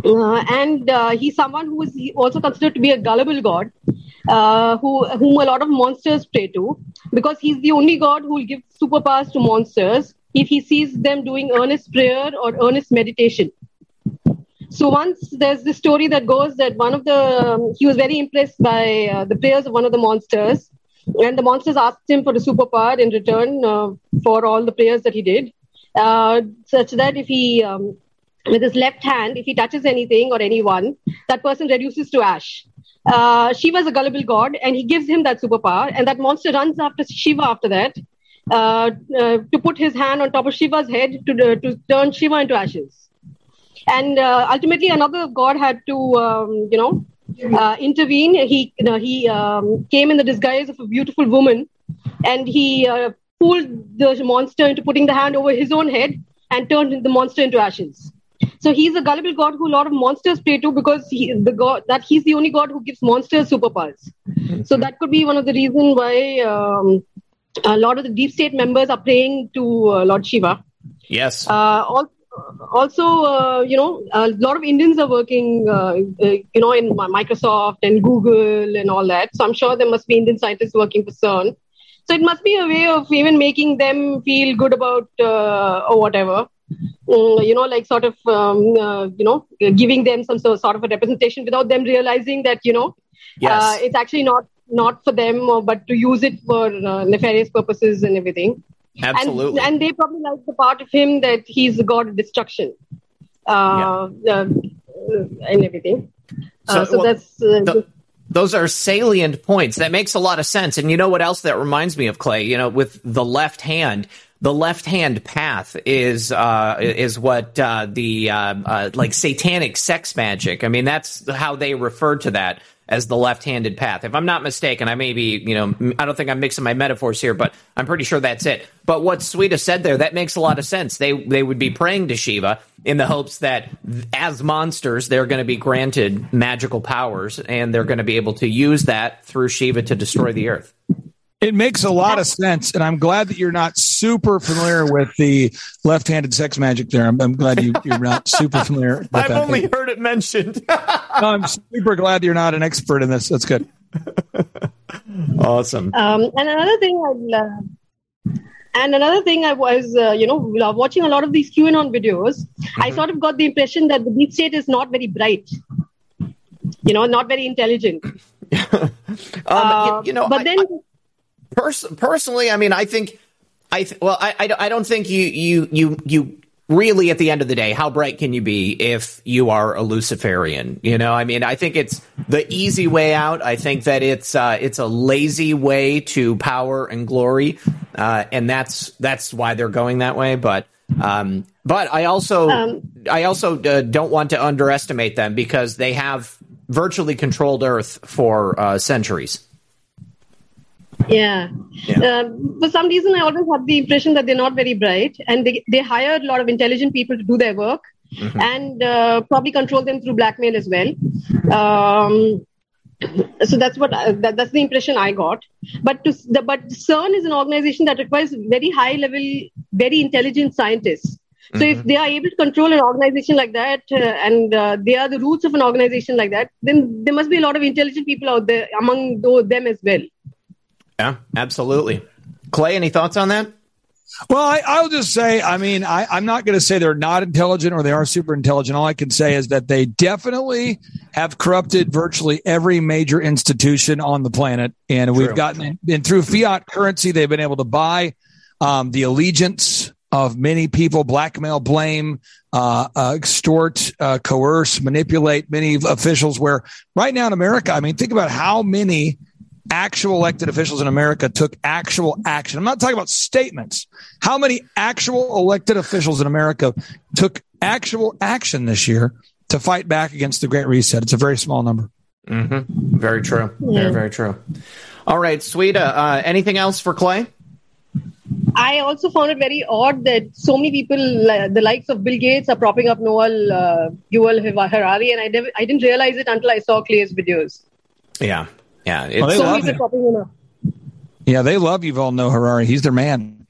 Speaker 40: Uh, and uh, he's someone who is also considered to be a gullible god, uh, who whom a lot of monsters pray to, because he's the only god who will give superpowers to monsters if he sees them doing earnest prayer or earnest meditation. So once there's this story that goes that one of the um, he was very impressed by uh, the prayers of one of the monsters, and the monsters asked him for a superpower in return uh, for all the prayers that he did, uh, such that if he um, with his left hand, if he touches anything or anyone, that person reduces to ash. Uh, Shiva is a gullible god, and he gives him that superpower, and that monster runs after Shiva after that uh, uh, to put his hand on top of Shiva's head to, uh, to turn Shiva into ashes. And uh, ultimately, another god had to, um, you know, intervene. He, you know, he um, came in the disguise of a beautiful woman, and he fooled the monster into putting the hand over his own head and turned the monster into ashes. So he's a gullible god who a lot of monsters pray to because he the god that he's the only god who gives monsters superpowers. So that could be one of the reasons why um, a lot of the deep state members are praying to uh, Lord Shiva.
Speaker 2: Yes.
Speaker 40: Uh, also, also uh, you know, a lot of Indians are working, uh, uh, you know, in Microsoft and Google and all that. So I'm sure there must be Indian scientists working for CERN. So it must be a way of even making them feel good about uh, or whatever. Mm, you know, like sort of, um, you know, giving them some sort of a representation without them realizing that, you know,
Speaker 2: Yes.
Speaker 40: it's actually not not for them, uh, but to use it for uh, nefarious purposes and everything.
Speaker 2: Absolutely.
Speaker 40: And, and, they probably like the part of him that he's the god of destruction uh, yeah. and everything. So, so well, that's.
Speaker 2: The, those are salient points. That makes a lot of sense. And you know what else that reminds me of, Clay? You know, with the left hand, the left hand path is uh, is what uh, the uh, uh, like satanic sex magic. I mean, that's how they refer to that as the left-handed path. If I'm not mistaken, I may be, you know, I don't think I'm mixing my metaphors here, but I'm pretty sure that's it. But what Sweta said there, that makes a lot of sense. They they would be praying to Shiva in the hopes that as monsters, they're going to be granted magical powers and they're going to be able to use that through Shiva to destroy the earth.
Speaker 3: It makes a lot of sense, and I'm glad that you're not super familiar with the left-handed sex magic there. I'm, I'm glad you, are not super familiar. With
Speaker 2: I've
Speaker 3: that.
Speaker 2: only heard it mentioned.
Speaker 3: no, I'm super glad you're not an expert in this. That's good.
Speaker 2: awesome.
Speaker 40: Um, and another thing, I, uh, and another thing, I was, uh, you know, watching a lot of these QAnon videos. Mm-hmm. I sort of got the impression that the deep state is not very bright. You know, not very intelligent.
Speaker 2: um,
Speaker 40: uh,
Speaker 2: you, you, know,
Speaker 40: but
Speaker 2: I,
Speaker 40: then.
Speaker 2: I, Pers- personally, I mean, I think, I th- well, I, I, I don't think you you you you really at the end of the day, how bright can you be if you are a Luciferian? You know, I mean, I think it's the easy way out. I think that it's uh, it's a lazy way to power and glory, uh, and that's that's why they're going that way. But um, but I also um, I also uh, don't want to underestimate them because they have virtually controlled Earth for uh, centuries.
Speaker 40: Yeah. yeah. Uh, for some reason, I always have the impression that they're not very bright and they, they hire a lot of intelligent people to do their work mm-hmm. and uh, probably control them through blackmail as well. Um, so that's what uh, that, that's the impression I got. But to, the, but CERN is an organization that requires very high level, very intelligent scientists. So mm-hmm. if they are able to control an organization like that, uh, and uh, they are the roots of an organization like that, then there must be a lot of intelligent people out there among them as well.
Speaker 2: Yeah, absolutely. Clay, any thoughts on that?
Speaker 3: Well, I, will just say, I mean, I, am not going to say they're not intelligent or they are super intelligent. All I can say is that they definitely have corrupted virtually every major institution on the planet. And True. we've gotten, and through fiat currency, they've been able to buy um, the allegiance of many people, blackmail, blame, uh, uh, extort, uh, coerce, manipulate many officials. Where right now in America, I mean, think about how many actual elected officials in America took actual action. I'm not talking about statements. How many actual elected officials in America took actual action this year to fight back against the Great Reset? It's a very small number.
Speaker 2: Mm-hmm. Very true. Yeah. Very, very true. All right, Sweta, uh, anything else for Clay?
Speaker 40: I also found it very odd that so many people, uh, the likes of Bill Gates, are propping up Noel uh, Yuval Harari, and I, never, I didn't realize it until I saw Clay's videos.
Speaker 2: Yeah, yeah.
Speaker 3: Well, they
Speaker 40: so
Speaker 3: love
Speaker 40: many
Speaker 3: him.
Speaker 40: people propping him.
Speaker 3: Yeah, they love Yuval Noah Harari. He's their man.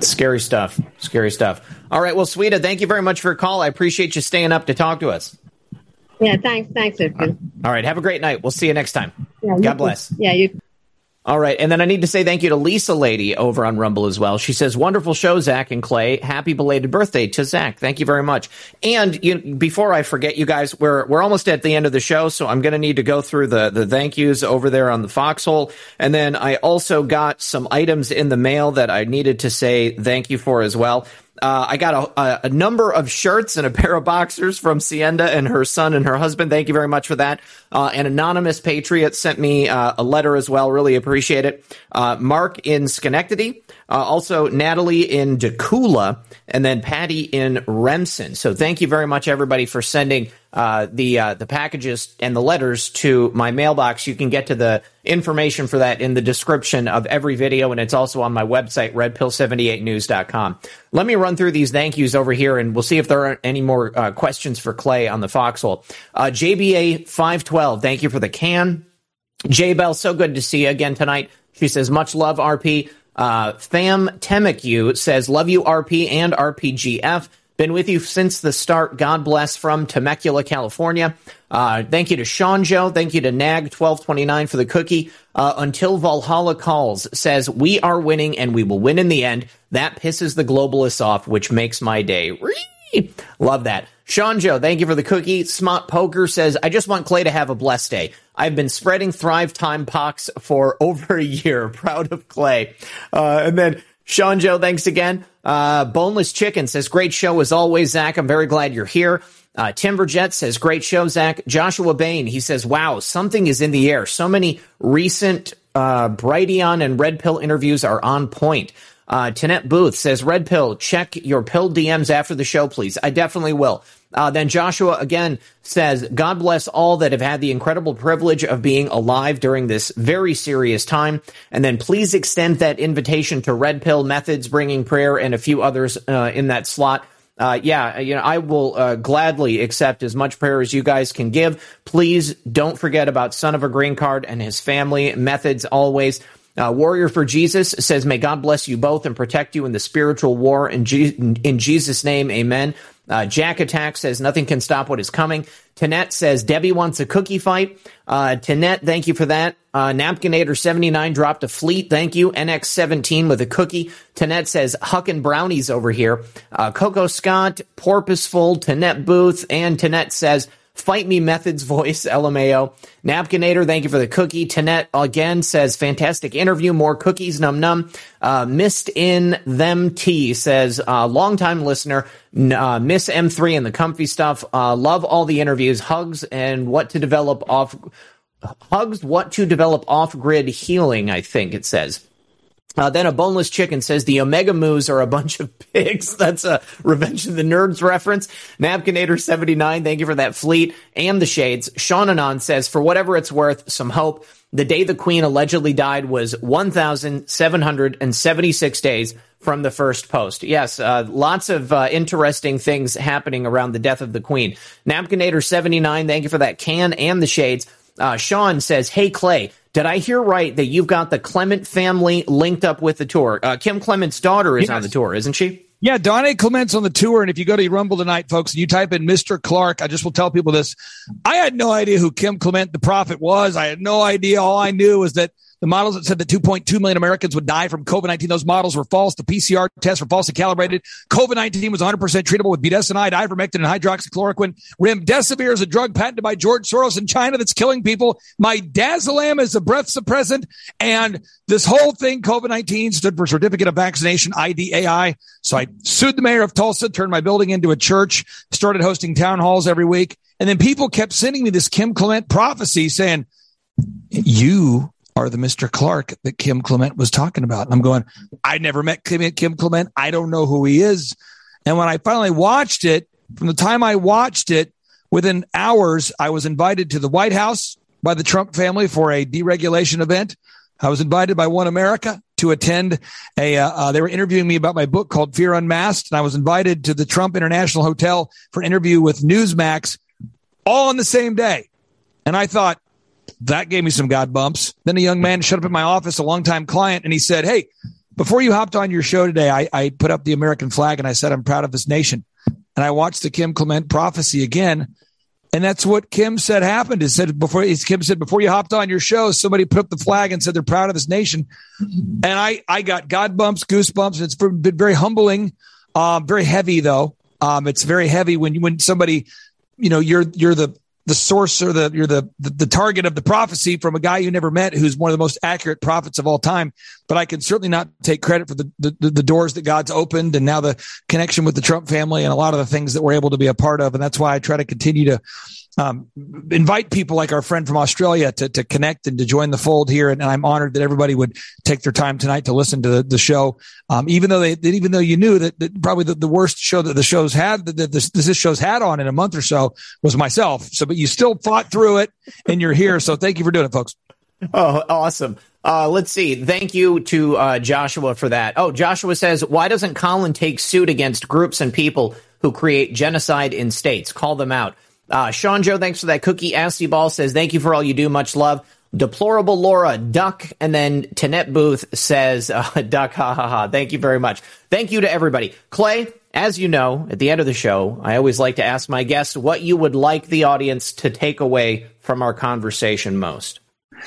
Speaker 2: Scary stuff. Scary stuff. All right. Well, Sweta, thank you very much for your call. I appreciate you staying up to talk to us.
Speaker 40: Yeah, thanks, thanks, Edwin.
Speaker 2: All right. Have a great night. We'll see you next time.
Speaker 40: Yeah, you
Speaker 2: God
Speaker 40: too.
Speaker 2: bless.
Speaker 40: Yeah, you.
Speaker 2: All right. And then I need to say thank you to Lisa Lady over on Rumble as well. She says, wonderful show, Zach and Clay. Happy belated birthday to Zach. Thank you very much. And you, before I forget, you guys, we're, we're almost at the end of the show. So I'm going to need to go through the, the thank yous over there on the foxhole. And then I also got some items in the mail that I needed to say thank you for as well. Uh, I got a, a, a number of shirts and a pair of boxers from Sienda and her son and her husband. Thank you very much for that. Uh, an anonymous patriot sent me uh, a letter as well. Really appreciate it. Uh, Mark in Schenectady, uh, also Natalie in Decula, and then Patty in Remsen. So thank you very much, everybody, for sending uh, the uh, the packages and the letters to my mailbox. You can get to the information for that in the description of every video, and it's also on my website, redpill78news.com. Let me run through these thank yous over here, and we'll see if there are any more uh, questions for Clay on the foxhole. Uh, JBA 512, thank you for the can. J Bell, so good to see you again tonight. She says, much love, RP. Uh, Fam Temicu says, love you, RP and RPGF. Been with you since the start. God bless from Temecula, California. Uh, thank you to Sean Joe. Thank you to Nag1229 for the cookie. Uh, Until Valhalla Calls says, we are winning and we will win in the end. That pisses the globalists off, which makes my day. Whee! Love that. Sean Joe, thank you for the cookie. Smart Poker says, I just want Clay to have a blessed day. I've been spreading Thrive Time pox for over a year. Proud of Clay. Uh, and then Sean Joe, thanks again. Uh, Boneless Chicken says, great show as always, Zach. I'm very glad you're here. Uh, Timberjet says, great show, Zach. Joshua Bain, he says, wow, something is in the air. So many recent uh, Brighteon and Red Pill interviews are on point. Uh, Tanette Booth says, Red Pill, check your pill DMs after the show, please. I definitely will. Uh, then Joshua again says, God bless all that have had the incredible privilege of being alive during this very serious time. And then please extend that invitation to Red Pill Methods, Bringing Prayer, and a few others uh, in that slot. Uh, yeah, you know, I will uh, gladly accept as much prayer as you guys can give. Please don't forget about Son of a Green Card and his family. Methods always. Uh, Warrior for Jesus says, May God bless you both and protect you in the spiritual war. In, Je- in Jesus' name, amen. Uh, Jack Attack says, Nothing can stop what is coming. Tanette says, Debbie wants a cookie fight. Uh, Tanette, thank you for that. Uh, Napkinator79 dropped a fleet. Thank you. NX17 with a cookie. Tanette says, Huckin' Brownies over here. Uh, Coco Scott, Porpoiseful, Tanette Booth, and Tanette says, Fight Me Methods voice, LMAO. Napkinator, thank you for the cookie. Tanette again says, fantastic interview, more cookies, num num. Uh, Missed in Them tea says, uh, longtime listener, uh, Miss M3 and the comfy stuff. Uh, love all the interviews, hugs, and what to develop off, hugs, what to develop off grid healing, I think it says. Uh, then a boneless chicken says the Omega Moos are a bunch of pigs. That's a Revenge of the Nerds reference. Napkinator79, thank you for that fleet and the shades. Sean Anon says, for whatever it's worth, some hope. The day the Queen allegedly died was 1,776 days from the first post. Yes, uh, lots of uh, interesting things happening around the death of the Queen. Napkinator79, thank you for that can and the shades. Uh, Sean says, Hey, Clay, did I hear right that you've got the Clement family linked up with the tour? Uh, Kim Clement's daughter is
Speaker 3: Yes.
Speaker 2: on the tour, isn't she?
Speaker 3: Yeah, Donnie Clement's on the tour, and if you go to Rumble tonight, folks, and you type in Mr. Clark, I just will tell people this. I had no idea who Kim Clement, the prophet, was. I had no idea. All I knew was that the models that said that 2.2 million Americans would die from COVID 19, those models were false. The PCR tests were falsely calibrated. COVID 19 was 100% treatable with budesonide, ivermectin, and hydroxychloroquine. Remdesivir is a drug patented by George Soros in China that's killing people. Midazolam is a breath suppressant. And this whole thing, COVID 19, stood for Certificate of Vaccination, IDAI. So I sued the mayor of Tulsa, turned my building into a church, started hosting town halls every week. And then people kept sending me this Kim Clement prophecy saying, you the Mr. Clark that Kim Clement was talking about. And I'm going, I never met Kim, Kim Clement. I don't know who he is. And when I finally watched it, from the time I watched it, within hours, I was invited to the White House by the Trump family for a deregulation event. I was invited by One America to attend a, uh, uh, they were interviewing me about my book called Fear Unmasked. And I was invited to the Trump International Hotel for an interview with Newsmax all on the same day. And I thought, that gave me some God bumps. Then a young man showed up at my office, a longtime client, and he said, Hey, before you hopped on your show today, I, I put up the American flag and I said, I'm proud of this nation. And I watched the Kim Clement prophecy again. And that's what Kim said happened. Is said before Kim said before you hopped on your show, somebody put up the flag and said they're proud of this nation. And I I got God bumps, goosebumps. It's been very humbling, um, very heavy though. Um, it's very heavy when when somebody, you know, you're you're the the source or the you're the, the, the target of the prophecy from a guy you never met who's one of the most accurate prophets of all time. But i can certainly not take credit for the, the the doors that god's opened and now the connection with the trump family and a lot of the things that we're able to be a part of. And that's why i try to continue to um, invite people like our friend from Australia to, to connect and to join the fold here. And, I'm honored that everybody would take their time tonight to listen to the, the show. Um, even though they, even though you knew that, that probably the, the, worst show that the show's had, that this, this show's had on in a month or so was myself. So, but you still fought through it and you're here. So thank you for doing it, folks.
Speaker 2: Oh, awesome. Uh, let's see. Thank you to uh, Joshua for that. Oh, Joshua says, why doesn't Colin take suit against groups and people who create genocide in states? Call them out. Uh, Sean Joe, thanks for that cookie. Asty Ball says, thank you for all you do. Much love. Deplorable Laura, duck. And then Tanette Booth says, uh, duck, ha ha ha. Thank you very much. Thank you to everybody. Clay, as you know, at the end of the show, I always like to ask my guests what you would like the audience to take away from our conversation most.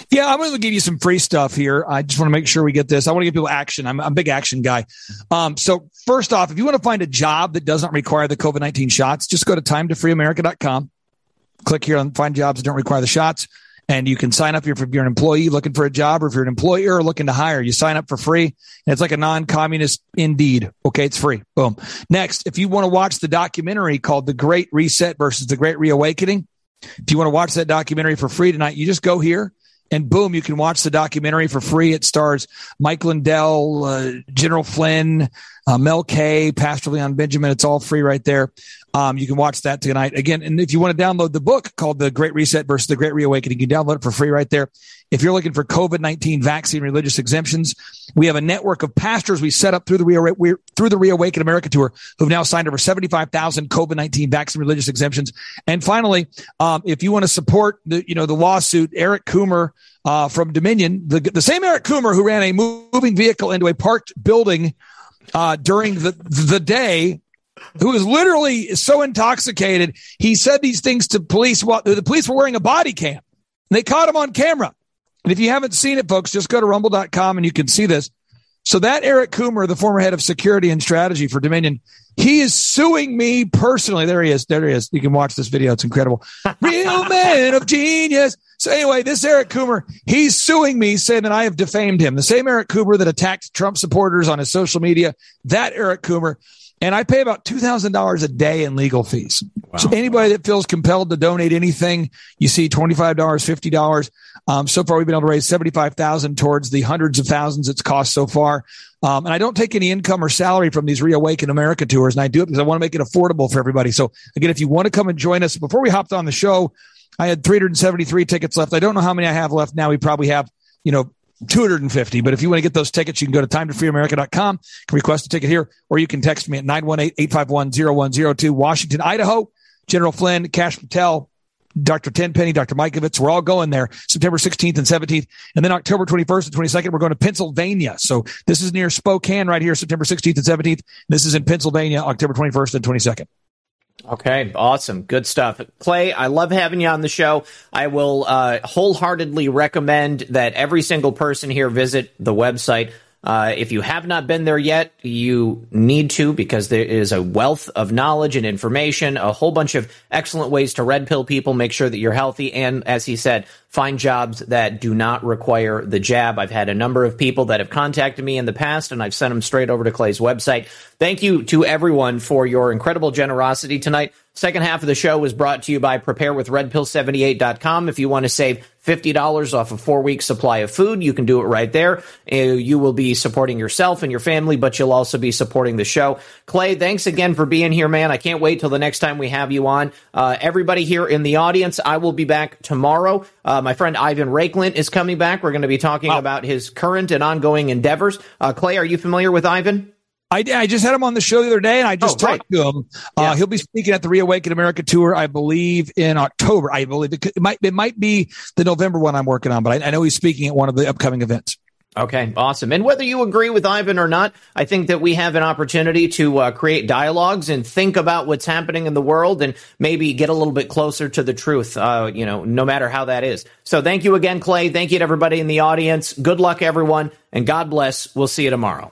Speaker 3: Yeah, I'm going to give you some free stuff here. I just want to make sure we get this. I want to give people action. I'm, I'm a big action guy. Um, so first off, if you want to find a job that doesn't require the COVID-19 shots, just go to time to timetofreeamerica.com click here on find jobs that don't require the shots. And you can sign up if you're an employee looking for a job or if you're an employer looking to hire. You sign up for free. And it's like a non-communist indeed. Okay, it's free. Boom. Next, if you want to watch the documentary called The Great Reset versus The Great Reawakening, if you want to watch that documentary for free tonight, you just go here and boom, you can watch the documentary for free. It stars Mike Lindell, uh, General Flynn, uh, Mel K, Pastor Leon Benjamin. It's all free right there. Um, you can watch that tonight again. And if you want to download the book called The Great Reset versus The Great Reawakening, you can download it for free right there. If you're looking for COVID-19 vaccine religious exemptions, we have a network of pastors we set up through the through the Reawaken America tour who've now signed over 75,000 COVID-19 vaccine religious exemptions. And finally, um, if you want to support the, you know, the lawsuit, Eric Coomer, uh, from Dominion, the, the same Eric Coomer who ran a moving vehicle into a parked building, uh, during the, the day who was literally so intoxicated. He said these things to police while the police were wearing a body cam. And they caught him on camera. And if you haven't seen it, folks, just go to rumble.com and you can see this. So that Eric Coomer, the former head of security and strategy for Dominion, he is suing me personally. There he is. There he is. You can watch this video. It's incredible. Real man of genius. So anyway, this Eric Coomer, he's suing me saying that I have defamed him. The same Eric Coomer that attacked Trump supporters on his social media, that Eric Coomer and I pay about $2,000 a day in legal fees. Wow. So anybody that feels compelled to donate anything, you see $25, $50. Um, so far, we've been able to raise 75,000 towards the hundreds of thousands it's cost so far. Um, and I don't take any income or salary from these Reawaken America tours. And I do it because I want to make it affordable for everybody. So again, if you want to come and join us before we hopped on the show, I had 373 tickets left. I don't know how many I have left now. We probably have, you know, 250. But if you want to get those tickets, you can go to timetofreeamerica.com, can request a ticket here, or you can text me at 918-851-0102, Washington, Idaho. General Flynn, Kash Patel, Dr. Tenpenny, Dr. Mikovits, we're all going there September 16th and 17th. And then October 21st and 22nd, we're going to Pennsylvania. So this is near Spokane right here, September 16th and 17th. This is in Pennsylvania, October 21st and 22nd.
Speaker 2: Okay, awesome. Good stuff. Clay, I love having you on the show. I will uh, wholeheartedly recommend that every single person here visit the website uh, if you have not been there yet, you need to because there is a wealth of knowledge and information, a whole bunch of excellent ways to red pill people, make sure that you're healthy, and as he said, find jobs that do not require the jab. I've had a number of people that have contacted me in the past, and I've sent them straight over to Clay's website. Thank you to everyone for your incredible generosity tonight. Second half of the show was brought to you by preparewithredpill78.com. If you want to save $50 off a four week supply of food. You can do it right there. Uh, you will be supporting yourself and your family, but you'll also be supporting the show. Clay, thanks again for being here, man. I can't wait till the next time we have you on. Uh, everybody here in the audience, I will be back tomorrow. Uh, my friend Ivan Raiklin is coming back. We're going to be talking wow. about his current and ongoing endeavors. Uh, Clay, are you familiar with Ivan?
Speaker 3: I, I just had him on the show the other day, and I just oh, talked to him. Uh, he'll be speaking at the Reawaken America tour, I believe, in October. I believe it, might it might be the November one I'm working on, but I, I know he's speaking at one of the upcoming events.
Speaker 2: Okay, awesome. And whether you agree with Ivan or not, I think that we have an opportunity to uh, create dialogues and think about what's happening in the world and maybe get a little bit closer to the truth, uh, you know, no matter how that is. So thank you again, Clay. Thank you to everybody in the audience. Good luck, everyone, and God bless. We'll see you tomorrow.